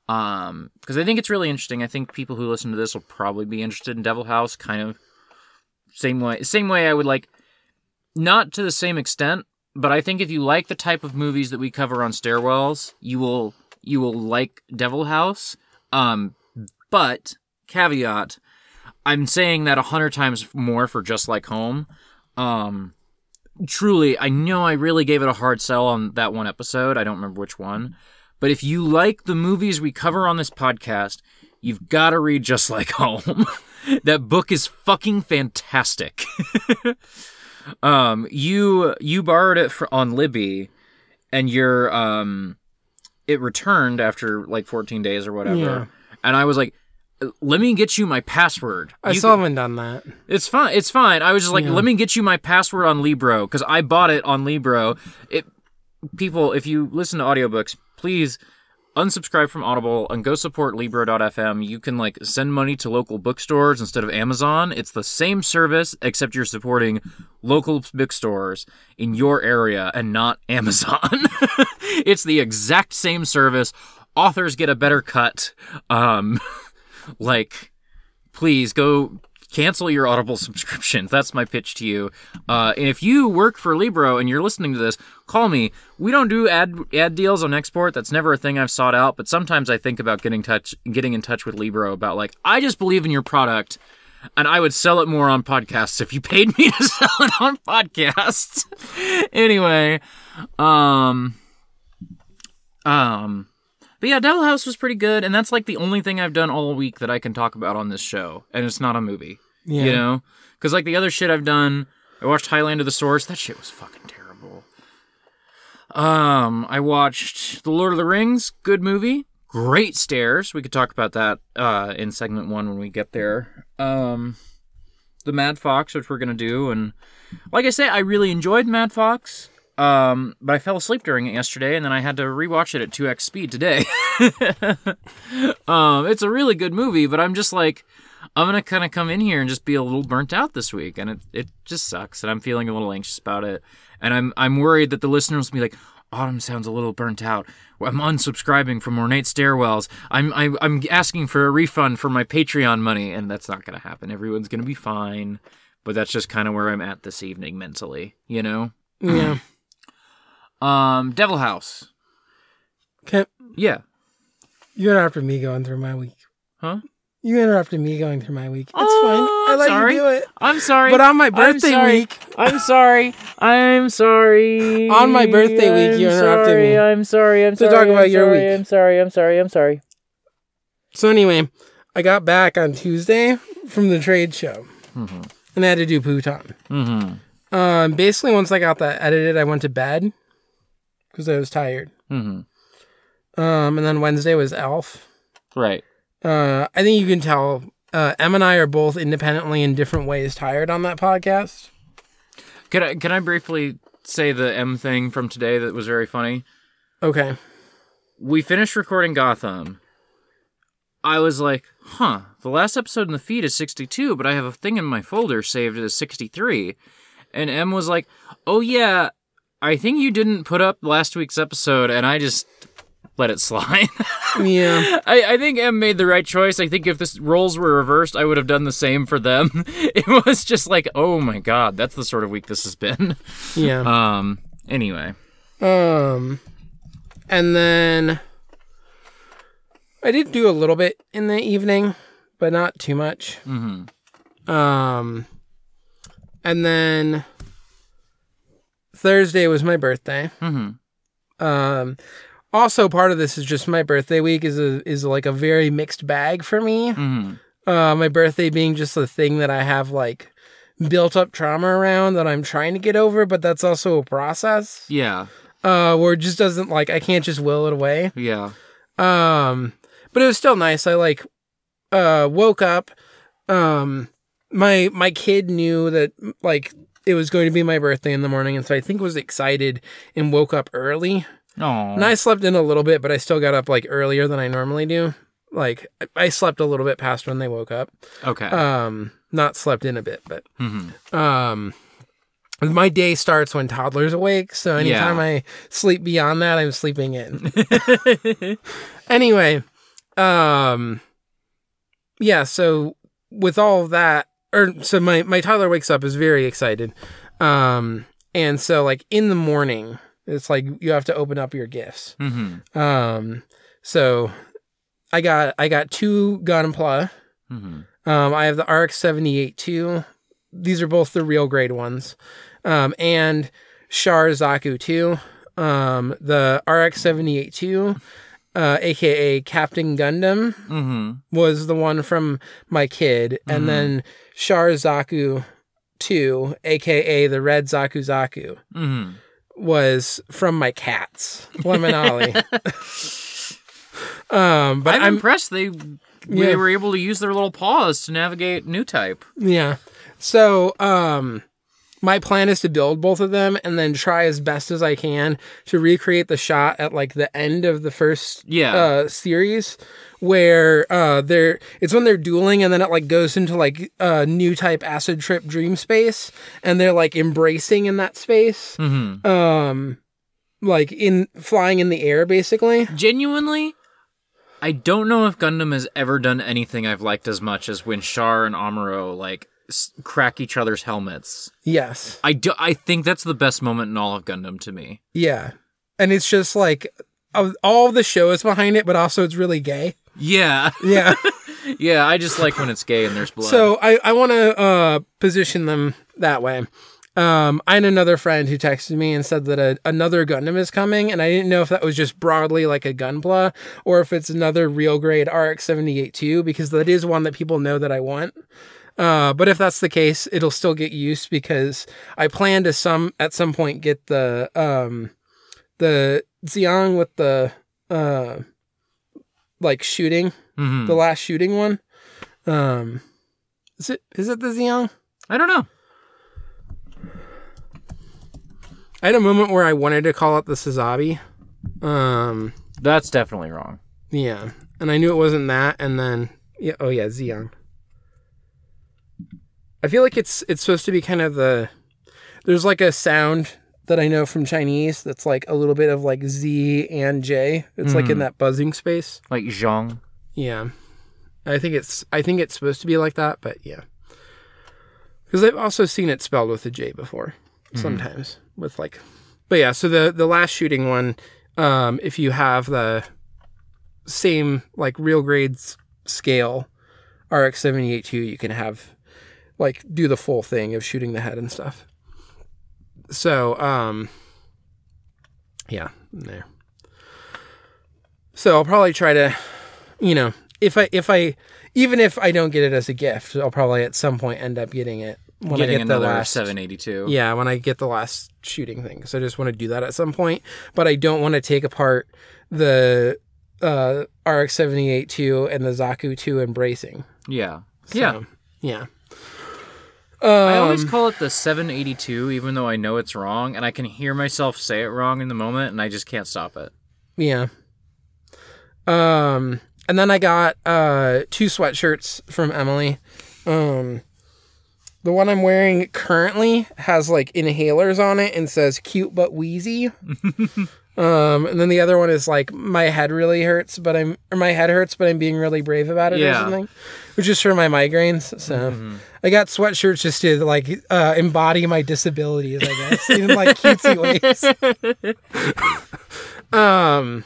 Um, because I think it's really interesting. I think people who listen to this will probably be interested in Devil House, kind of same way. Same way I would like, not to the same extent, but I think if you like the type of movies that we cover on Stairwells, you will you will like Devil House. Um, but caveat, I'm saying that a hundred times more for Just Like Home. Um, truly, I know I really gave it a hard sell on that one episode. I don't remember which one. But if you like the movies we cover on this podcast, you've got to read Just Like Home. that book is fucking fantastic. um, you you borrowed it for, on Libby, and your um, it returned after like 14 days or whatever. Yeah. And I was like, "Let me get you my password." I You still haven't done that. it's fine. It's fine. I was just like, Yeah. let me get you my password on Libro because I bought it on Libro. It people, if you listen to audiobooks, please unsubscribe from Audible and go support Libro.fm. You can like send money to local bookstores instead of Amazon. It's the same service except you're supporting local bookstores in your area and not Amazon. it's the exact same service. Authors get a better cut. Um, like, please go cancel your Audible subscription. That's my pitch to you. Uh, and if you work for Libro and you're listening to this, call me. We don't do ad ad deals on export. That's never a thing I've sought out. But sometimes I think about getting touch getting in touch with Libro about like I just believe in your product. And I would sell it more on podcasts if you paid me to sell it on podcasts. anyway, um, um, but yeah, Devil House was pretty good, and that's like the only thing I've done all week that I can talk about on this show, and it's not a movie. Yeah. You know, because like the other shit I've done, I watched Highlander: The Source. That shit was fucking. Um, I watched The Lord of the Rings. Good movie. Great stairs. We could talk about that uh, in segment one when we get there. Um, the Mad Fox, which we're gonna do, and like I say, I really enjoyed Mad Fox. Um, but I fell asleep during it yesterday, and then I had to rewatch it at two x speed today. um, it's a really good movie, but I'm just like, I'm gonna kind of come in here and just be a little burnt out this week, and it it just sucks, and I'm feeling a little anxious about it, and I'm I'm worried that the listeners will be like, Autumn sounds a little burnt out. I'm unsubscribing from Ornate Stairwells. I'm I'm I'm asking for a refund for my Patreon money, and that's not gonna happen. Everyone's gonna be fine, but that's just kind of where I'm at this evening mentally, you know. Yeah. Um, Devil House. Can, Yeah. you interrupted me going through my week. Huh? You interrupted me going through my week. It's Oh, fine. I I'm let sorry. you do it. I'm sorry. But on my birthday I'm sorry. week, I'm sorry. I'm sorry. On my birthday week, you I'm interrupted sorry. me. I'm sorry. I'm To sorry. talk about I'm your sorry, week. I'm sorry. I'm sorry. I'm sorry. So anyway, I got back on Tuesday from the trade show, and I had to do Pootan. Mm-hmm. Um, basically, once I got that edited, I went to bed because I was tired. Mm-hmm. Um, and then Wednesday was Elf. Right. Uh, I think you can tell. Uh, Em and I are both independently in different ways tired on that podcast. Can I can I briefly say the M thing from today that was very funny? Okay. we finished recording Gotham. I was like, huh, the last episode in the feed is 62, but I have a thing in my folder saved as 63. And M was like, oh yeah, I think you didn't put up last week's episode, and I just let it slide. Yeah. I, I think M made the right choice. I think if the roles were reversed, I would have done the same for them. It was just like, oh my god, that's the sort of week this has been. Yeah. Um, anyway. Um, and then I did do a little bit in the evening, but not too much. Mm-hmm. Um, and then Thursday was my birthday. Mm-hmm. Um, also part of this is just my birthday week is a is like a very mixed bag for me. Mm-hmm. Uh, my birthday being just a thing that I have like built up trauma around that I'm trying to get over, but that's also a process. Yeah. Uh, where it just doesn't like I can't just will it away. Yeah. Um, but it was still nice. I like uh woke up. Um, my my kid knew that like it was going to be my birthday in the morning, and so I think was excited and woke up early. Oh. And I slept in a little bit, but I still got up like earlier than I normally do. Like I- I slept a little bit past when they woke up. Okay. Um, not slept in a bit, but mm-hmm. um, my day starts when toddler's awake. So anytime Yeah. I sleep beyond that, I'm sleeping in. anyway, um, yeah. So with all of that, or so my my toddler wakes up is very excited, um, and so like in the morning, it's like you have to open up your gifts. Mm-hmm. Um, so I got I got two Gunpla. Mm-hmm. Um, I have the RX seventy eight two. These are both the real grade ones. Um, and Char Zaku two. Um, the RX seventy eight two, uh, aka Captain Gundam, Mm-hmm. was the one from my kid, and Mhm. then Char Zaku two, aka the Red Zaku Zaku, Mm-hmm. Was from my cats, Lemonolly. um, but I'm, I'm impressed they Yeah. they were able to use their little paws to navigate new type. Yeah. So, um, my plan is to build both of them and then try as best as I can to recreate the shot at like the end of the first Yeah. uh, series where uh they're it's when they're dueling and then it like goes into like a new type acid trip dream space and they're like embracing in that space Mhm. um like in flying in the air basically Genuinely, I don't know if Gundam has ever done anything I've liked as much as when Char and Amuro like crack each other's helmets. yes I do. I think that's the best moment in all of Gundam to me. yeah and it's just like all the show is behind it but also it's really gay Yeah, yeah yeah. I just like when it's gay and there's blood. So I, I want to uh, position them that way. Um, I had another friend who texted me and said that a, another Gundam is coming, and I didn't know if that was just broadly like a Gunpla or if it's another real grade RX 78 2, because that is one that people know that I want. Uh, but if that's the case, it'll still get used because I plan to some at some point get the um, the Xiang with the uh, like shooting Mhm. the last shooting one. Um, is it is it the Xiang? I don't know. I had a moment where I wanted to call it the Sazabi. Um, That's definitely wrong. yeah, and I knew it wasn't that, and then yeah, oh yeah, Xiang. I feel like it's it's supposed to be kind of the there's like a sound that I know from Chinese that's like a little bit of like Z and J. It's like in that buzzing space. Like Zhang. Yeah. I think it's I think it's supposed to be like that, but yeah. Cuz I've also seen it spelled with a J before sometimes with like But yeah, so the the last shooting one um if you have the same like real grades scale RX 782 you can have like do the full thing of shooting the head and stuff. So, um yeah, there. So I'll probably try to you know, if I if I even if I don't get it as a gift, I'll probably at some point end up getting it when Getting I get the another last 782. Yeah, when I get the last shooting thing. So I just want to do that at some point, but I don't want to take apart the uh RX 78 2 and the Zaku 2 embracing. Yeah. So, Yeah. Yeah. I Um, always call it the 782, even though I know it's wrong, and I can hear myself say it wrong in the moment, and I just can't stop it. Yeah. Um and then I got uh two sweatshirts from Emily. Um the one I'm wearing currently has like inhalers on it and says cute but wheezy. um and then the other one is like my head really hurts but I'm or my head hurts but I'm being really brave about it or something. Which is for my migraines. So I got sweatshirts just to like uh embody my disabilities, I guess. in like cutesy ways. um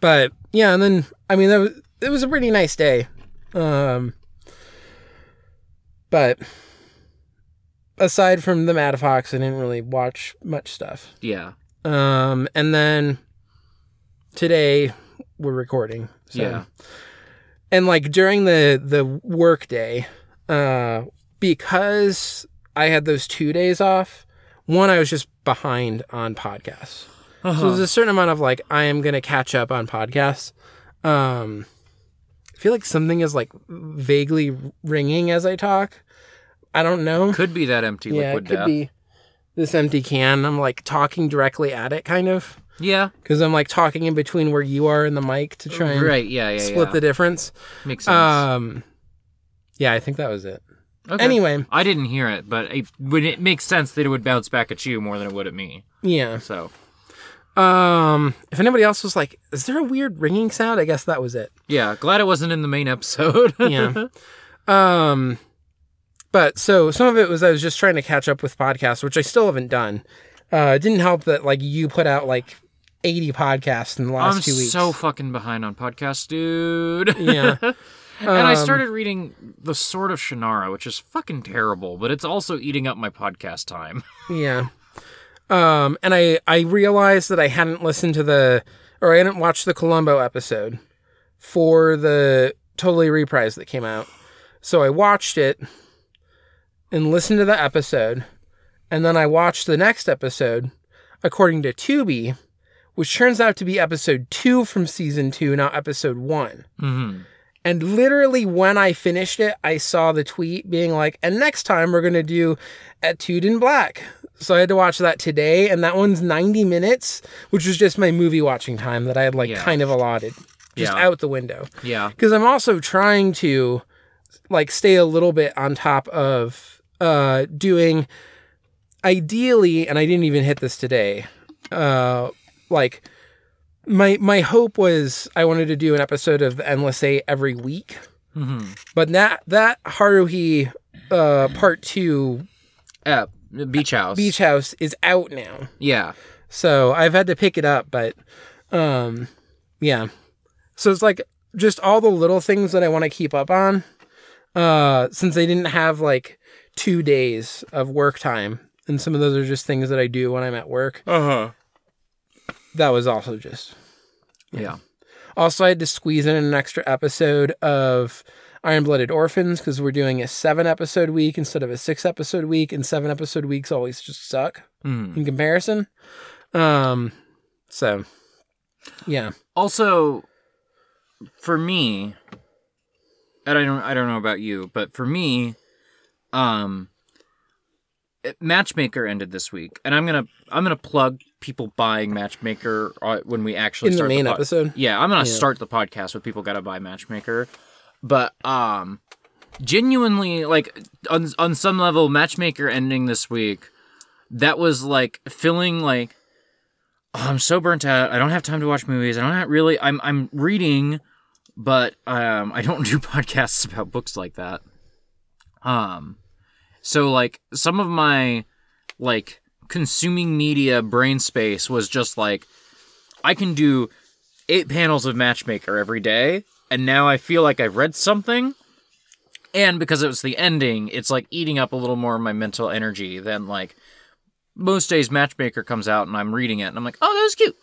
but yeah, and then I mean that was it was a pretty nice day. Um but aside from the Mad Fox, I didn't really watch much stuff. Yeah. Um and then today we're recording. So. Yeah. And like during the the work day, uh because I had those 2 days off, one I was just behind on podcasts. So there's a certain amount of like I am gonna catch up on podcasts. Um, I feel like something is like vaguely ringing as I talk. I don't know. Could be that empty yeah, liquid it could death. be this empty can. I'm like talking directly at it, kind of, Yeah. because I'm like talking in between where you are and the mic to try and Right. Yeah. Yeah. split yeah. the difference. Makes sense. Um, yeah, I think that was it. Okay. Anyway, I didn't hear it, but it, when it makes sense that it would bounce back at you more than it would at me. yeah. So Um, if anybody else was like, "Is there a weird ringing sound?" I guess that was it. yeah, glad it wasn't in the main episode. yeah. Um, but so some of it was I was just trying to catch up with podcasts, which I still haven't done. Uh, it didn't help that like you put out like eighty podcasts in the last I'm two weeks. so fucking behind on podcasts, dude. yeah. and I Um, started reading The Sword of Shannara, which is fucking terrible, but it's also eating up my podcast time. Yeah. Um, and I I realized that I hadn't listened to the or I hadn't watched the Columbo episode for the totally reprise that came out. So I watched it and listened to the episode, and then I watched the next episode according to Tubi, which turns out to be episode two from season two, not episode one. mm-hmm. And literally, when I finished it, I saw the tweet being like, and next time we're going to do Etude in Black. So I had to watch that today, and that one's 90 minutes, which was just my movie watching time that I had like Yeah. kind of allotted just Yeah. out the window. Yeah. Because I'm also trying to like stay a little bit on top of uh doing ideally, and I didn't even hit this today. Uh like my my hope was I wanted to do an episode of the Endless Eight every week. Mm-hmm. But that that Haruhi uh part two Uh, Beach House. Beach House is out now. Yeah. So I've had to pick it up, but um yeah. So it's like just all the little things that I want to keep up on. Uh since I didn't have like 2 days of work time and some of those are just things that I do when I'm at work. Uh-huh. That was also just Yeah. also I had to squeeze in an extra episode of Iron Blooded Orphans because we're doing a seven episode week instead of a six episode week, and seven episode weeks always just suck Mm. in comparison. Um, so yeah, Also, for me, and I don't, I don't know about you, but for me, um, Matchmaker ended this week, and I'm gonna, I'm gonna plug people buying Matchmaker uh, when we actually in the main pod- episode. Yeah, I'm gonna Yeah. start the podcast with people gotta buy Matchmaker, but um, genuinely, like on on some level, Matchmaker ending this week, that was like feeling like oh, I'm so burnt out. I don't have time to watch movies. I don't have really. I'm I'm reading, but um, I don't do podcasts about books like that. Um, so like some of my like consuming media brain space was just like I can do eight panels of Matchmaker every day, and now I feel like I've read something. And because it was the ending, it's like eating up a little more of my mental energy than like most days Matchmaker comes out and I'm reading it and I'm like, oh, that was cute.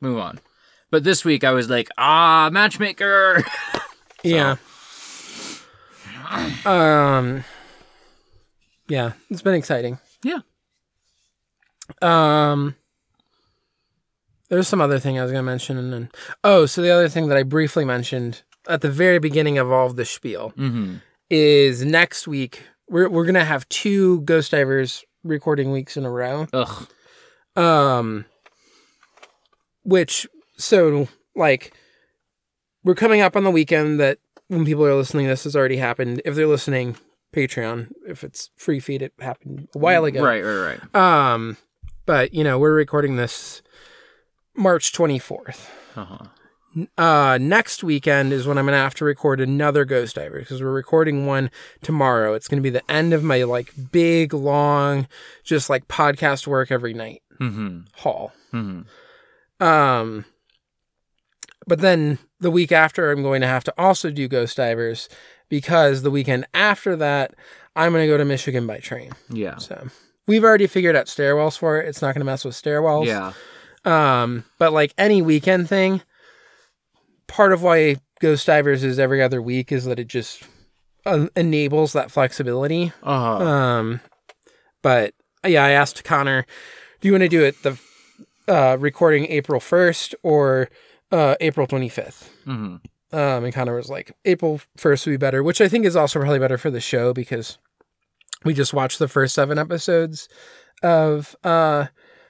Move on. But this week I was like, ah, Matchmaker. Yeah. Um. Yeah, it's been exciting. yeah. Um. There's some other thing I was going to mention, and then oh, so the other thing that I briefly mentioned at the very beginning of all of the spiel Mm-hmm. is next week we're we're gonna have two Ghost Divers recording weeks in a row. Ugh. Um, which so like we're coming up on the weekend that when people are listening, this has already happened. If they're listening, Patreon, if it's free feed, it happened a while ago. Right, right, right. Um, but you know we're recording this March twenty fourth. Uh-huh. Uh, next weekend is when I'm gonna have to record another Ghost Diver because we're recording one tomorrow. It's gonna be the end of my like big long, just like podcast work every night Mm-hmm. haul. Mm-hmm. Um, but then the week after, I'm going to have to also do Ghost Divers because the weekend after that, I'm going to go to Michigan by train. Yeah. So we've already figured out stairwells for it. It's not going to mess with stairwells. Yeah. Um, but like any weekend thing, part of why Ghost Divers is every other week is that it just uh, enables that flexibility. Uh-huh. Um, but yeah, I asked Connor, do you want to do it the uh, recording April 1st or uh, April 25th? mm-hmm. Um, and Connor was like, April 1st would be better, which I think is also probably better for the show because we just watched the first seven episodes of uh,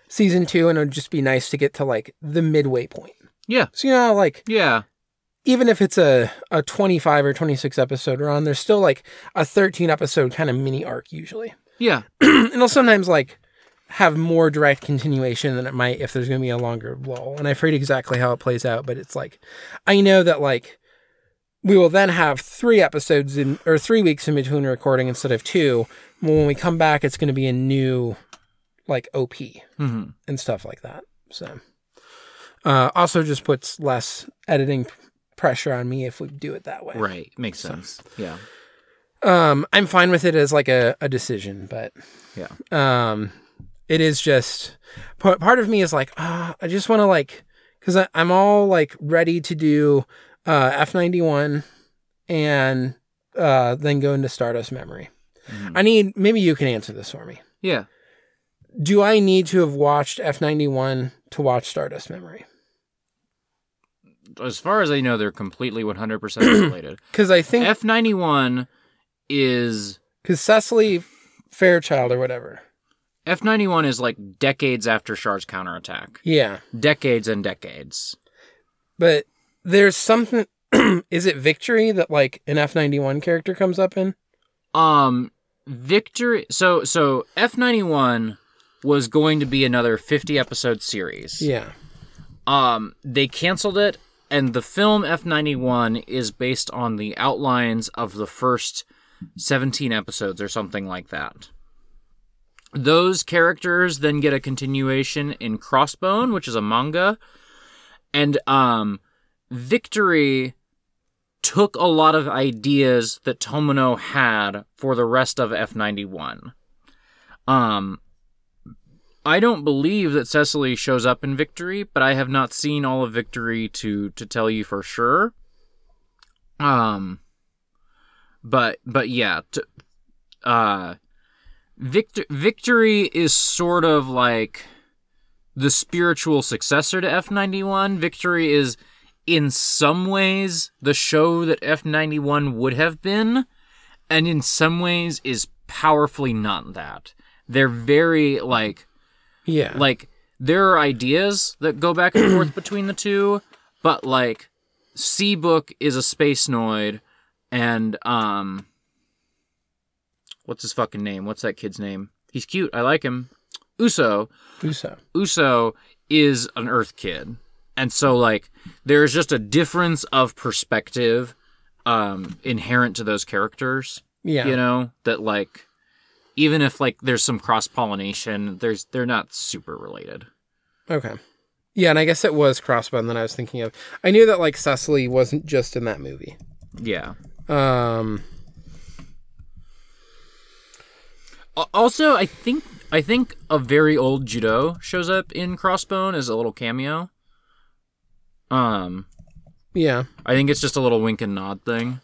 season two, and it would just be nice to get to like the midway point. Yeah. So, you know, like Yeah. even if it's a, a 25 or 26 episode run, there's still like a 13 episode kind of mini arc usually. Yeah. And it'll sometimes like have more direct continuation than it might if there's going to be a longer lull. And I forget exactly how it plays out, but it's like I know that like we will then have three episodes in or three weeks in between recording instead of two. When we come back, it's going to be a new like OP Mm-hmm. and stuff like that. So uh, also just puts less editing pressure on me if we do it that way. Right. Makes sense. Yeah. Um, I'm fine with it as like a, a decision, but Yeah. um, it is just part, part of me is like, ah, I just want to like, cause I'm all like ready to do, uh, F91 and, uh, then go into Stardust Memory. Mhm. I need, maybe you can answer this for me. Yeah. Do I need to have watched F91 to watch Stardust Memory? as far as I know, they're completely 100% related. Because I think F ninety one is because Cecily Fairchild or whatever. F ninety one is like decades after Char's counterattack, Yeah, decades and decades. but there's something. is it Victory that like an F ninety one character comes up in? Um, Victory. So so F ninety one was going to be another fifty episode series. Yeah. Um, they canceled it, and the film F ninety one is based on the outlines of the first seventeen episodes or something like that. Those characters then get a continuation in Crossbone, which is a manga, and um, Victory took a lot of ideas that Tomino had for the rest of F ninety one. Um, I don't believe that Cecily shows up in Victory, but I have not seen all of Victory to to tell you for sure. Um, but but yeah, t- uh, Victor Victory is sort of like the spiritual successor to F ninety one. Victory is in some ways the show that F ninety one would have been, and in some ways is powerfully not that. They're very like Yeah. like there are ideas that go back and forth between the two, but like Seabook is a space noid and um what's his fucking name? What's that kid's name? He's cute. I like him. Uso. Uso. Uso is an Earth kid. And so like there's just a difference of perspective um inherent to those characters Yeah. you know that like even if like there's some cross pollination there's they're not super related Okay. Yeah, and I guess it was Crossbone that I was thinking of. I knew that like Cecily wasn't just in that movie. yeah Um. Also i think i think a very old Judau shows up in crossbone as a little cameo um Yeah. i think it's just a little wink and nod thing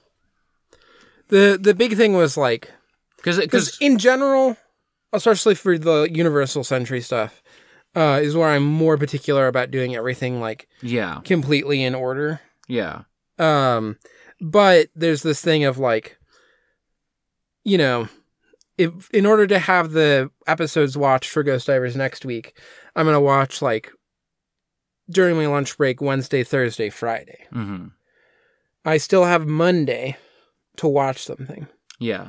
The the big thing was like because in general, especially for the Universal Century stuff, uh, is where I'm more particular about doing everything like yeah completely in order. yeah Um, but there's this thing of like, you know, if in order to have the episodes watched for Ghost Divers next week, I'm gonna watch like during my lunch break Wednesday, Thursday, Friday. hmm I still have Monday to watch something. yeah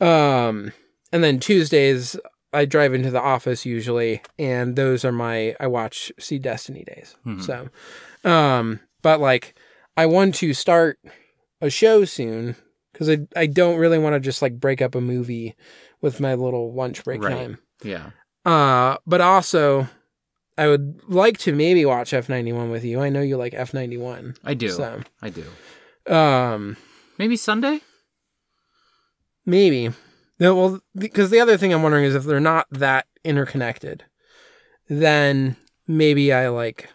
Um, and then Tuesdays I drive into the office usually, and those are my I watch SEED Destiny days. Mhm. So, um, but like I want to start a show soon because I I don't really want to just like break up a movie with my little lunch break Right. time. yeah Uh, but also I would like to maybe watch F ninety one with you. I know you like F ninety one. i do So, i do um, maybe sunday Maybe. No, well, because the other thing I'm wondering is if they're not that interconnected, then maybe I like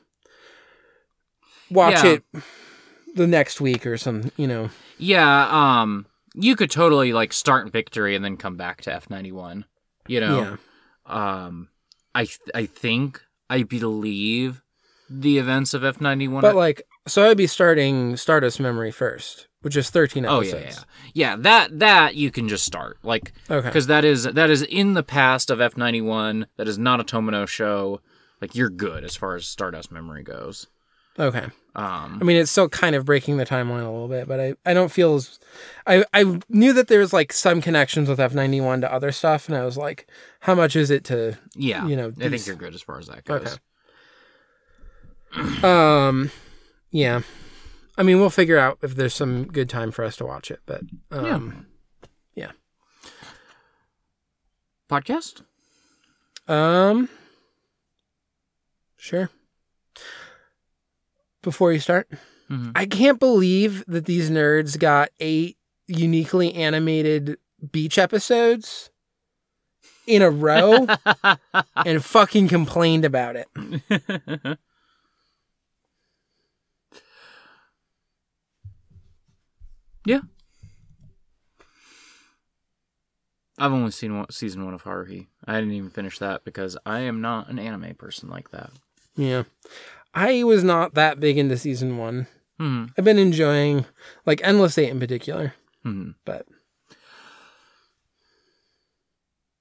watch Yeah. it the next week or some, you know. yeah um you could totally like start victory and then come back to f91 you know Yeah. um i th- i think i believe the events of f91 But like, so I'd be starting Stardust Memory first, which is 13 episodes. oh yeah, yeah yeah that that you can just start like Okay. because that is that is in the past of f91 that is not a tomino show like you're good as far as stardust memory goes Okay. Um I mean, it's still kind of breaking the timeline a little bit, but I, I don't feel as. I, I knew that there was like some connections with F91 to other stuff, and I was like, how much is it to yeah you know, i think you're good as far as that goes Okay. Um, yeah. I mean, we'll figure out if there's some good time for us to watch it, but um, yeah. podcast um, sure. Before you start, Mhm. I can't believe that these nerds got eight uniquely animated beach episodes in a row and fucking complained about it. yeah. I've only seen one, season one of Haruhi. I didn't even finish that because I am not an anime person like that. Yeah. I was not that big into season one. hmm. I've been enjoying like Endless Eight in particular, hmm. But